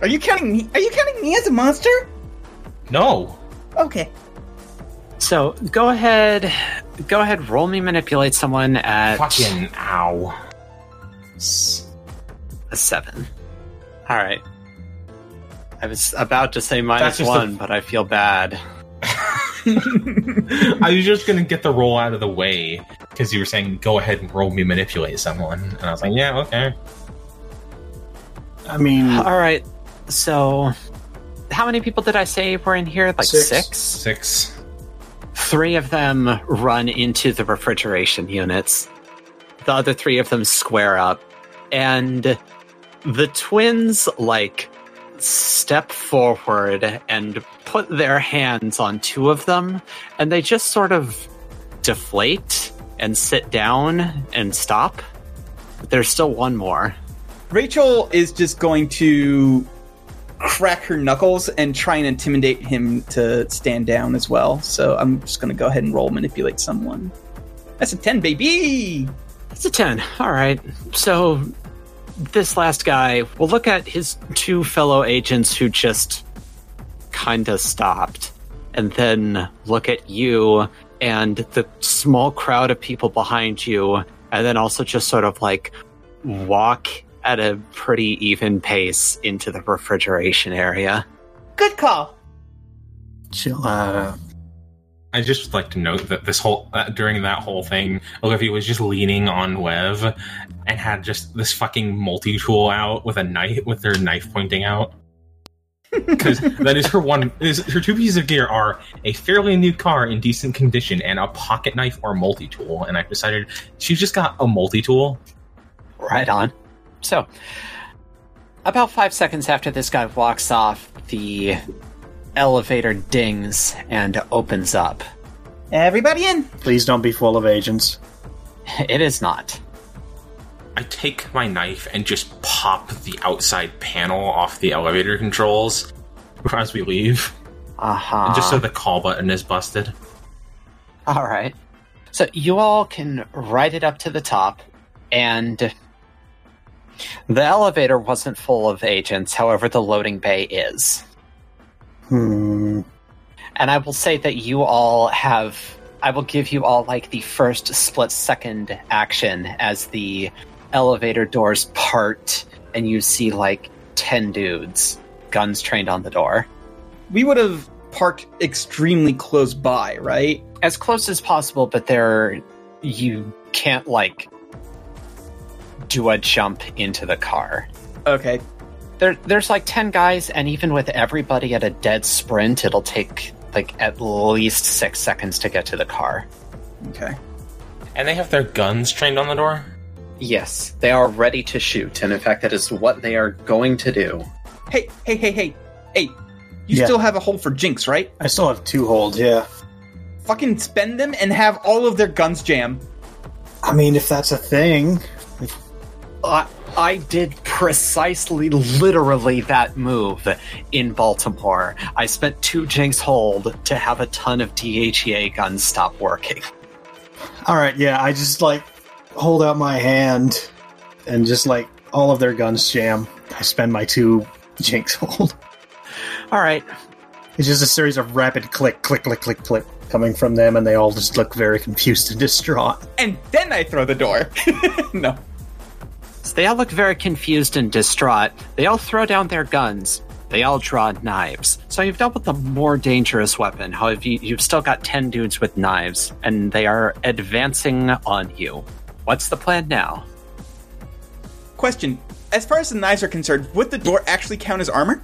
Are you counting me? Are you counting me as a monster? No, Okay. So go ahead, go ahead, roll me manipulate someone at fucking ow. a seven. All right. I was about to say minus just a- one, but I feel bad. [LAUGHS] I was just gonna get the roll out of the way because you were saying go ahead and roll me manipulate someone, and I was like, yeah, okay. I mean, All right. So, how many people did I say were in here? Like Six. six. Six. Three of them run into the refrigeration units. The other three of them square up, and the twins like step forward and put their hands on two of them, and they just sort of deflate and sit down and stop. But there's still one more. Rachel is just going to crack her knuckles and try and intimidate him to stand down as well. So I'm just going to go ahead and roll manipulate someone. That's a 10, baby! That's a 10. All right. So this last guy, we'll look at his two fellow agents who just kind of stopped, and then look at you and the small crowd of people behind you, and then also just sort of like walk at a pretty even pace into the refrigeration area. Good call. chill out. I just would like to note that this whole uh, during that whole thing, Olivia was just leaning on Wev and had just this fucking multi tool out with a knife with her knife pointing out. Because that is her one. Is her two pieces of gear are a fairly new car in decent condition and a pocket knife or multi tool. And I decided she just got a multi tool. Right on. So, about five seconds after this guy walks off, the elevator dings and opens up. Everybody in! Please don't be full of agents. It is not. I take my knife and just pop the outside panel off the elevator controls as we leave, Uh-huh. just so the call button is busted. All right. So you all can ride it up to the top, and the elevator wasn't full of agents. However, the loading bay is. Hmm. And I will say that you all have. I will give you all like the first split second action as the elevator doors part, and you see like 10 dudes, guns trained on the door. We would have parked extremely close by, right? As close as possible, but they're. You can't like. do a jump into the car. Okay. There, there's like 10 guys, and even with everybody at a dead sprint, it'll take like at least six seconds to get to the car. Okay. And they have their guns trained on the door? Yes, they are ready to shoot, and in fact, that is what they are going to do. Hey, hey, hey, hey, hey! You Yeah. still have a hold for Jinx, right? I still have two holds, yeah. Fucking spend them and have all of their guns jam. I mean, if that's a thing. I, I did precisely, literally that move in Baltimore. I spent two Jinx hold to have a ton of DHEA guns stop working. Alright, yeah, I just like hold out my hand and just like all of their guns jam. I spend my two Jinx [LAUGHS] hold. All right, It's just a series of rapid click, click, click, click, click coming from them, and they all just look very confused and [LAUGHS] distraught. And then I throw the door. [LAUGHS] no. so they all look very confused and distraught. They all throw down their guns. They all draw knives. So you've dealt with the more dangerous weapon. However, you, you've still got 10 dudes with knives, and they are advancing on you. What's the plan now? Question. As far as the knives are concerned, would the door actually count as armor?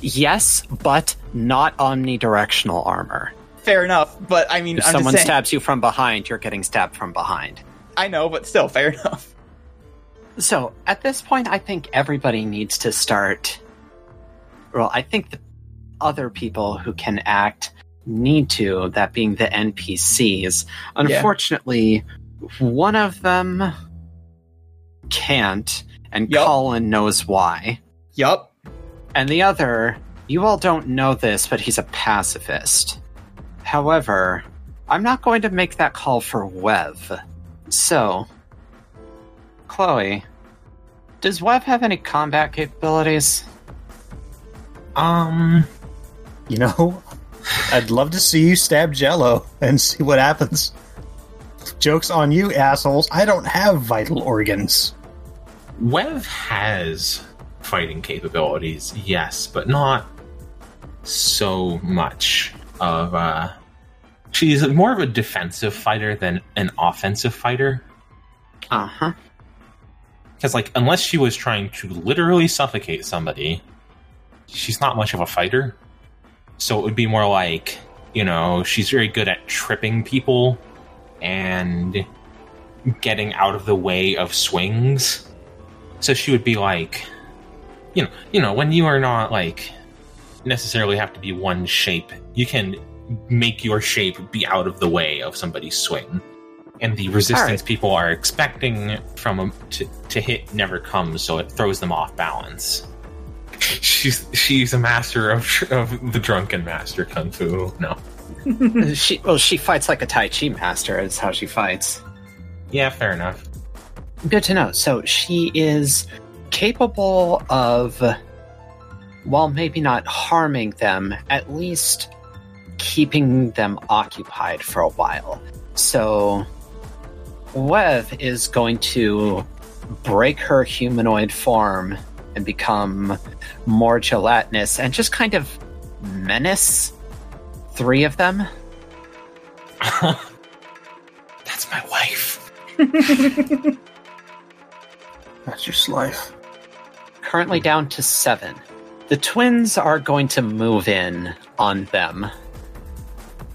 Yes, but not omnidirectional armor. Fair enough, but I mean, If I'm someone saying. stabs you from behind, you're getting stabbed from behind. I know, but still, fair enough. So at this point, I think everybody needs to start. Well, I think the other people who can act need to, that being the NPCs. Unfortunately, one of them can't, and Yup. Colin knows why. Yup. And the other, you all don't know this, but he's a pacifist. However, I'm not going to make that call for Wev. So, Chloe, does Wev have any combat capabilities? Um, You know, [LAUGHS] I'd love to see you stab Jello and see what happens. Joke's on you, assholes. I don't have vital organs. Wev has fighting capabilities, yes, but not so much of uh she's more of a defensive fighter than an offensive fighter. Uh huh. Because like unless she was trying to literally suffocate somebody, she's not much of a fighter. So it would be more like, you know, she's very good at tripping people and getting out of the way of swings. So she would be like you know, you know, when you are not like necessarily have to be one shape, you can make your shape be out of the way of somebody's swing. And the resistance Alright. people are expecting from them to, to hit never comes, so it throws them off balance. [LAUGHS] She's she's a master of of the drunken master kung fu. No, [LAUGHS] she well, she fights like a Tai Chi master. Is how she fights. yeah, fair enough. Good to know. So she is capable of, while maybe not harming them, at least keeping them occupied for a while. So Wev is going to break her humanoid form and become more gelatinous and just kind of menace three of them. [LAUGHS] That's my wife. [LAUGHS] That's just life. currently down to seven. The twins are going to move in on them.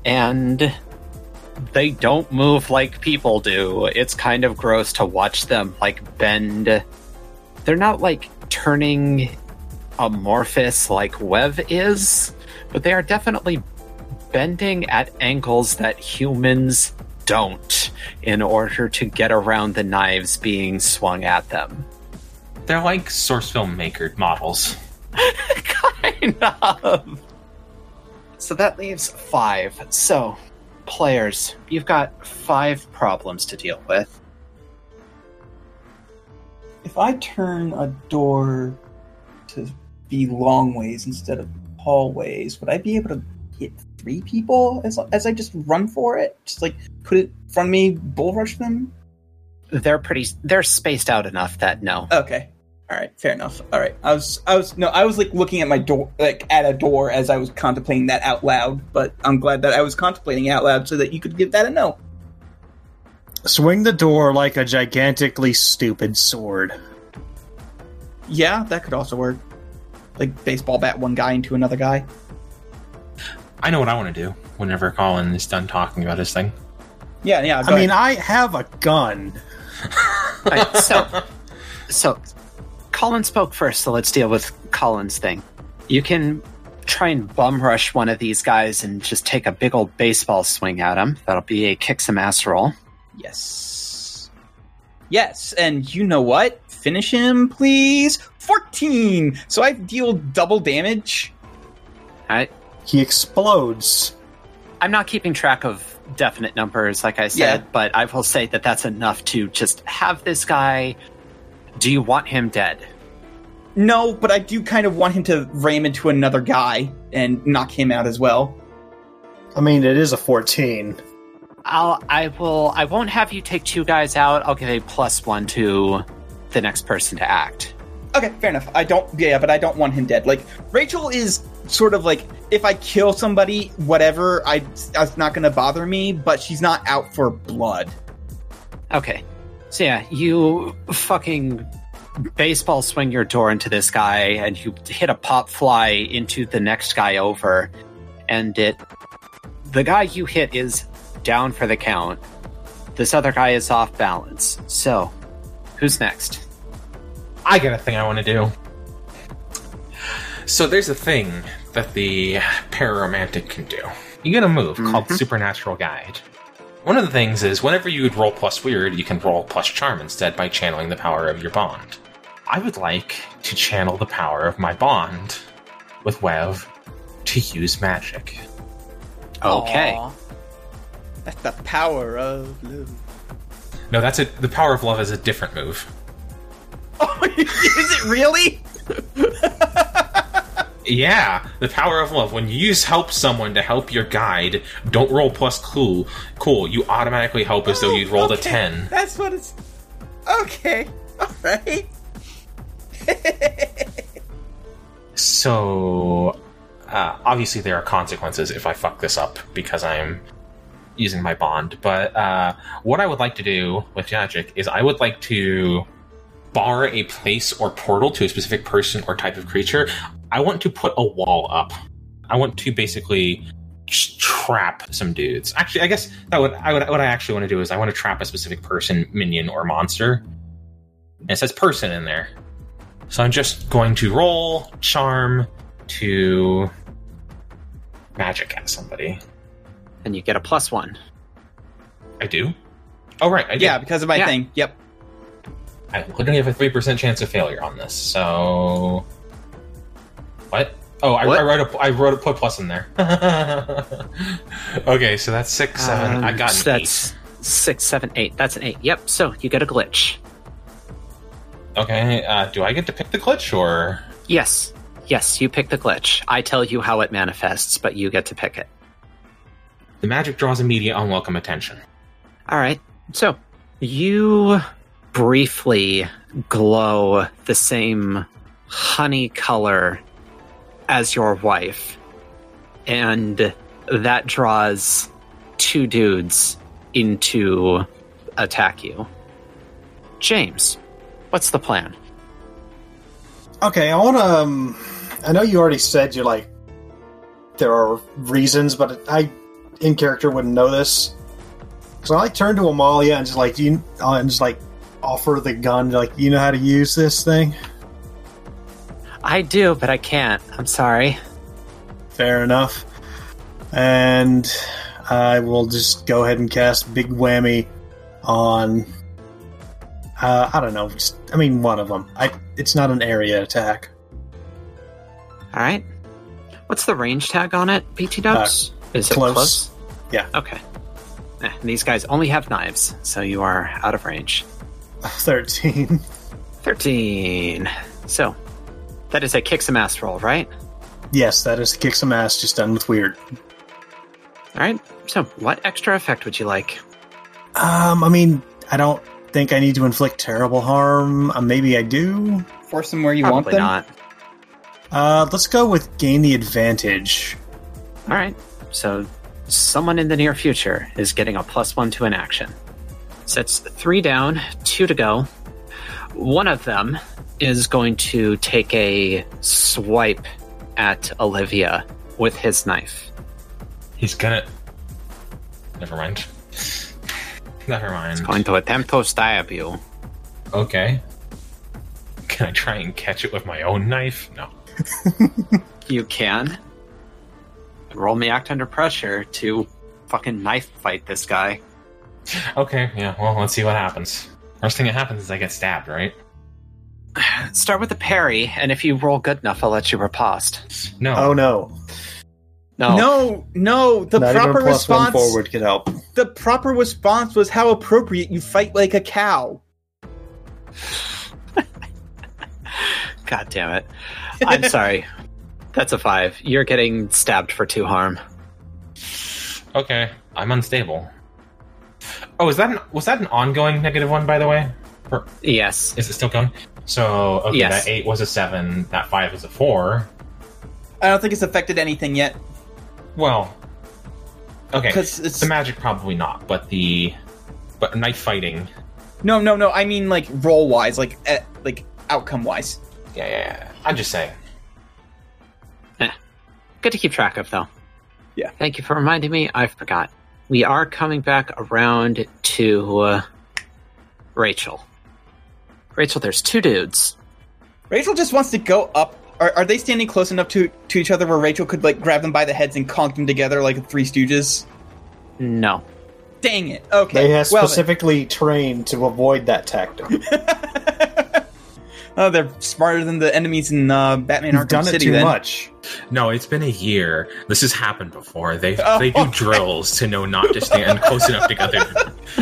And they don't move like people do. It's kind of gross to watch them like bend. They're not like turning amorphous like Wev is, but they are definitely bending at angles that humans don't in order to get around the knives being swung at them. They're like source film maker models. [LAUGHS] kind of. So that leaves five. So, players, you've got five problems to deal with. If I turn a door to be long ways instead of hallways, would I be able to hit three people as as I just run for it? Just like put it in front of me, bull rush them? They're pretty. They're spaced out enough that no. Okay. All right, fair enough. All right. I was I was no, I was like looking at my door like at a door as I was contemplating that out loud, but I'm glad that I was contemplating it out loud so that you could give that a no. Swing the door like a gigantically stupid sword. Yeah, that could also work. Like baseball bat one guy into another guy. I know what I want to do whenever Colin is done talking about his thing. Yeah, yeah. I mean, I have a gun. Alright, so, so, Colin spoke first, so let's deal with Colin's thing. You can try and bum rush one of these guys and just take a big old baseball swing at him. That'll be a kick some ass roll. Yes. Yes, and you know what? Finish him, please. 14! So I deal double damage. Alright, He explodes. I'm not keeping track of definite numbers, like I said, Yeah. but I will say that that's enough to just have this guy. Do you want him dead? No, but I do kind of want him to ram into another guy and knock him out as well. I mean, it is a 14. I'll, I will, I won't have you take two guys out. I'll give a plus one to the next person to act. Okay, fair enough. I don't, yeah, but I don't want him dead. Like, Rachel is sort of like, if I kill somebody, whatever, I, that's not gonna bother me, but she's not out for blood. Okay. So yeah, you fucking baseball swing your door into this guy and you hit a pop fly into the next guy over and it the guy you hit is down for the count. This other guy is off balance. So, who's next? I got a thing I want to do. So there's a thing that the pararomantic can do. You get a move mm-hmm. called Supernatural Guide. One of the things is whenever you would roll plus weird, you can roll plus charm instead by channeling the power of your bond. I would like to channel the power of my bond with Wev to use magic. Okay. Aw. That's the power of love. No, that's it. The power of love is a different move. Oh, [LAUGHS] is it really? [LAUGHS] Yeah, the power of love. When you use help someone to help your guide, don't roll plus cool. Cool, you automatically help as though you'd rolled a 10. That's what it's. Okay, [LAUGHS] alright. So, uh, obviously, there are consequences if I fuck this up because I'm using my bond. But uh, what I would like to do with magic is I would like to bar a place or portal to a specific person or type of creature. I want to put a wall up. I want to basically trap some dudes. Actually, I guess that would I would what I actually want to do is I want to trap a specific person, minion, or monster. And it says person in there. So I'm just going to roll charm to magic at somebody. And you get a plus one. I do. Oh right, I do. Yeah, because of my Yeah. thing. Yep. I literally have a three percent chance of failure on this. So what? Oh, I, What? I wrote a I wrote a put plus in there. [LAUGHS] okay, so that's six, seven. I Um, got so an that's six, seven, eight. That's an eight. Yep. So you get a glitch. Okay, uh, do I get to pick the glitch or? Yes. Yes, you pick the glitch. I tell you how it manifests, but you get to pick it. The magic draws immediate unwelcome attention. All right. So you briefly glow the same honey color as your wife, and that draws two dudes into attack you. James, what's the plan? Okay, I want to. Um, I know you already said you're like there are reasons, but I, in character, wouldn't know this. So I like turn to Amalia and just like you, uh, and just like offer the gun. Like you know how to use this thing. I do, but I can't. I'm sorry. Fair enough. And I will just go ahead and cast Big Whammy on. Uh, I don't know. Just, I mean, one of them. I. It's not an area attack. All right. What's the range tag on it, BT Dubs? Is it close. close? Yeah. Okay. Eh, these guys only have knives, so you are out of range. [LAUGHS] Thirteen. 13. So, that is a kick some ass roll, right? yes, that is a kick some ass. Just done with weird. All right. So, what extra effect would you like? Um, I mean, I don't think I need to inflict terrible harm. Uh, maybe I do. Force them where you want Probably them. not. Uh, let's go with gain the advantage. All right. So, someone in the near future is getting a plus one to an action. Sets three down, two to go. One of them is going to take a swipe at Olivia with his knife. He's gonna. Never mind. Never mind. Going to attempt to stab you. Okay. Can I try and catch it with my own knife? No. [LAUGHS] You can. Roll me act under pressure to fucking knife fight this guy. Okay, yeah, well, let's see what happens. First thing that happens is I get stabbed, right? [SIGHS] Start with the parry, and if you roll good enough, I'll let you riposte. No. Oh no! No. No, no. The Not even proper a plus one response. forward could help. The proper response was how appropriate you fight like a cow. [LAUGHS] God damn it. I'm [LAUGHS] sorry. That's a five. You're getting stabbed for two harm. Okay, I'm unstable. Oh, is that an, was that an ongoing negative one, by the way? Or Yes. is it still going? So, okay, Yes. that eight was a seven, that five is a four. I don't think it's affected anything yet Well, okay, because it's the magic probably not, but the but knife fighting, no, no, no. I mean like roll wise, like eh, like outcome wise. yeah, yeah, yeah. I'm just saying. Good to keep track of, though. Yeah. Thank you for reminding me. I forgot. We are coming back around to uh, Rachel. Rachel, there's two dudes. Rachel just wants to go up. Are, are they standing close enough to to each other where Rachel could like grab them by the heads and conk them together like Three Stooges? No. Dang it. Okay. They have well then. specifically trained to avoid that tactic. [LAUGHS] oh, they're smarter than the enemies in uh, Batman You've Arkham done it City. too then. much. No, it's been a year. This has happened before. They [LAUGHS] Oh, they do okay. drills to know not to stand [LAUGHS] close enough together,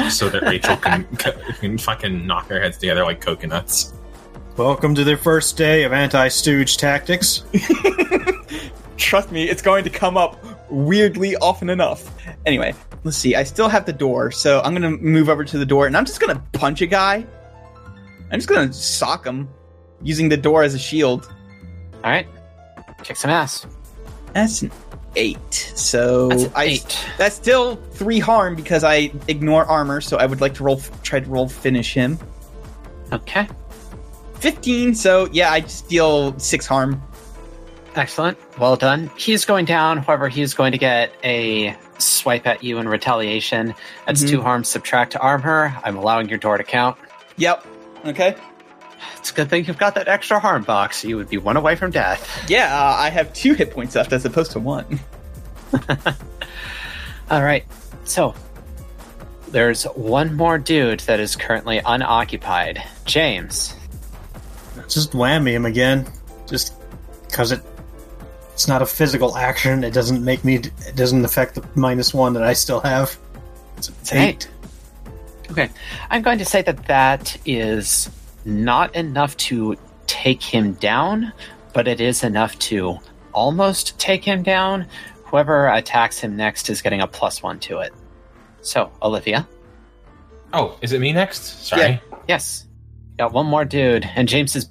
so that Rachel can can fucking knock their heads together like coconuts. Welcome to their first day of anti-stooge tactics. [LAUGHS] Trust me, it's going to come up weirdly often enough. Anyway, let's see. I still have the door, so I'm gonna move over to the door, and I'm just gonna punch a guy. I'm just gonna sock him using the door as a shield. All right. Kick some ass. That's an eight. So That's an I, eight. That's still three harm because I ignore armor. So I would like to roll, try to roll finish him. Okay. Fifteen. So yeah, I just deal six harm. Excellent. Well done. He's going down. However, he's going to get a swipe at you in retaliation. That's Mhm. two harm, subtract to armor. I'm allowing your door to count. Yep. Okay. It's a good thing you've got that extra harm box. You would be one away from death. Yeah, uh, I have two hit points left as opposed to one. [LAUGHS] All right. So there's one more dude that is currently unoccupied. James. Just whammy him again. Just because it it's not a physical action. It doesn't make me. It doesn't affect the minus one that I still have. It's, it's an eight. Okay. I'm going to say that that is not enough to take him down, but it is enough to almost take him down. Whoever attacks him next is getting a plus one to it. So, Olivia. Oh, is it me next? Sorry. Yes. Got one more dude, and James is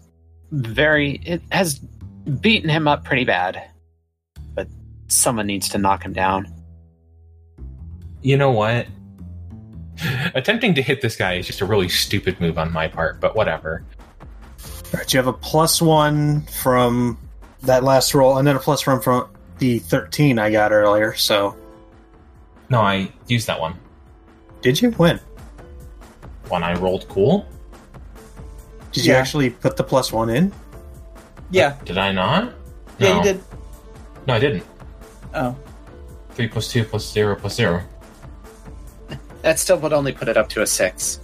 very. It has beaten him up pretty bad. But someone needs to knock him down. You know what? Attempting to hit this guy is just a really stupid move on my part, but whatever. All right, you have a plus one from that last roll, and then a plus one from the thirteen I got earlier. So, No, I used that one did you win? when I rolled cool. Did you actually put the plus one in? Yeah. Uh, did I not? Yeah, you did. No, I didn't. Oh. Three plus two plus zero plus zero. That still would only put it up to a six.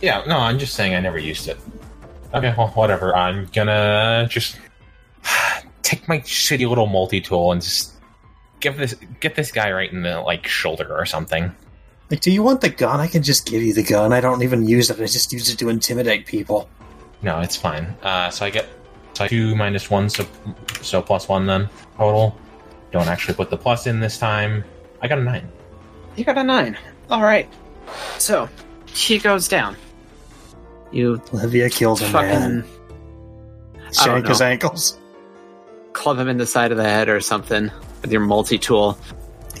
Yeah, no, I'm just saying I never used it. Okay, well, whatever. I'm gonna just [SIGHS] take my shitty little multi tool and just give this get this guy right in the like shoulder or something. Like, do you want the gun? I can just give you the gun. I don't even use it. I just use it to intimidate people. No, it's fine. Uh, so I get so two minus one, so so plus one then total. Don't actually put the plus in this time. I got a nine. You got a nine. All right. So he goes down. You Olivia kills a man. fucking I Shank his ankles. club him in the side of the head or something with your multi tool.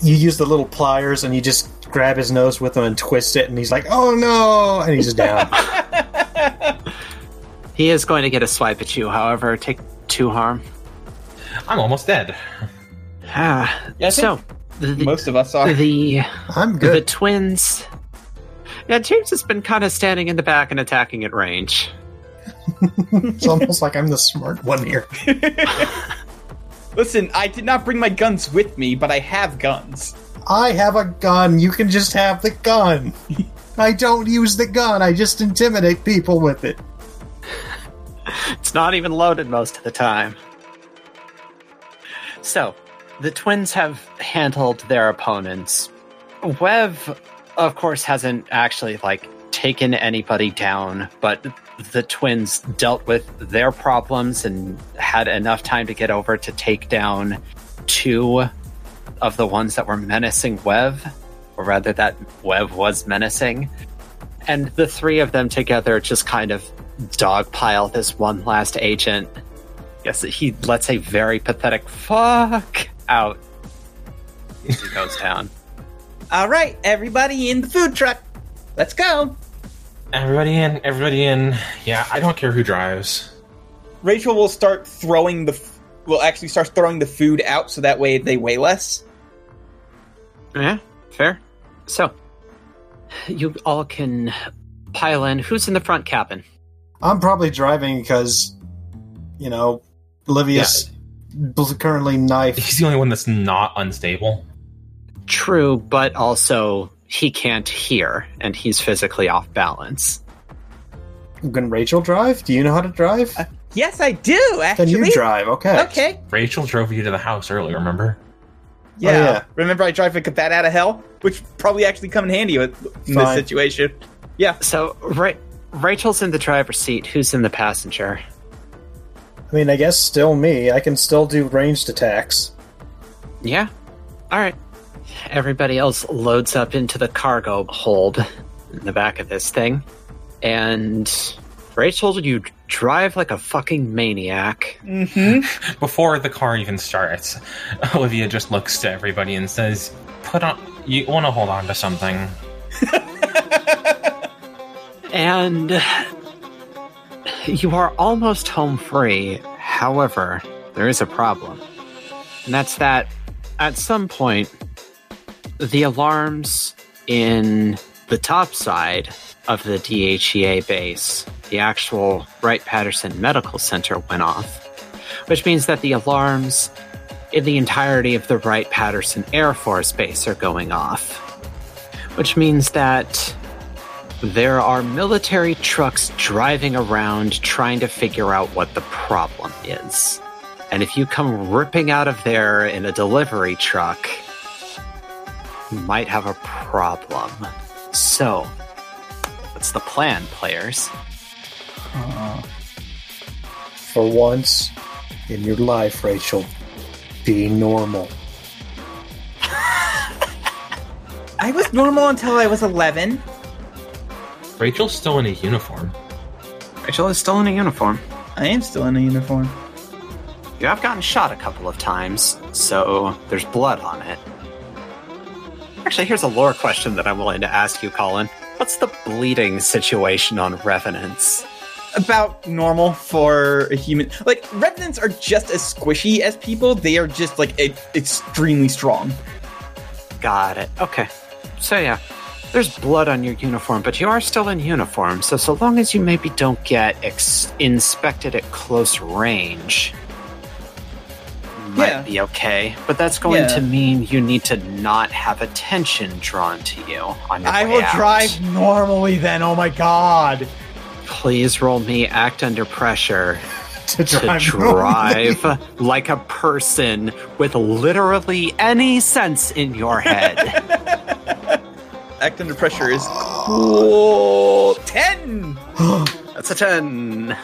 You use the little pliers and you just grab his nose with them and twist it, and he's like, "Oh no!" and he's down. [LAUGHS] [LAUGHS] He is going to get a swipe at you, however, take two harm. I'm almost dead. Ah, Yeah, I think so the, the, Most of us are. the I'm good. the twins Yeah, James has been kind of standing in the back and attacking at range. [LAUGHS] It's almost like I'm the smart one here. [LAUGHS] Listen, I did not bring my guns with me, but I have guns. I have a gun. You can just have the gun. I don't use the gun. I just intimidate people with it. It's not even loaded most of the time. So, the twins have handled their opponents. Wev, of course, hasn't actually like taken anybody down, but the twins dealt with their problems and had enough time to get over to take down two of the ones that were menacing Wev, or rather, that Wev was menacing. And the three of them together just kind of dogpile this one last agent. Yes, he lets a very pathetic fuck out as he goes down. [LAUGHS] All right, everybody in the food truck. Let's go. Everybody in, everybody in. Yeah, I don't care who drives. Rachel will start throwing the. f- Will actually start throwing the food out so that way they weigh less. Yeah, fair. So, you all can pile in. Who's in the front cabin? I'm probably driving because, you know, Livius is currently knifed. He's the only one that's not unstable. True, but also he can't hear and he's physically off balance. Can Rachel drive? Do you know how to drive? Uh, yes, I do. Actually. Can you drive? Okay. Okay. Rachel drove you to the house earlier, remember? Oh, yeah. yeah. Remember, I drive like a bat out of hell, which probably actually come in handy with in this situation. Yeah. So, Ra- Rachel's in the driver's seat. Who's in the passenger? I mean, I guess still me. I can still do ranged attacks. Yeah. All right. Everybody else loads up into the cargo hold in the back of this thing. And Rachel, you drive like a fucking maniac. Mm-hmm. [LAUGHS] Before the car even starts, [LAUGHS] Olivia just looks to everybody and says, "Put on. You want to hold on to something." And you are almost home free. However, there is a problem. And that's that at some point, the alarms in the top side of the DHEA base, the actual Wright Patterson Medical Center, went off, which means that the alarms in the entirety of the Wright Patterson Air Force Base are going off, which means that there are military trucks driving around trying to figure out what the problem is. And if you come ripping out of there in a delivery truck, you might have a problem. So, what's the plan, players? Uh, for once in your life, Rachel, be normal. I was normal until I was 11. Rachel's still in a uniform. Rachel is still in a uniform. I am still in a uniform. You have gotten shot a couple of times, so there's blood on it. Actually, here's a lore question that I'm willing to ask you, Colin. What's the bleeding situation on Revenants? About normal for a human. Like, revenants are just as squishy as people, they are just, like, extremely strong. Got it. Okay. So yeah, there's blood on your uniform, but you are still in uniform. So so long as you maybe don't get ex- inspected at close range, might Yeah. be okay. But that's going Yeah. to mean you need to not have attention drawn to you on your I will out. drive normally then, oh my god. Please roll me act under pressure [LAUGHS] To to drive, drive [LAUGHS] like a person with literally any sense in your head. [LAUGHS] Act under pressure is cool. 10! [GASPS] That's a 10.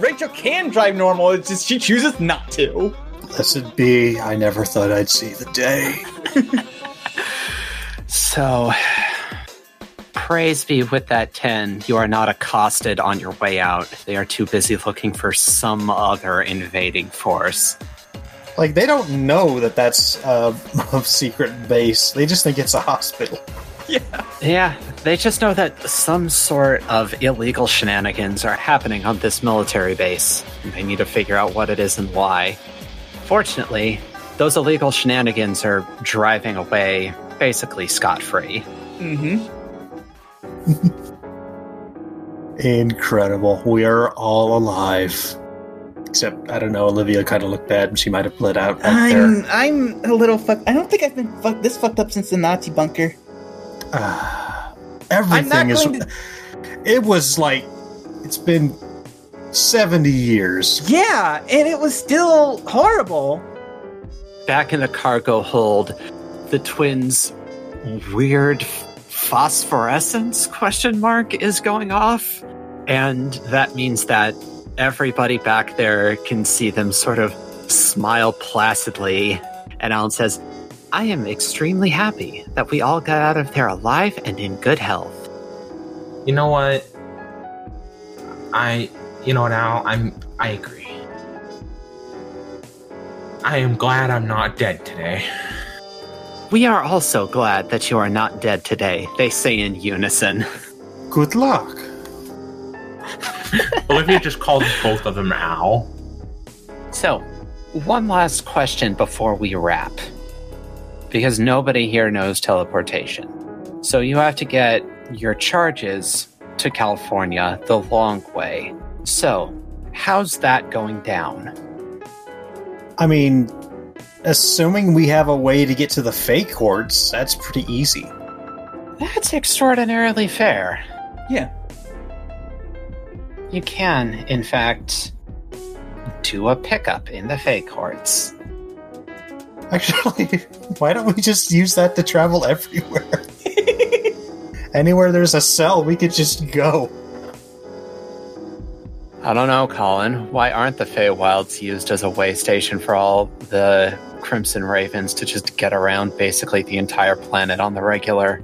Rachel can drive normal, it's just she chooses not to. Blessed be, I never thought I'd see the day. [LAUGHS] So, praise be with that 10. You are not accosted on your way out. They are too busy looking for some other invading force. Like, they don't know that that's uh, [LAUGHS] a secret base. They just think it's a hospital. [LAUGHS] Yeah, they just know that some sort of illegal shenanigans are happening on this military base. and They need to figure out what it is and why. Fortunately, those illegal shenanigans are driving away basically scot free. Mm-hmm. [LAUGHS] Incredible. We are all alive. Except, I don't know, Olivia kind of looked bad and she might have bled out back there. I'm I'm a little fucked. I don't think I've been fucked this fucked up since the Nazi bunker. [SIGHS] Ah, everything is. to. It was like. It's been 70 years. Yeah, and it was still horrible. Back in the cargo hold, the twins' weird phosphorescence question mark is going off, and that means that everybody back there can see them sort of smile placidly. And Alan says, "I am extremely happy that we all got out of there alive and in good health." You know what? I, you know now I'm. I agree. I am glad I'm not dead today. We are also glad that you are not dead today, they say in unison. Good luck. [LAUGHS] Olivia just called both of them Al. So, one last question before we wrap. Because nobody here knows teleportation. So, you have to get your charges to California the long way. So, how's that going down? I mean, assuming we have a way to get to the Fey courts, that's pretty easy. That's extraordinarily fair. Yeah. You can, in fact, do a pickup in the Fey courts. Actually, [LAUGHS] why don't we just use that to travel everywhere? [LAUGHS] Anywhere there's a cell, we could just go. I don't know, Colin. Why aren't the Feywilds used as a way station for all the Crimson Ravens to just get around basically the entire planet on the regular?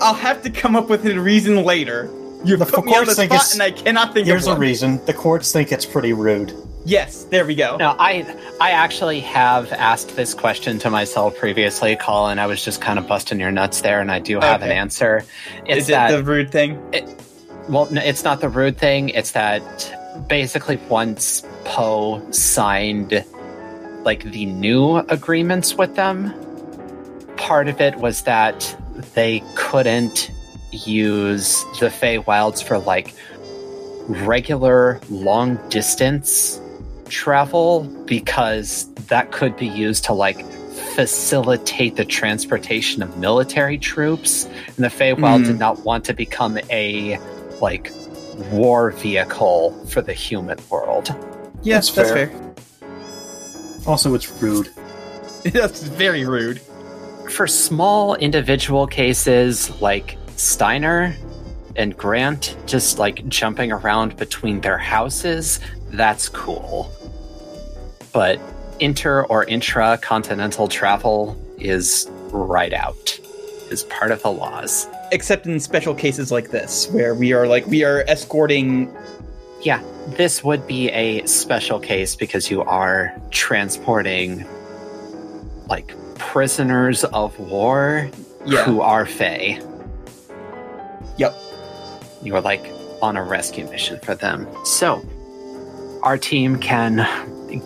I'll have to come up with a reason later. You The put me on the spot, and I cannot think Here's of a reason. The courts think it's pretty rude. Yes, there we go. No, I I actually have asked this question to myself previously, Colin. I was just kind of busting your nuts there, and I do have an answer. It's Is it that the rude thing? Well, no, it's not the rude thing. It's that basically once Poe signed like the new agreements with them, part of it was that they couldn't use the Fey Wilds for like regular long distance travel because that could be used to like facilitate the transportation of military troops and the Feywild Hmm. did not want to become a like war vehicle for the human world. Yes, That's that's fair. fair. Also, it's rude. [LAUGHS] that's very rude. For small individual cases like Steiner and Grant just like jumping around between their houses, that's cool. But inter or intra continental travel is right out. Is part of the laws. Except in special cases like this, where we are like we are escorting. Yeah, this would be a special case because you are transporting like prisoners of war Yeah. who are Fey. Yep. You are like on a rescue mission for them. So, our team can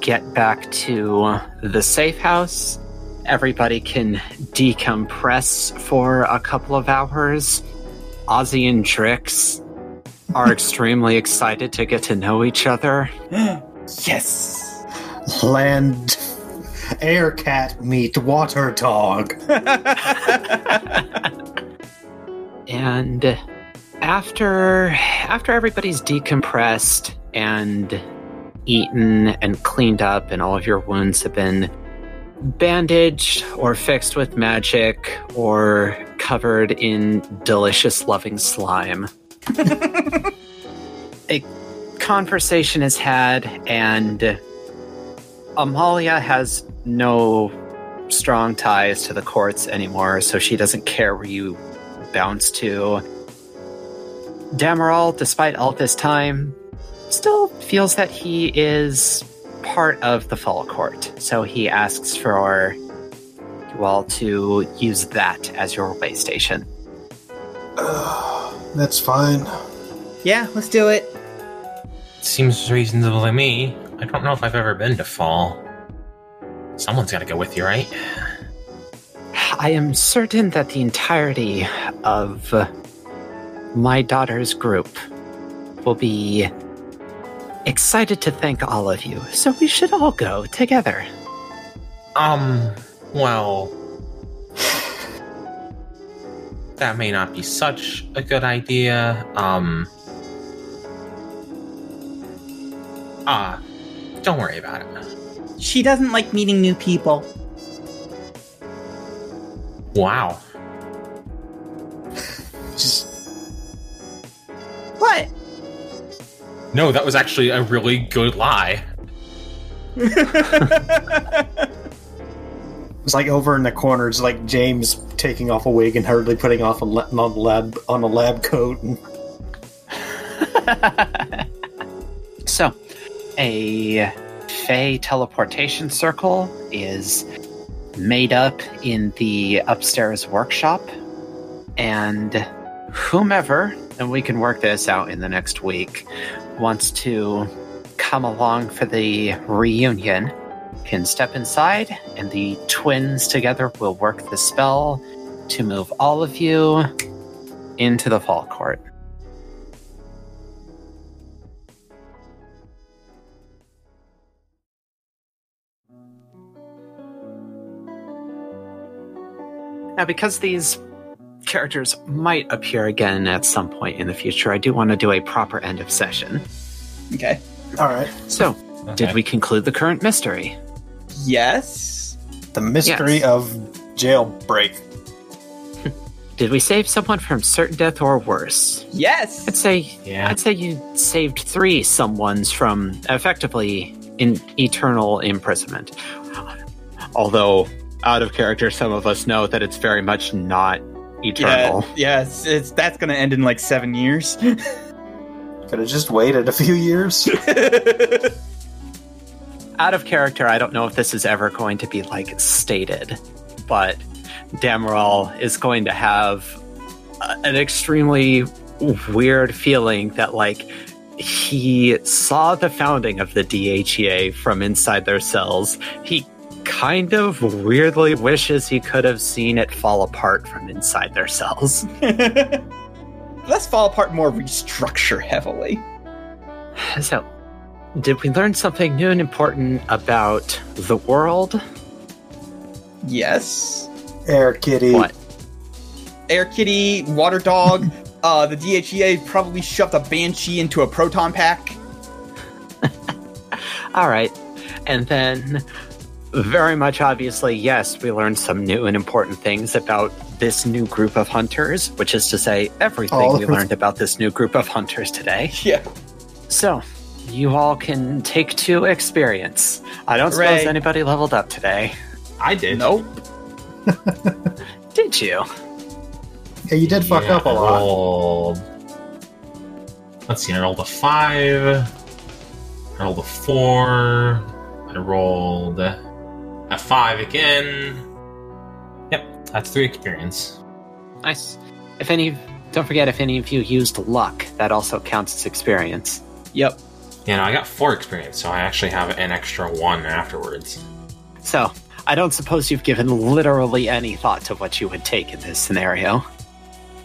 get back to the safe house. Everybody can decompress for a couple of hours. Ozzy and Drix are [LAUGHS] extremely excited to get to know each other. [GASPS] yes. Land. Air cat meet water dog. [LAUGHS] And after after everybody's decompressed and eaten and cleaned up and all of your wounds have been bandaged or fixed with magic or covered in delicious loving slime. [LAUGHS] a conversation is had and Amalia has no strong ties to the courts anymore, so she doesn't care where you bounce to. Damarol, despite all this time, still feels that he is part of the Fall Court, so he asks for you all to use that as your way station. [SIGHS] That's fine. Yeah, let's do it. Seems reasonable to me. I don't know if I've ever been to Fall. Someone's got to go with you, right? I am certain that the entirety of uh, my daughter's group will be excited to thank all of you. So we should all go together. Um, well, that may not be such a good idea. Um, ah, don't worry about it. She doesn't like meeting new people. Wow. Just What? No, that was actually a really good lie. [LAUGHS] it's like over in the corner. It's like James taking off a wig and hurriedly putting off a la- on a lab on a lab coat. And [LAUGHS] So, a Fey teleportation circle is made up in the upstairs workshop, and whomever, and we can work this out in the next week, wants to come along for the reunion can step inside, and the twins together will work the spell to move all of you into the fall court. Now, because these characters might appear again at some point in the future, I do want to do a proper end of session. Okay. all right, So, did we conclude the current mystery? Yes. the mystery Yes. of jailbreak. [LAUGHS] Did we save someone from certain death or worse? Yes. I'd say Yeah. I'd say you saved three someones from effectively in eternal imprisonment. Although out of character, some of us know that it's very much not Yeah. eternal. Yes. It's that's gonna end in like seven years. [LAUGHS] Could have just waited a few years. [LAUGHS] Out of character, I don't know if this is ever going to be like stated, but Damarol is going to have a- an extremely weird feeling that like he saw the founding of the DHEA from inside their cells. He kind of weirdly wishes he could have seen it fall apart from inside their cells. [LAUGHS] Let's fall apart more restructure heavily. So, did we learn something new and important about the world? Yes. Air Kitty. What? Air Kitty, Water Dog, [LAUGHS] uh, the DHEA probably shoved a Banshee into a proton pack. [LAUGHS] All right. And then, very much obviously, yes, we learned some new and important things about this new group of hunters, which is to say, everything All we of- learned about this new group of hunters today. Yeah. So, you all can take two experience. I don't Hooray. suppose anybody leveled up today. I did. Nope. [LAUGHS] Did you? Yeah, you did fuck Yeah, up a lot. rolled- Let's see, I rolled a five. I rolled a four. I rolled a five again. Yep, that's three experience. Nice. If any, don't forget if any of you used luck, that also counts as experience. Yep. Yeah, no, I got four experience, so I actually have an extra one afterwards. So, I don't suppose you've given literally any thought to what you would take in this scenario.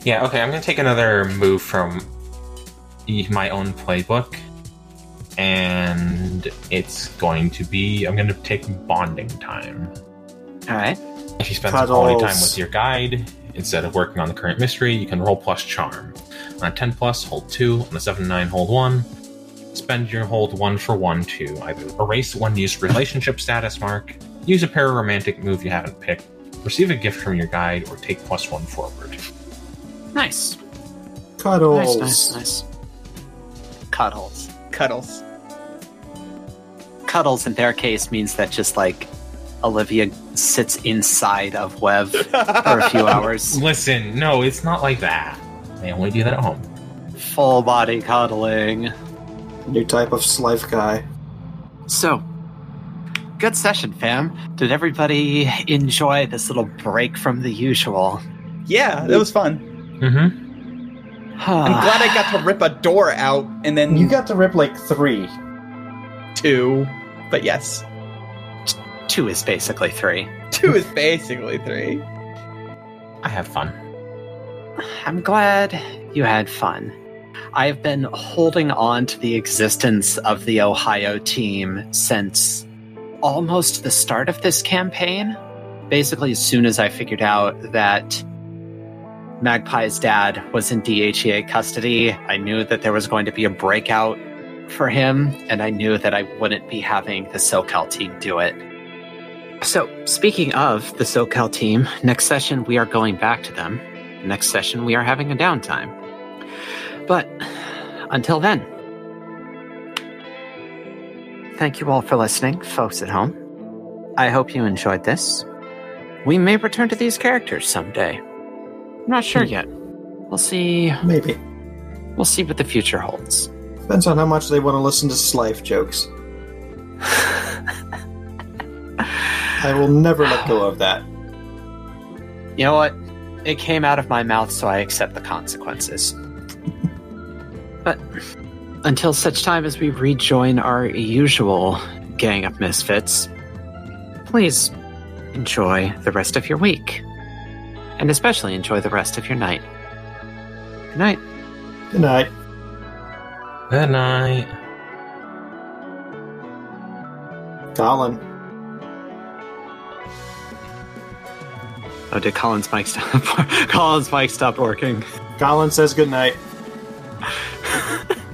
Yeah, okay, I'm gonna take another move from my own playbook. And it's going to be I'm gonna take bonding time. All right. If you spend some quality time with your guide, instead of working on the current mystery, you can roll plus charm. On a 10 plus, hold 2. On a 7 9, hold 1. Spend your hold 1 for 1 to either erase one used relationship status mark, use a pararomantic move you haven't picked, receive a gift from your guide, or take plus 1 forward. Nice. Cuddles. Nice, nice, nice. Cuddles. Cuddles. Cuddles in their case means that just like Olivia sits inside of Wev for a few [LAUGHS] hours. Listen, no, it's not like that. They only do that at home. Full body cuddling. New type of slife guy. So, good session, fam. Did everybody enjoy this little break from the usual? Yeah, that was fun. Mm-hmm. [SIGHS] I'm glad I got to rip a door out and then You got to rip like three. Two. But yes, Two is basically three. two is basically three. I have fun. I'm glad you had fun. I've been holding on to the existence of the Ohio team since almost the start of this campaign. Basically, as soon as I figured out that Magpie's dad was in DHEA custody, I knew that there was going to be a breakout for him, and I knew that I wouldn't be having the SoCal team do it. So, speaking of the SoCal team, next session we are going back to them. Next session we are having a downtime. But until then, thank you all for listening, folks at home. I hope you enjoyed this. We may return to these characters someday. I'm not sure hmm. yet. We'll see. Maybe. We'll see what the future holds. Depends on how much they want to listen to Slife jokes. I will never let go of that. You know what? It came out of my mouth, so I accept the consequences. but until such time as we rejoin our usual gang of misfits, please enjoy the rest of your week. And especially enjoy the rest of your night. Good night. Good night. Good night. Colin. Oh, did Colin's mic stop? [LAUGHS] Colin's mic stopped working. Colin says good night. [LAUGHS]